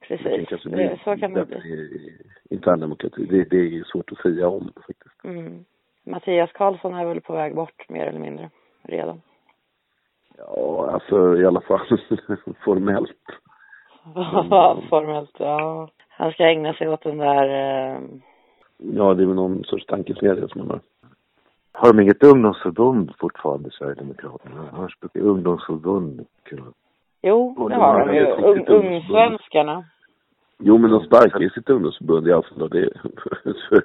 Precis, kanske bli det, så kan det bli. interndemokrati. Det, det är svårt att säga om faktiskt. Mm. Mattias Karlsson är väl på väg bort mer eller mindre redan. Ja, alltså i alla fall formellt. Formellt, ja. Han ska ägna sig åt den där, eh, Ja, det är väl någon sorts tankesmedja som man har. Har de inget ungdomsförbund fortfarande, Sverigedemokraterna? Annars brukar ungdomsförbund kunna... jo, det har de ju. Ung, ungsvenskarna. Jo, men de sparkar ju sitt ungdomsförbund i Alfred det är för,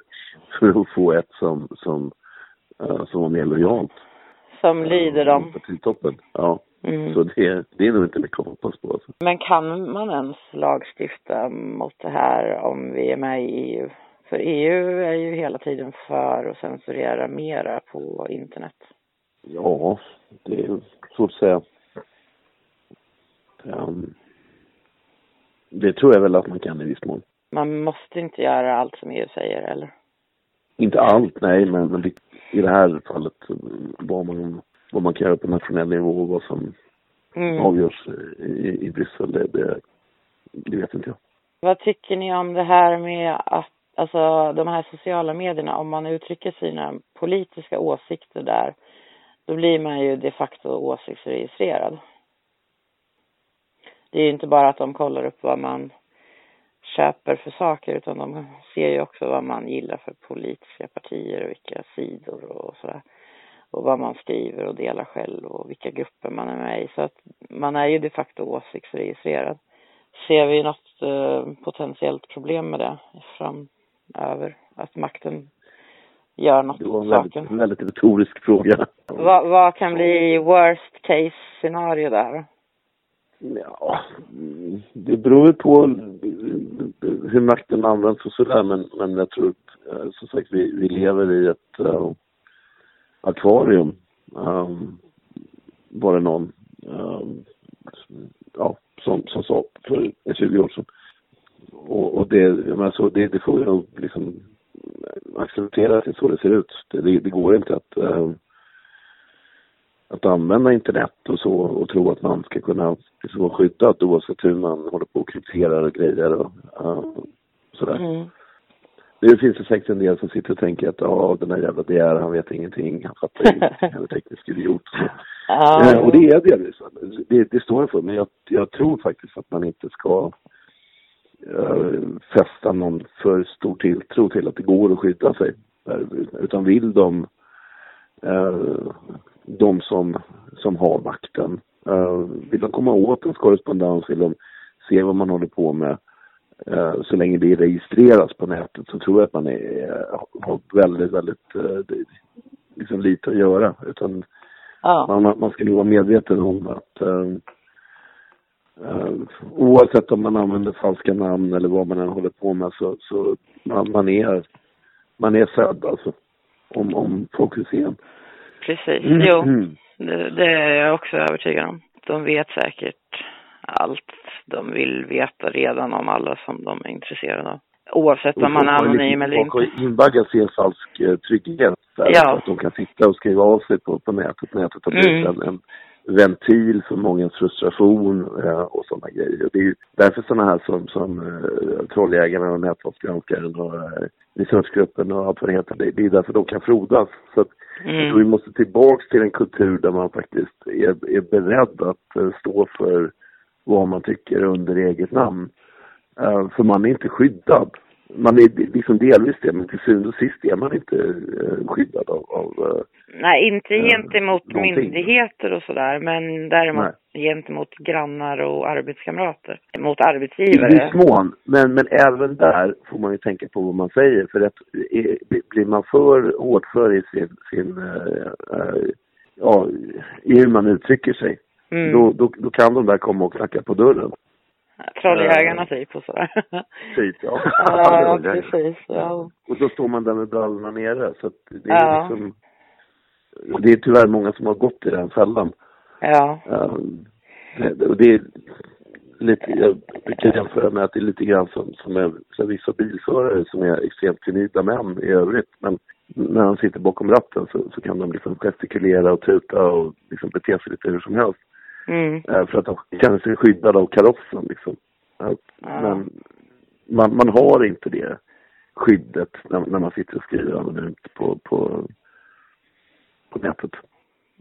för att få ett som, som, uh, som var mer lojalt. Som lyder dem. Partitoppen. Ja, Mm. så det, det är nog inte mycket att hoppas på alltså. Men kan man ens lagstifta mot det här om vi är med i EU? För EU är ju hela tiden för att censurera mera på internet. Ja, det är svårt att säga. Um, det tror jag väl att man kan i viss mån. Man måste inte göra allt som EU säger, eller? Inte allt, nej, men, men i det här fallet eh, vad man, vad man kan göra på nationell nivå och vad som Mm. avgörs i, i Bryssel, det, det, det vet inte jag. Vad tycker ni om det här med att, alltså de här sociala medierna, om man uttrycker sina politiska åsikter där, då blir man ju de facto åsiktsregistrerad. Det är ju inte bara att de kollar upp vad man köper för saker, utan de ser ju också vad man gillar för politiska partier och vilka sidor och sådär. Och vad man skriver och delar själv och vilka grupper man är med i. Så att man är ju de facto åsiktsregistrerad. Ser vi något eh, potentiellt problem med det framöver? Att makten gör något Det var åt en väldigt, saken? väldigt retorisk fråga. Vad, vad kan bli worst case scenario där? Ja, det beror ju på hur makten används och sådär, men, men jag tror att, eh, som sagt, vi, vi lever i ett uh, akvarium. Um, var det någon, um, ja, som, som sa för 20 år sedan. Och, och det, jag menar, så det, det får vi nog liksom acceptera att det är så det ser ut. Det, det, det går inte att um, att använda internet och så och tro att man ska kunna liksom vara skyddad oavsett hur man håller på och krypterar och grejer och uh, sådär. Mm. Det finns det säkert en del som sitter och tänker att ja, den här jävla DR, han vet ingenting, han fattar ingenting, han är teknisk idiot. Ja, Eh, och det är delvis, det, det står jag för, men jag, jag tror faktiskt att man inte ska fästa någon för stor tilltro till att det går att skydda sig. Där, Utan vill de, uh, de som, som har makten, vill de komma åt en korrespondens, vill de se vad man håller på med, så länge det registreras på nätet så tror jag att man är, har väldigt, väldigt liksom lite att göra. Utan ja. man, man ska nog vara medveten om att, eh, oavsett om man använder falska namn eller vad man än håller på med så, så man, man är man är sedd alltså. Om, om folk vill se en. Precis, mm. jo. Mm. Det, det, är jag också övertygad om. De vet säkert allt de vill veta redan om alla som de är intresserade av. Oavsett om man är anonym eller inte. Folk invaggas i en falsk uh, trygghet. Där, ja. Att de kan sitta och skriva av sig på, på nätet. Nätet har blivit mm. en, en ventil för mångas frustration eh, och sådana grejer. Det är ju därför sådana här som, som eh, Trolljägarna och Nätverksgranskaren och eh, resursgruppen och allt vad det heter, det, är därför de kan frodas. Så att, mm. vi måste tillbaks till en kultur där man faktiskt är, är beredd att stå för vad man tycker under eget namn. För man är inte skyddad man är liksom delvis det, men till syvende och sist är man inte eh, skyddad av... av eh, Nej, inte äh, gentemot någonting. myndigheter och sådär, men däremot Nej. gentemot grannar och arbetskamrater. Mot arbetsgivare. I viss mån, men, men även där får man ju tänka på vad man säger. För att är, blir man för hårdför i sin, sin äh, ja, i hur man uttrycker sig, mm. då, då, då kan de där komma och knacka på dörren. Trolljägarna typ och sådär. Typ ja. ja, precis. Ja. Och så står man där med brallorna nere så att det är ja. liksom Det är tyvärr många som har gått i den fällan. Ja. Um, det, och det är lite, jag brukar jämföra med att det är lite grann som, som är, så vissa bilförare som är extremt timida män i övrigt. Men när han sitter bakom ratten så, så kan de liksom gestikulera och tuta och liksom bete sig lite hur som helst. Mm. Eh, för att de känner sig skyddade av karossen liksom. Ja. Men man, man har inte det skyddet när, när man sitter och skriver anonymt på, på, på nätet.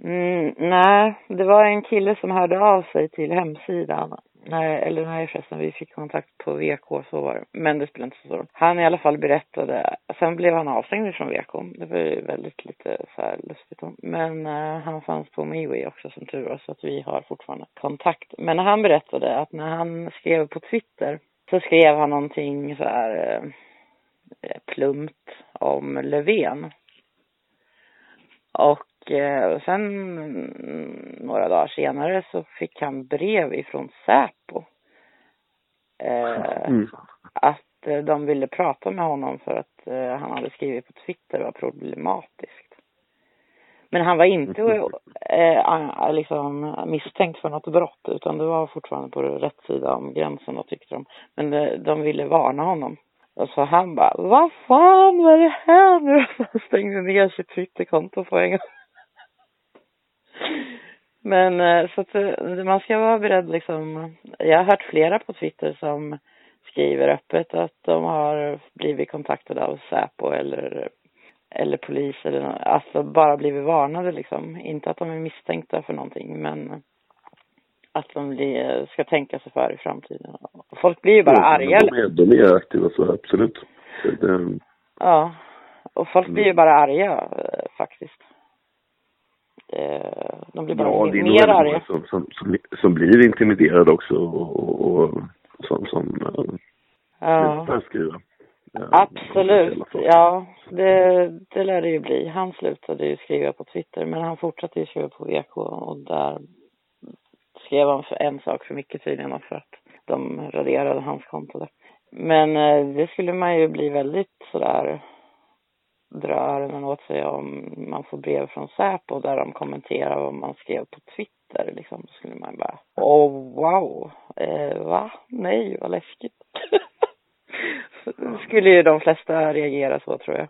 Mm, nej, det var en kille som hörde av sig till hemsidan Nej, eller nej förresten, vi fick kontakt på VK, så var det. Men det spelar inte så stor roll. Han i alla fall berättade, sen blev han avstängd från VK. Det var ju väldigt lite så här lustigt. Men uh, han fanns på Miwi också som tur var, så att vi har fortfarande kontakt. Men han berättade att när han skrev på Twitter så skrev han någonting så här uh, plumpt om Löfven. Och Eh, sen några dagar senare så fick han brev ifrån Säpo. Eh, mm. Att eh, de ville prata med honom för att eh, han hade skrivit på Twitter var problematiskt. Men han var inte eh, liksom misstänkt för något brott utan det var fortfarande på rätt sida om gränsen och tyckte de. Men de, de ville varna honom. Och så han bara, vad fan var det här nu? Han stängde ner sitt Twitterkonto på en gång. Men eh, så att eh, man ska vara beredd liksom. Jag har hört flera på Twitter som skriver öppet att de har blivit kontaktade av Säpo eller, eller polis eller alltså bara blivit varnade liksom. Inte att de är misstänkta för någonting men att de blir, ska tänka sig för i framtiden. Folk blir ju bara ja, arga. De är, de är aktiva så absolut. Det... Ja. Och folk blir ju bara arga eh, faktiskt. Eh, de blir bara ja, det är mer arga. Som, som, som, som, blir intimiderade också och, och, och som, som ja. slutar skriva. Absolut, ja det, det lär det ju bli. Han slutade ju skriva på Twitter men han fortsatte ju skriva på VK och där skrev han för en sak för mycket tydligen för att de raderade hans konto där. Men eh, det skulle man ju bli väldigt sådär dra öronen åt sig om man får brev från Säpo där de kommenterar vad man skrev på Twitter. Liksom. Då skulle man bara, åh oh, wow, eh, va? Nej, vad läskigt. skulle ju de flesta reagera så tror jag.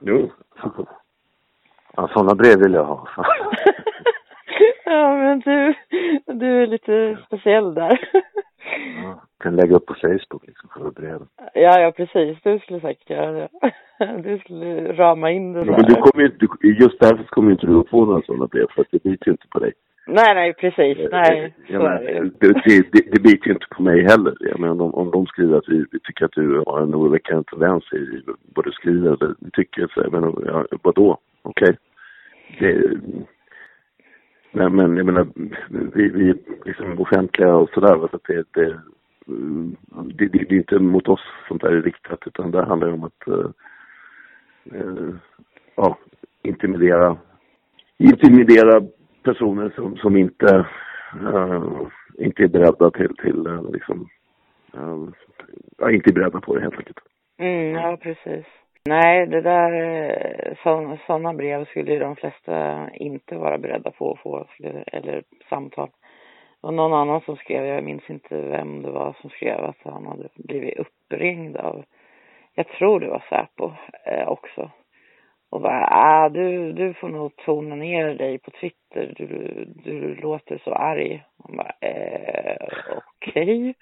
Jo. Ja, sådana brev vill jag ha. ja, men du, du är lite speciell där. Ja, kan lägga upp på Facebook liksom för brev. Ja, ja precis. Du skulle säkert göra det. Du skulle rama in det där. Men du kommer inte, just därför kommer inte du att få några sådana brev för att det biter ju inte på dig. Nej, nej, precis. Eh, nej, jag men, det, det, det, det biter ju inte på mig heller. Jag menar, om, om de skriver att vi, vi tycker att du har en oroväckande tendens i vad du skriver eller tycker, så menar, ja, vadå? Okej. Okay. Men, men jag menar, vi, vi är liksom offentliga och sådär. Så det, det, det, det, är inte mot oss sånt där är riktat utan det handlar om att eh, eh, ja, intimidera, intimidera personer som, som inte eh, inte är beredda till, till eh, liksom, eh, inte är beredda på det helt enkelt. Mm, ja, precis. Nej, det där, eh, sådana brev skulle ju de flesta inte vara beredda på att få, eller samtal. Och någon annan som skrev, jag minns inte vem det var som skrev att han hade blivit uppringd av, jag tror det var Säpo eh, också. Och bara, ah, du, du får nog tona ner dig på Twitter, du, du, du låter så arg. Han bara, eh, okej.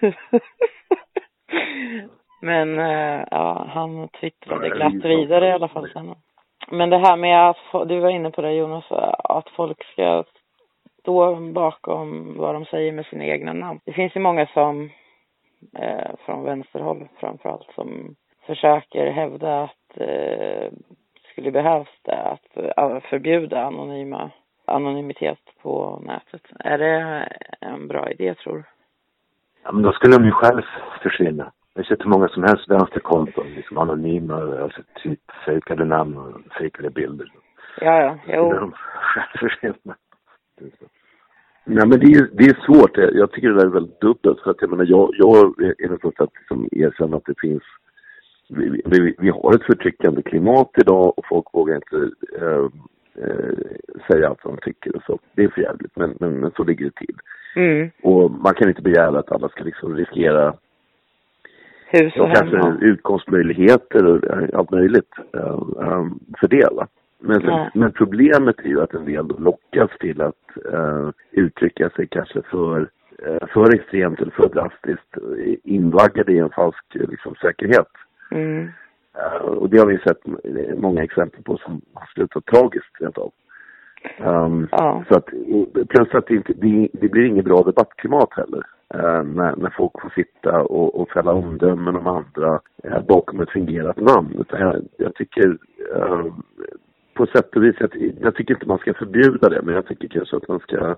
Okay. Men eh, ja, han twittrade glatt vidare i alla fall sen. Men det här med att, du var inne på det Jonas, att folk ska stå bakom vad de säger med sina egna namn. Det finns ju många som, eh, från vänsterhåll framförallt, som försöker hävda att eh, skulle behövas det, att uh, förbjuda anonyma, anonymitet på nätet. Är det en bra idé tror du? Ja, men då skulle de ju själv försvinna. Jag har sett hur många som helst vänsterkonton, liksom anonyma, alltså typ fejkade namn och fejkade bilder. Ja, ja, jo. Nej men det är, det är svårt. Jag tycker det där är väldigt dubbelt. För att jag menar, jag, jag är den första att liksom erkänna att det finns vi, vi, vi, har ett förtryckande klimat idag och folk vågar inte äh, äh, säga allt de tycker och så. Det är för jävligt, men, men, men så ligger det till. Mm. Och man kan inte begära att alla ska liksom riskera hus och ja, kanske utkomstmöjligheter och eh, allt möjligt äh, för det. Va? Men, ja. men problemet är ju att en del lockas till att uh, uttrycka sig kanske för, uh, för extremt eller för drastiskt, invaggade i en falsk liksom, säkerhet. Mm. Uh, och det har vi sett många exempel på som har slutat tragiskt rent av. Um, ja. Så att, plus att det, inte, det, det blir inget bra debattklimat heller. Eh, när, när folk får sitta och, och fälla omdömen om andra bakom ett fingerat namn. Utan jag, jag tycker eh, på sätt och vis, jag, jag tycker inte man ska förbjuda det, men jag tycker kanske att man ska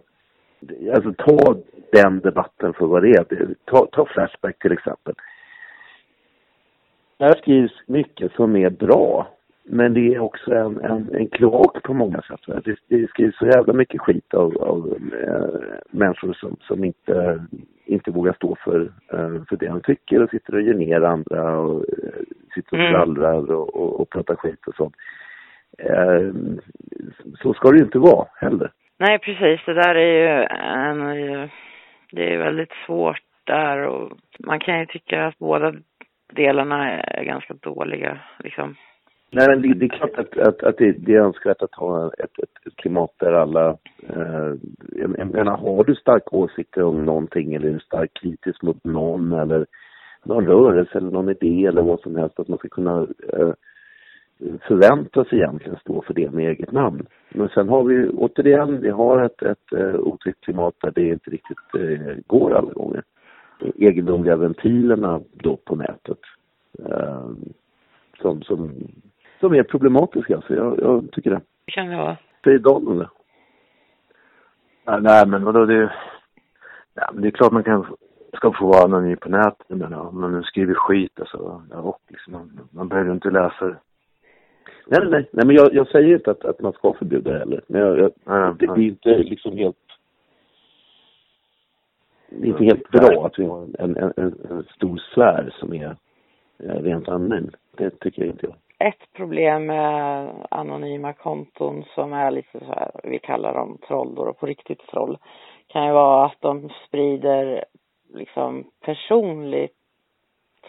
Alltså ta den debatten för vad det är. Ta, ta Flashback till exempel. Där skrivs mycket som är bra. Men det är också en, en, en kloak på många sätt. Det, det skrivs så jävla mycket skit av, av äh, människor som, som inte, inte vågar stå för, äh, för det de tycker och sitter och gör ner andra och äh, sitter och skvallrar mm. och, och, och pratar skit och sånt. Så ska det ju inte vara heller. Nej, precis. Det där är ju en, det är väldigt svårt där och man kan ju tycka att båda delarna är ganska dåliga liksom. Nej, men det, det är klart att, att, att det, det, är önskvärt att ha ett, ett, klimat där alla... Eh, jag menar, har du starka åsikter om någonting eller är du starkt kritisk mot någon eller någon rörelse eller någon idé eller vad som helst, att man ska kunna eh, förväntas egentligen stå för det med eget namn. Men sen har vi återigen, vi har ett, ett eh, otryggt klimat där det inte riktigt eh, går alla gånger. Egendomliga ventilerna då på nätet Eh, som, som, som är problematiska, så jag, jag tycker det. Det kan det vara. Säger Daniel det? Ja, nej, men vadå det... Ja, men det är klart man kan ska få vara anonym på nätet, men om man skriver skit alltså, ja, och liksom, man, man behöver inte läsa Nej, nej, nej, men jag, jag säger inte att, att man ska förbjuda det heller. Men jag, jag, nej, det, det är inte liksom helt... Det är inte helt bra att vi har en, en, en, en stor sfär som är rent anonym. Det tycker jag inte jag. Ett problem med anonyma konton som är lite så här, vi kallar dem troll då, på riktigt troll, kan ju vara att de sprider liksom personligt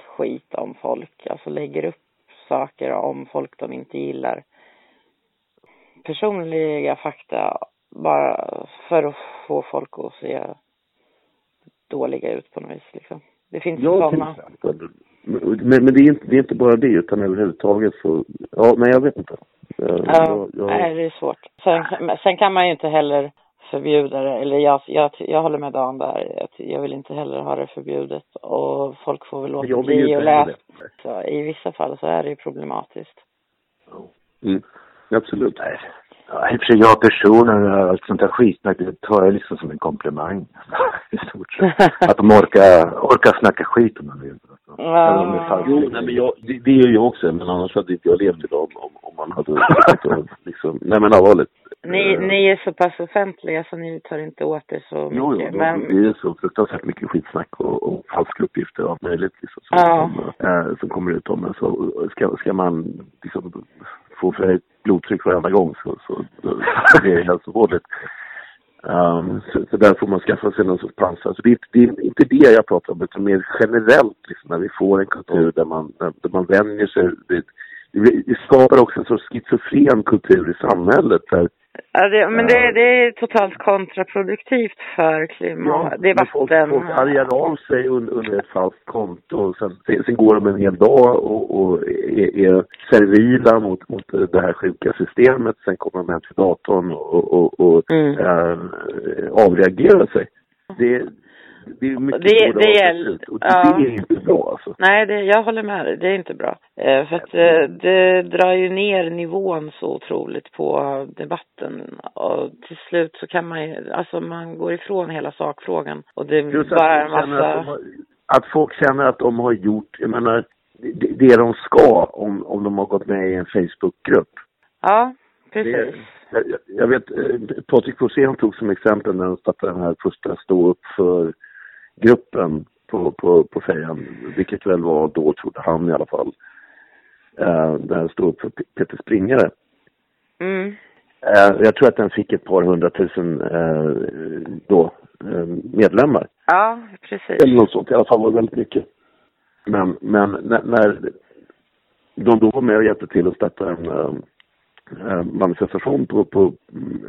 skit om folk, alltså lägger upp saker om folk de inte gillar. Personliga fakta bara för att få folk att se dåliga ut på något vis liksom. Det finns ja, sådana. Men, men det, är inte, det är inte bara det utan överhuvudtaget så, ja nej jag vet inte. Jag, ja, jag, nej det är svårt. Sen, sen kan man ju inte heller förbjuda det, eller jag, jag, jag håller med Dan där, jag vill inte heller ha det förbjudet och folk får väl låta bli att läsa. Så I vissa fall så är det ju problematiskt. Mm. Absolut. Nej. Ja, I och för sig jag personligen, allt sånt där skitsnack, det tar jag liksom som en komplimang. I stort sett. Att de orkar, orkar snacka skit om en vill. Ja. Jo, nej men jag, det, det gör jag också, men annars hade inte jag levt idag om, om man hade liksom, nej men allvarligt. Ni, Eh, ni är så pass offentliga så ni tar inte åt er så mycket. Jo, jo, men, det är så fruktansvärt mycket skitsnack och, och falska uppgifter och allt möjligt liksom, som, Ja. som, eh, som kommer ut om en. Så ska, ska man liksom få för blodtryck varenda gång så, så, så det är hälsovådligt. Um, ehm, så, så där får man skaffa sig någon sorts pansar. Så det, är- det är inte det jag pratar om, utan mer generellt liksom, när vi får en kultur där man, där, där man vänjer sig vid det det skapar också en sorts schizofren kultur i samhället. Där, ja, det, men det, Ja. det är totalt kontraproduktivt för klimat. det är men folk, folk argar av sig under, under ett falskt konto och sen, sen, går de en hel dag och, och är, är servila mot, mot det här sjuka systemet. Sen kommer de hem till datorn och, och, och Mm. eh, avreagerar sig. Det, det är mycket Det- det har gäll- sett ut. Och ja. det är inte bra alltså. Nej, det, jag håller med dig. Det är inte bra. Eh, för att eh, det drar ju ner nivån så otroligt på debatten. Och till slut så kan man ju, alltså man går ifrån hela sakfrågan. Och det är bara en känner att, massa... har, att folk känner att de har gjort, jag menar, det, det de ska om, om de har gått med i en Facebookgrupp. Ja, Det, precis. jag, jag vet, eh, Patrik Forsén tog som exempel när de startade den här första stå upp för gruppen på, på, på Fejan, vilket väl var då, trodde han i alla fall, eh, där han stod upp för Peter Springare. Mm. Eh, jag tror att den fick ett par hundratusen eh, då, eh, medlemmar. Ja, precis. Eller något sånt, i alla fall var det väldigt mycket. Men, men när, när de då var med och hjälpte till att starta en eh, eh, manifestation på, på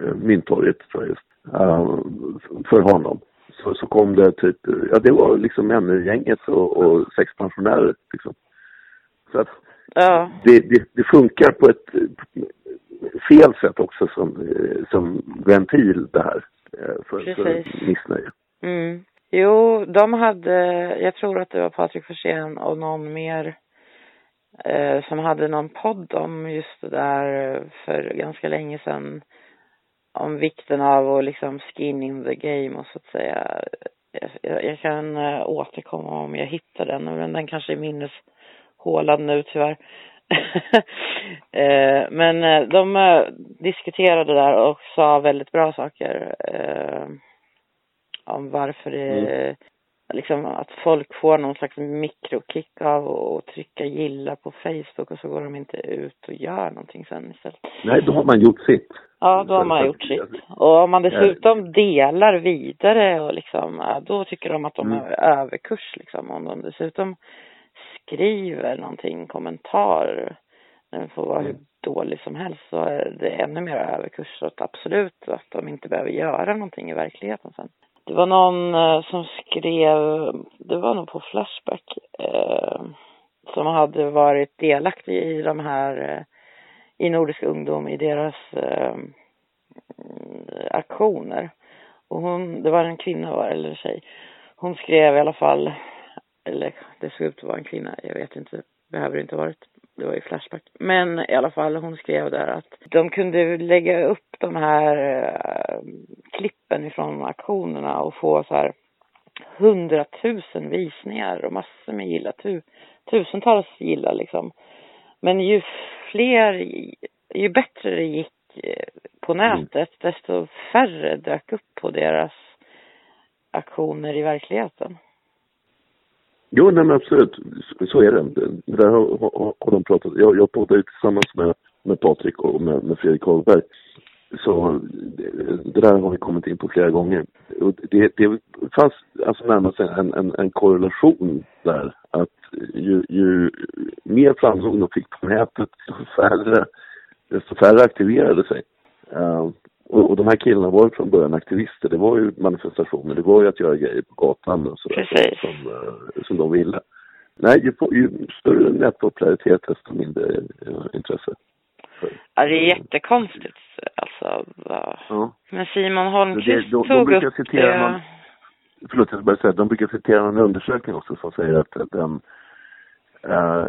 eh, Mynttorget, tror jag just, eh, för honom. Så, så kom det typ, ja det var liksom NU-gänget och, och sex pensionärer liksom. Så att Ja, det, det, det funkar på ett fel sätt också som, eh, som ventil det här. eh, För, för Precis. missnöje. Mm. Jo, de hade, jag tror att det var Patrik Forsén och någon mer eh, som hade någon podd om just det där för ganska länge sedan. Om vikten av att liksom skin in the game och så att säga. Jag, jag, kan eh, återkomma om jag hittar den, men den kanske är minneshålad nu tyvärr. eh, men eh, de diskuterade där och sa väldigt bra saker. Om varför det liksom att folk får någon slags mikrokick av att trycka gilla på Facebook och så går de inte ut och gör någonting sen istället. Nej, då har man gjort sitt. Ja, då har man gjort sitt. Och om man dessutom delar vidare och liksom, då tycker de att de Mm. har överkurs liksom. Om de dessutom skriver någonting, kommentar, den får vara hur Mm. dålig som helst så är det ännu mer överkurs. Så att absolut att de inte behöver göra någonting i verkligheten sen. Det var någon eh, som skrev, det var nog på Flashback, eh, som hade varit delaktig i de här, eh, i Nordisk ungdom, i deras eh, aktioner. Och hon, det var en kvinna var eller en tjej. Hon skrev i alla fall, eller det såg ut att vara en kvinna, jag vet inte, behöver inte ha varit. Det var ju Flashback. Men i alla fall, hon skrev där att de kunde lägga upp de här eh, klippen ifrån aktionerna och få så här hundratusen visningar och massor med gilla, tu, tusentals gilla liksom. Men ju fler, ju bättre det gick eh, på nätet, desto färre dök upp på deras aktioner i verkligheten. Jo, nej men absolut. Så, är det. Det, det där har, har, har de pratat Jag, jag poddade ju tillsammans med, med Patrik och med, med Fredrik Hagberg. Så det, där har vi kommit in på flera gånger. Och det, det fanns alltså närmast en, en, en korrelation där. Att ju, ju mer framgång de fick på nätet, desto färre, desto färre aktiverade sig. Uh, och, och de här killarna var ju från början aktivister. Det var ju manifestationer, det var ju att göra grejer på gatan och sådär Precis. som, som, eh, som de ville. Nej, ju, ju större nätpopularitet desto mindre eh, intresse. Ja, det är jättekonstigt alltså. vad- Ja. Men Simon Holmqvist Det- de- de tog brukar upp citera det. någon- Förlåt, jag bara säga, de brukar citera en undersökning också som säger att att den eh,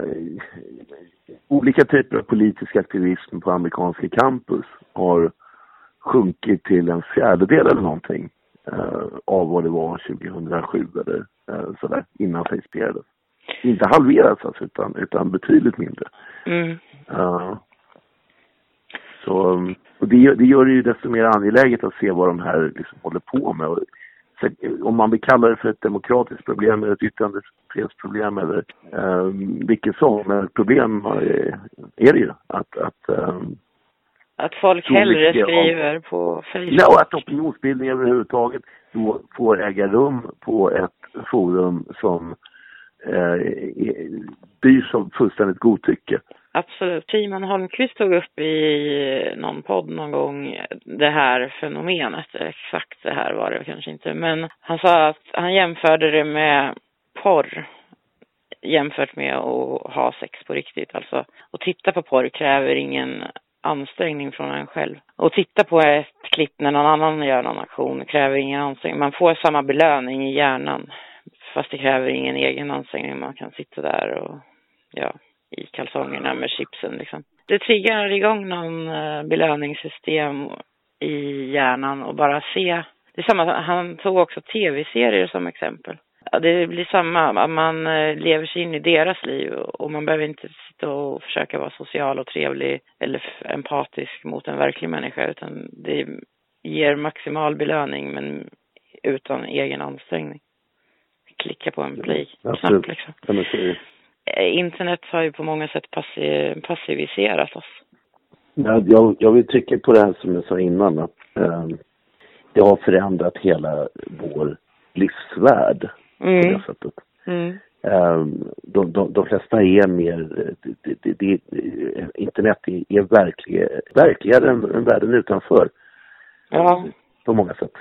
olika typer av politisk aktivism på amerikanska campus har sjunkit till en fjärdedel eller någonting eh, av vad det var 2007 eller eh, sådär innan Facebook Inte halverats alltså, utan, utan betydligt mindre. Mm. Eh, så, um, Och det, gör- det gör det ju desto mer angeläget att se vad de här liksom håller på med. Och, så, om man vill kalla det för ett demokratiskt problem eller ett yttrandefrihetsproblem eller um, vilket som, men ett problem är, är det ju. Att, att, ehm, Att folk hellre mycket av- skriver på Facebook. Ja, och att opinionsbildning överhuvudtaget då får äga rum på ett forum som eh, är- styrs av fullständigt godtycke. Absolut. Simon Holmqvist tog upp i någon podd någon gång det här fenomenet. Exakt det här var det kanske inte. Men han sa att han jämförde det med porr jämfört med att ha sex på riktigt. Alltså att titta på porr kräver ingen ansträngning från en själv. Och titta på ett klipp när någon annan gör någon aktion kräver ingen ansträngning. Man får samma belöning i hjärnan. Fast det kräver ingen egen ansträngning. Man kan sitta där och ja, i kalsongerna med chipsen liksom. Det triggar igång någon eh, belöningssystem i hjärnan och bara se. Det är samma, han tog också tv-serier som exempel. Ja, det blir samma, man eh, lever sig in i deras liv och man behöver inte sitta och försöka vara social och trevlig eller empatisk mot en verklig människa utan det ger maximal belöning men utan egen ansträngning. Klicka på en play-knapp Absolut. liksom. Ja, Eh, Internet har ju på många sätt passi- passiviserat oss. Ja, jag, jag vill trycka på det här som jag sa innan att eh, det har förändrat hela vår livsvärld på det Mm. sättet. Mm. Eh, de, de, de flesta är mer, det, det, internet är, är verklig, verkligare än, än världen utanför. Ja, På många sätt.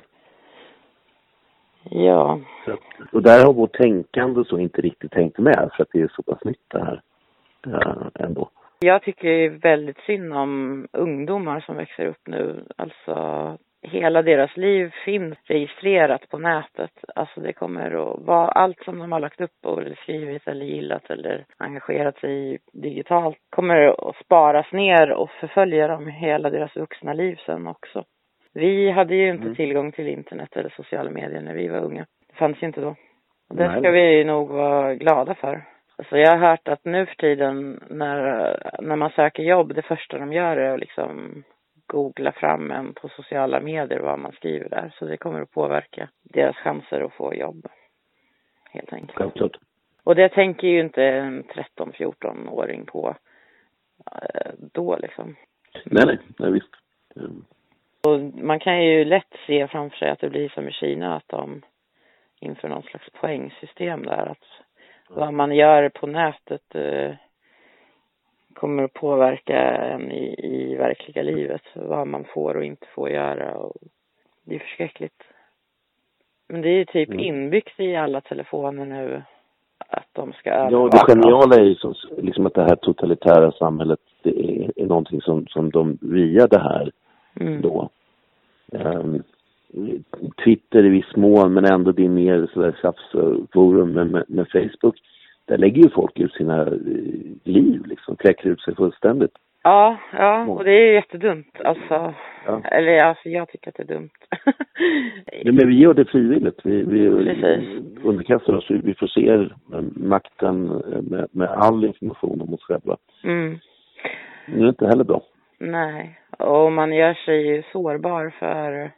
Ja. Att, och där har vårt tänkande så inte riktigt tänkt med för att det är så pass nytt det här eh, ändå. Jag tycker väldigt synd om ungdomar som växer upp nu. Alltså, hela deras liv finns registrerat på nätet. Alltså det kommer att vara allt som de har lagt upp och skrivit eller gillat eller engagerat sig i digitalt kommer att sparas ner och förfölja dem hela deras vuxna liv sen också. Vi hade ju inte Mm. tillgång till internet eller sociala medier när vi var unga. Det fanns ju inte då. Och det Nej. ska vi nog vara glada för. Alltså jag har hört att nu för tiden när, när man söker jobb, det första de gör är att liksom googla fram en på sociala medier vad man skriver där. Så det kommer att påverka deras chanser att få jobb. Helt enkelt. Självklart. Och det tänker ju inte en 13-14-åring på eh, då liksom. Nej, nej, nej visst. Och man kan ju lätt se framför sig att det blir som i Kina att de inför någon slags poängsystem där. Att vad man gör på nätet eh, kommer att påverka en i, i verkliga livet. Vad man får och inte får göra. Och det är förskräckligt. Men det är ju typ Mm. inbyggt i alla telefoner nu att de ska Ja, övervaka det oss. geniala är ju så, liksom att det här totalitära samhället det är, är någonting som, som de via det här Mm. då ehm, Twitter i viss mån men ändå det är mer sådär tjafsforum med, med, med Facebook där lägger ju folk ut sina eh, liv liksom, kläcker ut sig fullständigt. Ja, ja, och det är ju jättedumt. Alltså, Ja. eller alltså jag tycker att det är dumt. Ja, men vi gör det frivilligt. Vi, vi underkastar oss. Vi vi förser makten med, med all information om oss själva. mm. Det är inte heller bra. Nej, och man gör sig ju sårbar för,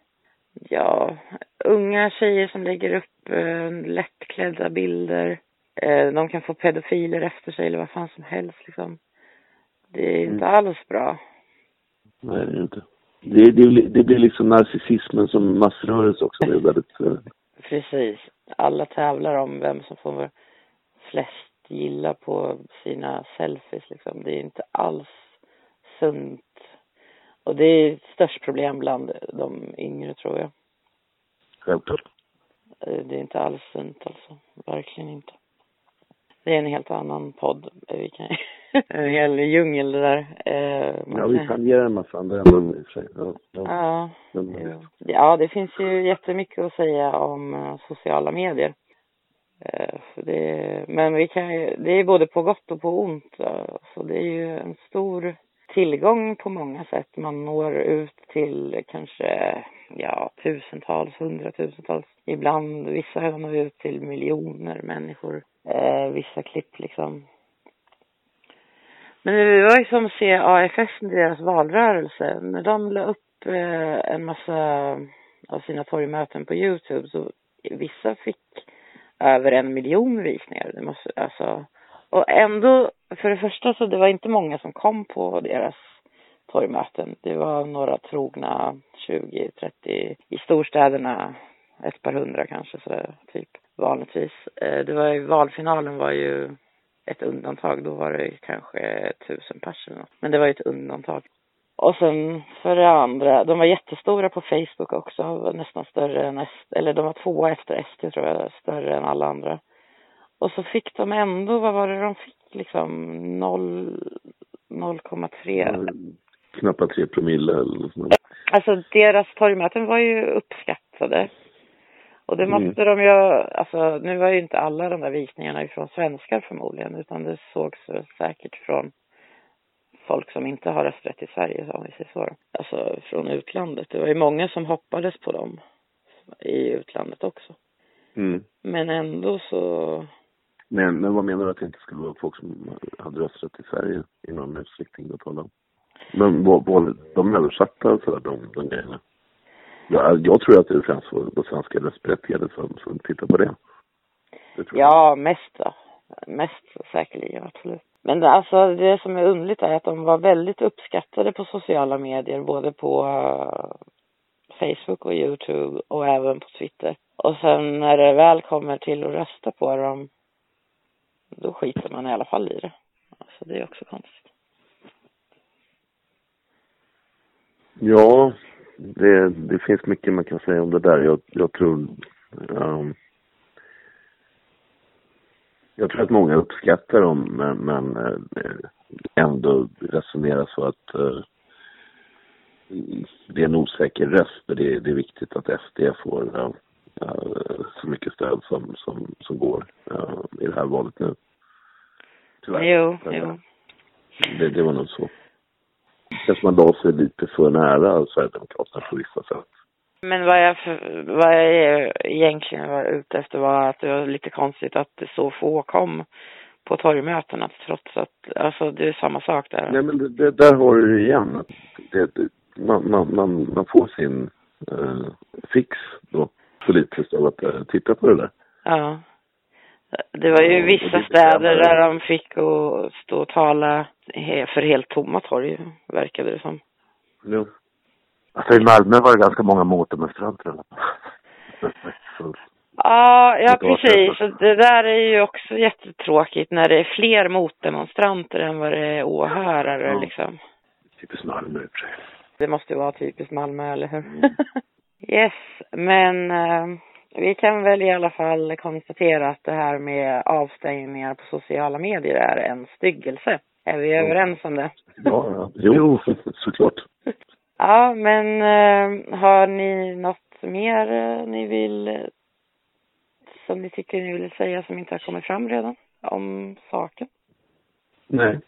ja, unga tjejer som lägger upp eh, lättklädda bilder. Eh, de kan få pedofiler efter sig eller vad fan som helst liksom. Det är inte alls bra. Nej, det är inte. Det, det, det blir liksom narcissismen som massrörelse också. Det är väldigt... eh, Precis. Alla tävlar om vem som får flest gilla på sina selfies liksom. Det är inte alls sunt. Och det är störst problem bland de yngre tror jag. Självklart. Eh, Det är inte alls sunt alltså. Verkligen inte. Det är en helt annan podd. Eh, Vi kan en hel djungel det där. Eh, man Ja, vi kan- tangerar en massa andra ämnen i och för sig. Ja, ja. Ja, Men, ja, det finns ju jättemycket att säga om eh, sociala medier. Eh, det, men vi kan det är både på gott och på ont. eh, Så det är ju en stor tillgång på många sätt. Man når ut till kanske ja, tusentals, hundratusentals. Ibland, vissa når ut till miljoner människor. Eh, vissa klipp liksom. Men det var ju som att se AFS deras valrörelse. När de la upp eh, en massa av sina torgmöten på Youtube så vissa fick över en miljon visningar. Det måste, alltså, och ändå, för det första så det var inte många som kom på deras torgmöten. Det var några trogna, 20, 30, i storstäderna ett par hundra kanske sådär, typ vanligtvis. Eh, det var ju, valfinalen var ju ett undantag. Då var det kanske tusen personer. Men det var ju ett undantag. Och sen för det andra, de var jättestora på Facebook också, var nästan större än SD, eller de var tvåa efter SD tror jag, större än alla andra. Och så fick de ändå, vad var det de fick liksom, 0,3. Knappt tre promille eller något sånt. Alltså deras torgmöten var ju uppskattade. Och det Mm. måste de ju, alltså nu var ju inte alla de där visningarna ifrån svenskar förmodligen, utan det sågs säkert från folk som inte har rösträtt i Sverige, om vi säger så. Alltså från utlandet. Det var ju många som hoppades på dem i utlandet också. Mm. Men ändå så, men, men vad menar du att det inte skulle vara folk som hade rösträtt i Sverige i någon utsträckning att tala om? Men var, de översatta sådär, de, de grejerna? Jag, jag tror att det är främst var svenska röstberättigade som, som tittar på det. det jag. ja mest då. Mest säkerligen, absolut. Men det, alltså det som är underligt är att de var väldigt uppskattade på sociala medier, både på eh, Facebook och Youtube och även på Twitter. Och sen när det väl kommer till att rösta på dem, då skiter man i alla fall i det. Alltså det är också konstigt. Ja, det, det finns mycket man kan säga om det där. Jag, jag tror... um, jag tror att många uppskattar dem, men, men eh, ändå resonerar så att uh, det är en osäker röst. men Det, det är viktigt att SD får uh, så mycket stöd som, som, som går eh, i det här valet nu. Tyvärr. Jo, jo. Det, det var nog så. Kanske man la sig lite för nära Sverigedemokraterna på vissa sätt. Men vad jag, för, vad jag egentligen var ute efter var att det var lite konstigt att det så få kom på torgmötena trots att, alltså det är samma sak där. Nej men det, det, där har du igen. Det, det, man, man, man, man får sin eh, fix då politiskt av att eh, titta på det där. Ja. Det var ju vissa städer där de fick att stå och tala för helt tomma torg, verkade det som. Jo. Alltså i Malmö var det ganska många motdemonstranter i alla fall. Ja, ja precis. Och det där är ju också jättetråkigt när det är fler motdemonstranter än vad det är åhörare Ja. liksom. typiskt Malmö i och för sig. Det måste ju vara typiskt Malmö, eller hur? Yes, men eh, vi kan väl i alla fall konstatera att det här med avstängningar på sociala medier är en styggelse. Är vi Mm. överens om det? Ja, ja. Jo, såklart. Ja, men eh, har ni något mer eh, ni vill, eh, som ni tycker ni vill säga som inte har kommit fram redan om saken? Nej.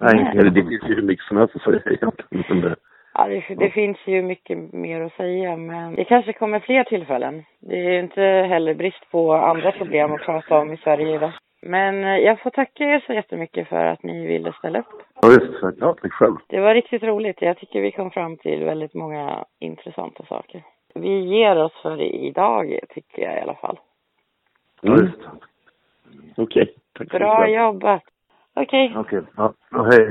Nej, Eller det finns ju hur mycket som helst att säga egentligen. Ja, det, det finns ju mycket mer att säga, men det kanske kommer fler tillfällen. Det är ju inte heller brist på andra problem att prata om i Sverige idag. Men eh, jag får tacka er så jättemycket för att ni ville ställa upp. ja, visst. Ja, tack själv. Det var riktigt roligt. Jag tycker vi kom fram till väldigt många intressanta saker. Vi ger oss för idag, tycker jag i alla fall. Ja, Mm. visst. Okej. Så Bra jobbat! Okej, Okej, ja, ja, hej.